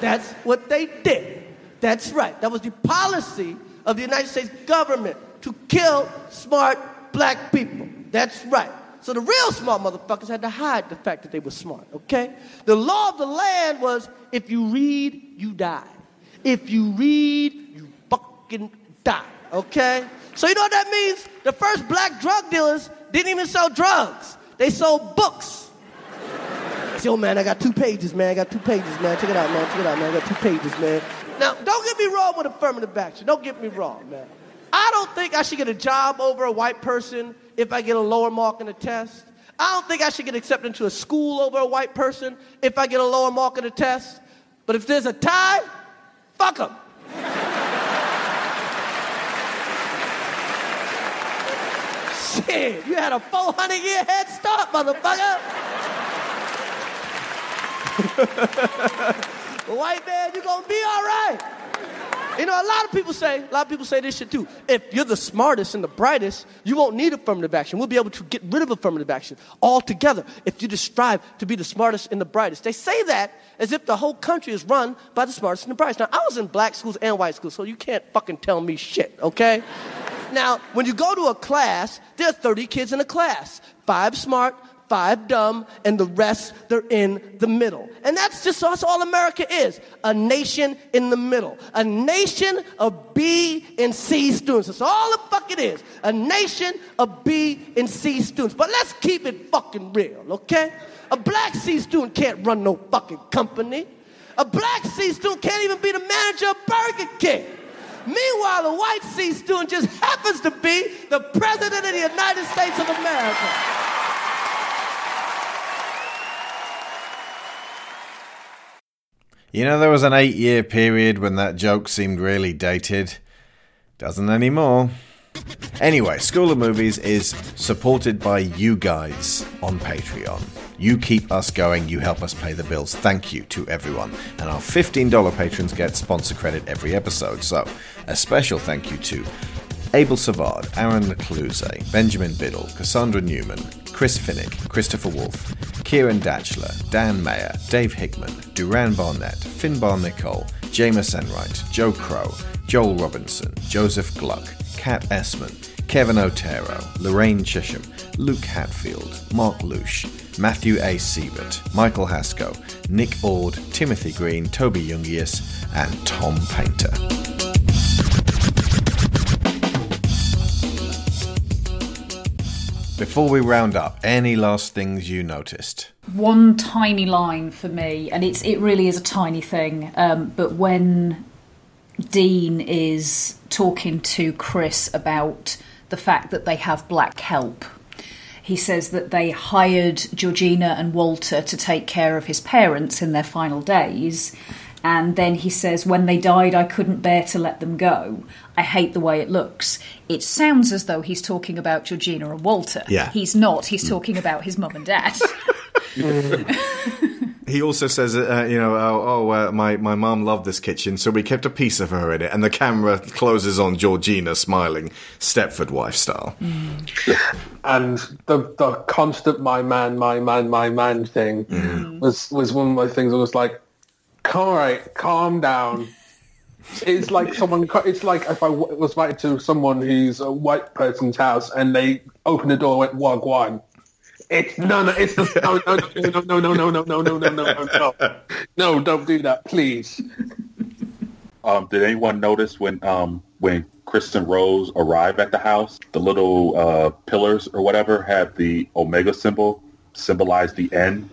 That's what they did. That's right. That was the policy of the United States government to kill smart black people. That's right. So the real smart motherfuckers had to hide the fact that they were smart, okay? The law of the land was if you read, you die. If you read, you fucking die, okay? So you know what that means? The first black drug dealers didn't even sell drugs. They sold books. Yo, man, I got two pages, man. I got two pages, man. Check it out, man. Check it out, man. I got two pages, man. Now, don't get me wrong with affirmative action. Don't get me wrong, man. I don't think I should get a job over a white person if I get a lower mark in a test. I don't think I should get accepted into a school over a white person if I get a lower mark in a test. But if there's a tie, fuck them. Shit, you had a 400 year head start, motherfucker. White man, you're gonna be all right. You know, a lot of people say, a lot of people say this shit too. If you're the smartest and the brightest, you won't need affirmative action. We'll be able to get rid of affirmative action altogether if you just strive to be the smartest and the brightest. They say that as if the whole country is run by the smartest and the brightest. Now, I was in black schools and white schools, so you can't fucking tell me shit, okay? now, when you go to a class, there are 30 kids in a class. Five smart, five dumb, and the rest, they're in the middle. And that's just that's all America is a nation in the middle. A nation of B and C students. That's all the fuck it is. A nation of B and C students. But let's keep it fucking real, okay? A black C student can't run no fucking company. A black C student can't even be the manager of Burger King. Meanwhile, a white C student just happens to be the president of the United States of America. You know, there was an eight year period when that joke seemed really dated. Doesn't anymore. Anyway, School of Movies is supported by you guys on Patreon. You keep us going, you help us pay the bills. Thank you to everyone. And our $15 patrons get sponsor credit every episode. So, a special thank you to Abel Savard, Aaron Lecluse, Benjamin Biddle, Cassandra Newman, Chris Finnick, Christopher Wolfe, Kieran Datchler, Dan Mayer, Dave Hickman, Duran Barnett, Finbar Nicole, Jameis Enright, Joe Crow, Joel Robinson, Joseph Gluck, Kat Essman, Kevin Otero, Lorraine Chisholm, Luke Hatfield, Mark Lush, Matthew A. Siebert, Michael Hasco, Nick Ord, Timothy Green, Toby Jungius, and Tom Painter. Before we round up, any last things you noticed? One tiny line for me, and it's it really is a tiny thing. Um, but when Dean is talking to Chris about the fact that they have black help, he says that they hired Georgina and Walter to take care of his parents in their final days. And then he says, When they died, I couldn't bear to let them go. I hate the way it looks. It sounds as though he's talking about Georgina and Walter. Yeah. He's not. He's talking about his mum and dad. He also says, uh, you know, oh, oh uh, my my mom loved this kitchen, so we kept a piece of her in it, and the camera closes on Georgina smiling, Stepford wife style. and the the constant my man, my man, my man thing was was one of my things. I was like, all right, calm down. It's like someone. It's like if I was invited to someone who's a white person's house and they open the door and went wagwan. It's no, no, it's the, no, no, no, no, no, no, no, no, no, no, no, no, no, don't do that, please. Um, did anyone notice when um, when Chris and Rose arrived at the house, the little uh, pillars or whatever had the omega symbol symbolize the end?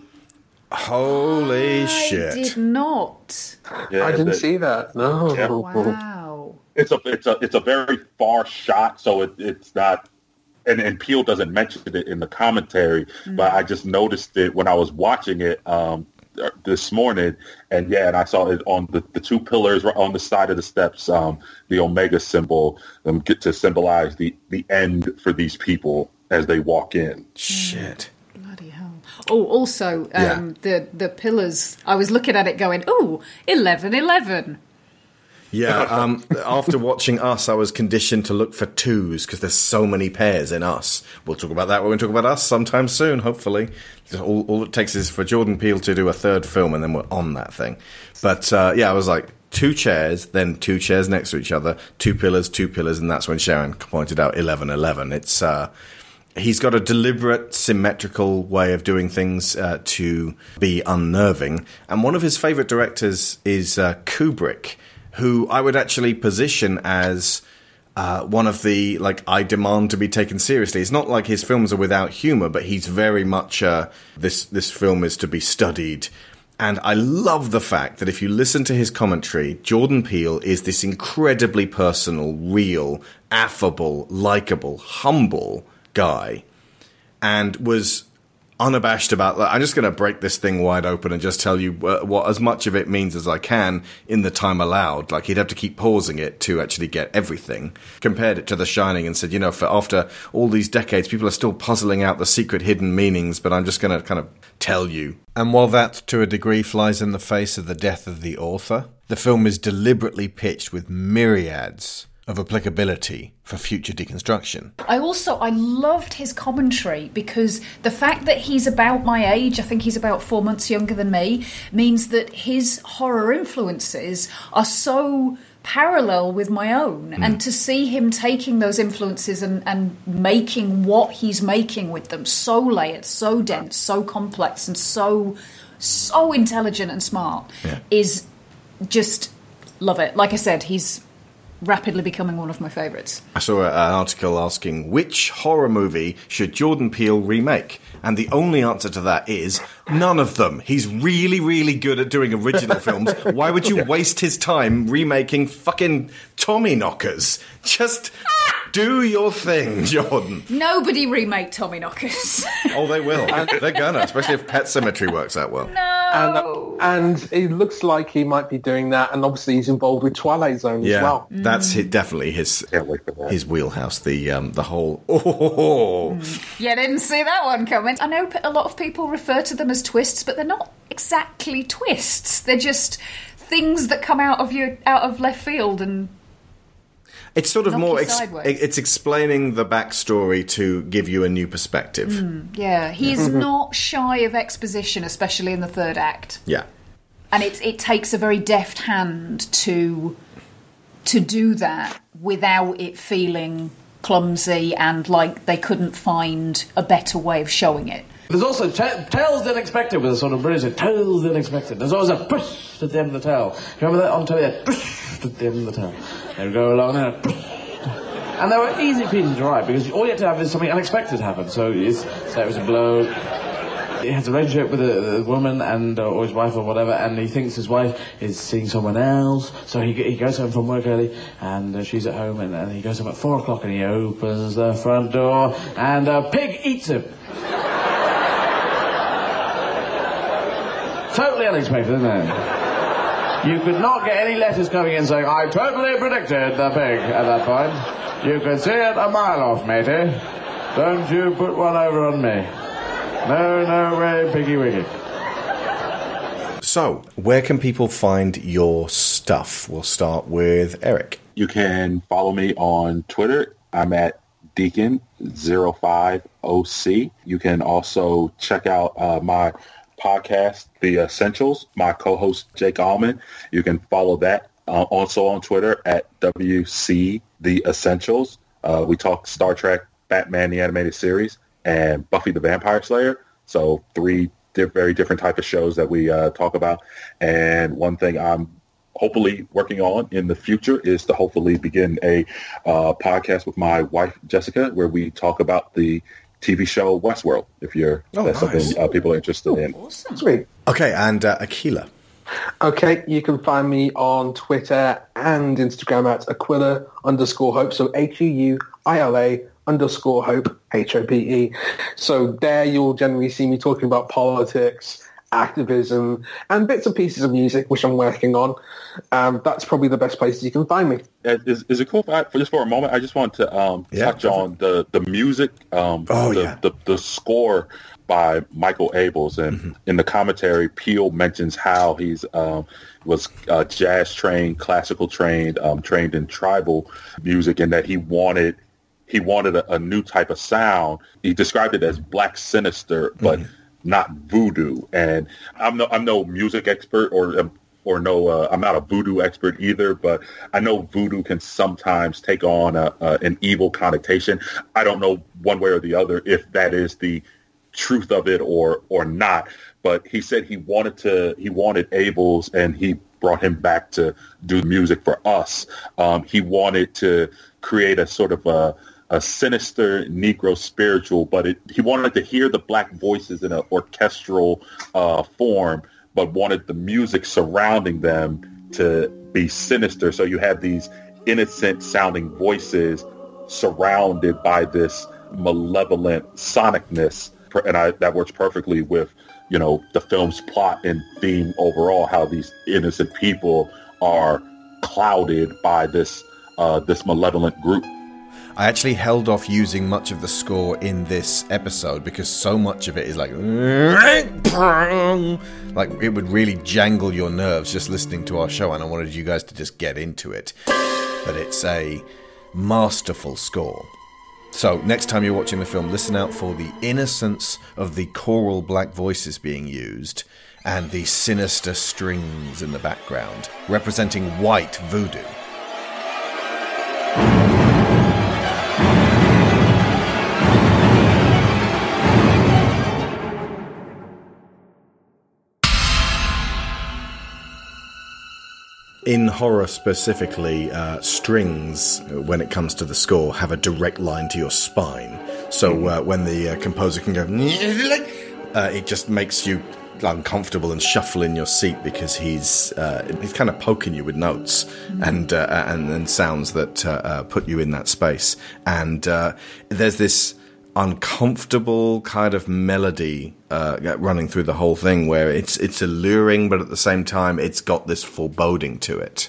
Holy shit. I did not. Yeah, I didn't the- see that. No. Yeah. Wow. It's a it's a it's a very far shot, so it, it's not. And, and Peele doesn't mention it in the commentary, but I just noticed it when I was watching it um, this morning, and yeah, and I saw it on the, the two pillars on the side of the steps, um, the Omega symbol, um, get to symbolize the the end for these people as they walk in. Shit. Oh, also, um, the the pillars. I was looking at it, going, "Oh, 11, 11. Yeah, um, after watching Us, I was conditioned to look for twos because there's so many pairs in Us. We'll talk about that when we talk about Us sometime soon, hopefully. All, all it takes is for Jordan Peele to do a third film and then we're on that thing. But uh, yeah, I was like, two chairs, then two chairs next to each other, two pillars, two pillars, and that's when Sharon pointed out 11 11. It's. Uh, He's got a deliberate, symmetrical way of doing things uh, to be unnerving. And one of his favorite directors is uh, Kubrick, who I would actually position as uh, one of the like I demand to be taken seriously. It's not like his films are without humor, but he's very much uh, this this film is to be studied. And I love the fact that if you listen to his commentary, Jordan Peele is this incredibly personal, real, affable, likable, humble guy, and was unabashed about that. I'm just going to break this thing wide open and just tell you uh, what as much of it means as I can in the time allowed. Like he'd have to keep pausing it to actually get everything. Compared it to The Shining and said, you know, for after all these decades, people are still puzzling out the secret hidden meanings, but I'm just going to kind of tell you. And while that, to a degree, flies in the face of the death of the author, the film is deliberately pitched with myriads of applicability for future deconstruction. I also I loved his commentary because the fact that he's about my age, I think he's about four months younger than me, means that his horror influences are so parallel with my own. Hmm. And to see him taking those influences and, and making what he's making with them so layered, so dense, so complex, and so so intelligent and smart is just love it. Like I said, he's rapidly becoming one of my favourites. I saw an article asking which horror movie should Jordan Peele remake, and the only answer to that is none of them. He's really, really good at doing original films. Why would you waste his time remaking fucking Tommyknockers? Just do your thing, Jordan. Nobody remake Tommyknockers. Oh, they will. They're gonna, especially if Pet Sematary works out well. no. And, and it looks like he might be doing that, and obviously he's involved with Twilight Zone Yeah, as well. that's hi- definitely his his wheelhouse. The um, the whole oh, Yeah, didn't see that one coming. I know a lot of people refer to them as twists, but they're not exactly twists. They're just things that come out of your out of left field and it's sort of more ex- it's explaining the backstory to give you a new perspective. Mm, yeah, he's not shy of exposition, especially in the third act. Yeah. and it it takes a very deft hand to to do that without it feeling clumsy and like they couldn't find a better way of showing it. There's also ta- Tales the unexpected with a sort of British Tales the unexpected. There's always a push at the end of the you remember that on telly? A push at the end of the tale. They would go along there. And they were easy pieces to write because all you had to have is something unexpected happen. So it's so it was a blow. He has a relationship with a, a woman and uh, or his wife or whatever, and he thinks his wife is seeing someone else. So he, he goes home from work early, and uh, she's at home, and, and he goes home at four o'clock, and he opens the front door, and a pig eats him. Totally unexpected, isn't it? You could not get any letters coming in saying, I totally predicted the pig at that point. You could see it a mile off, matey. Don't you put one over on me. No, no way, piggy wiggy. So, where can people find your stuff? We'll start with Eric. You can follow me on Twitter. I'm at Deacon05OC. You can also check out uh, my podcast, The Essentials, my co-host Jake Allman. You can follow that uh, also on Twitter at WC The Essentials. Uh, we talk Star Trek, Batman the Animated Series, and Buffy the Vampire Slayer. So three di- very different type of shows that we uh, talk about. And one thing I'm hopefully working on in the future is to hopefully begin a uh, podcast with my wife Jessica, where we talk about the TV show Westworld. If you're Oh, that's nice. something uh, people are interested in. Sweet. Okay, and uh, Aquila. Okay, you can find me on Twitter and Instagram at Aquila underscore Hope. So H-U-U-I-L-A underscore Hope, H O P E. So there you'll generally see me talking about politics, activism, and bits and pieces of music, which I'm working on. Um, that's probably the best place you can find me. Is, is it cool if I, for just for a moment, I just want to um, Yeah, touch on the, the music, um, Oh, the, yeah. the, the score by Michael Abels. And Mm-hmm. in the commentary, Peele mentions how he's um, was uh, jazz trained, classical trained, um, trained in tribal music, and that he wanted he wanted a, a new type of sound. He described it as black sinister, but not voodoo. And I'm no I'm no music expert or or no uh, I'm not a voodoo expert either, but I know voodoo can sometimes take on a, a, an evil connotation. I don't know one way or the other if that is the truth of it or or not. But he said he wanted to he wanted Abels and he brought him back to do music for us. Um, he wanted to create a sort of a a sinister Negro spiritual, but it, he wanted to hear the black voices in an orchestral uh, form, but wanted the music surrounding them to be sinister. So you have these innocent sounding voices surrounded by this malevolent sonicness, and I, that works perfectly with you know the film's plot and theme overall. How these innocent people are clouded by this uh, this malevolent group. I actually held off using much of the score in this episode because so much of it is like like it would really jangle your nerves just listening to our show and I wanted you guys to just get into it. But it's a masterful score. So next time you're watching the film, listen out for the innocence of the choral black voices being used and the sinister strings in the background representing white voodoo. In horror specifically, uh, strings, uh, when it comes to the score, have a direct line to your spine. So uh, when the uh, composer can go, uh, it just makes you uncomfortable and shuffle in your seat because he's uh, he's kind of poking you with notes and, uh, and and sounds that put you in that space. And uh, there's this uncomfortable kind of melody uh, running through the whole thing where it's it's alluring, but at the same time it's got this foreboding to it.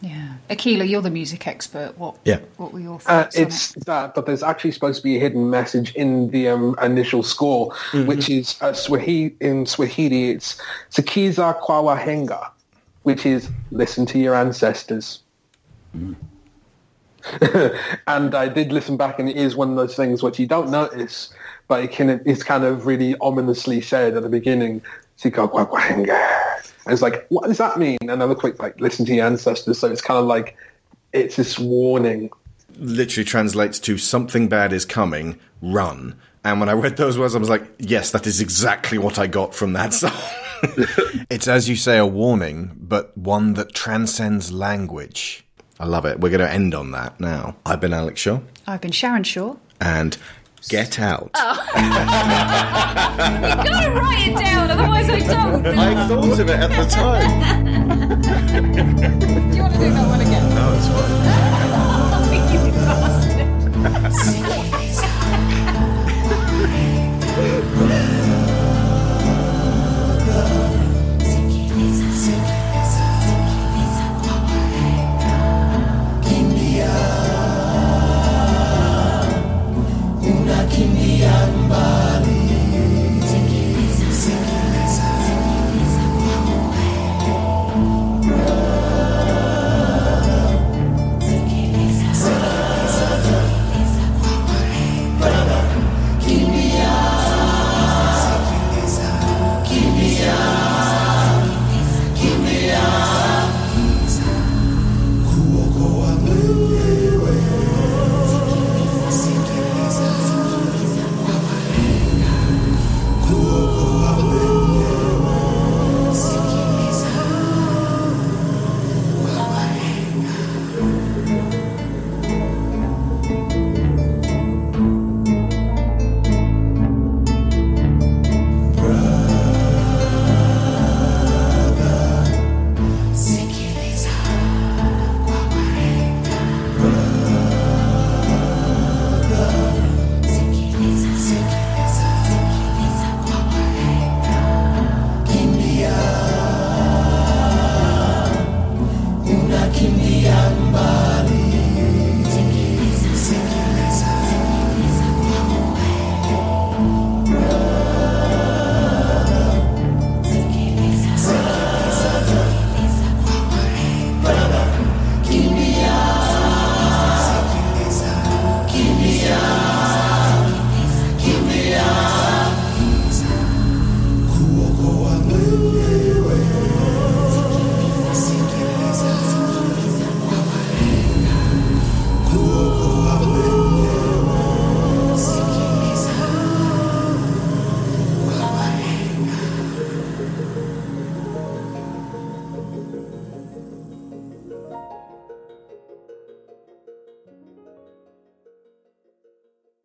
Yeah. Aquila, you're the music expert. What? Yeah. What were your Uh, thoughts on it's that, but there's actually supposed to be a hidden message in the um, initial score, which is uh, Swahili, in Swahili, it's Sikiza kwa wahenga, which is listen to your ancestors. and I did listen back, and it is one of those things which you don't notice, but it can, it's kind of really ominously said at the beginning, Sika kwa wahenga. And it's like, what does that mean? And Another quick, like, listen to your ancestors. So it's kind of like, it's this warning Literally translates to something bad is coming, run. And when I read those words, I was like, yes, that is exactly what I got from that song. it's, as you say, a warning, but one that transcends language. I love it. We're going to end on that now. I've been Alex Shaw, I've been Sharon Shaw. and get out. Oh. you gotta write it down, otherwise I don't. I thought of it at the time. Do you want to do that one again? No, it's fine. Oh, you bastard.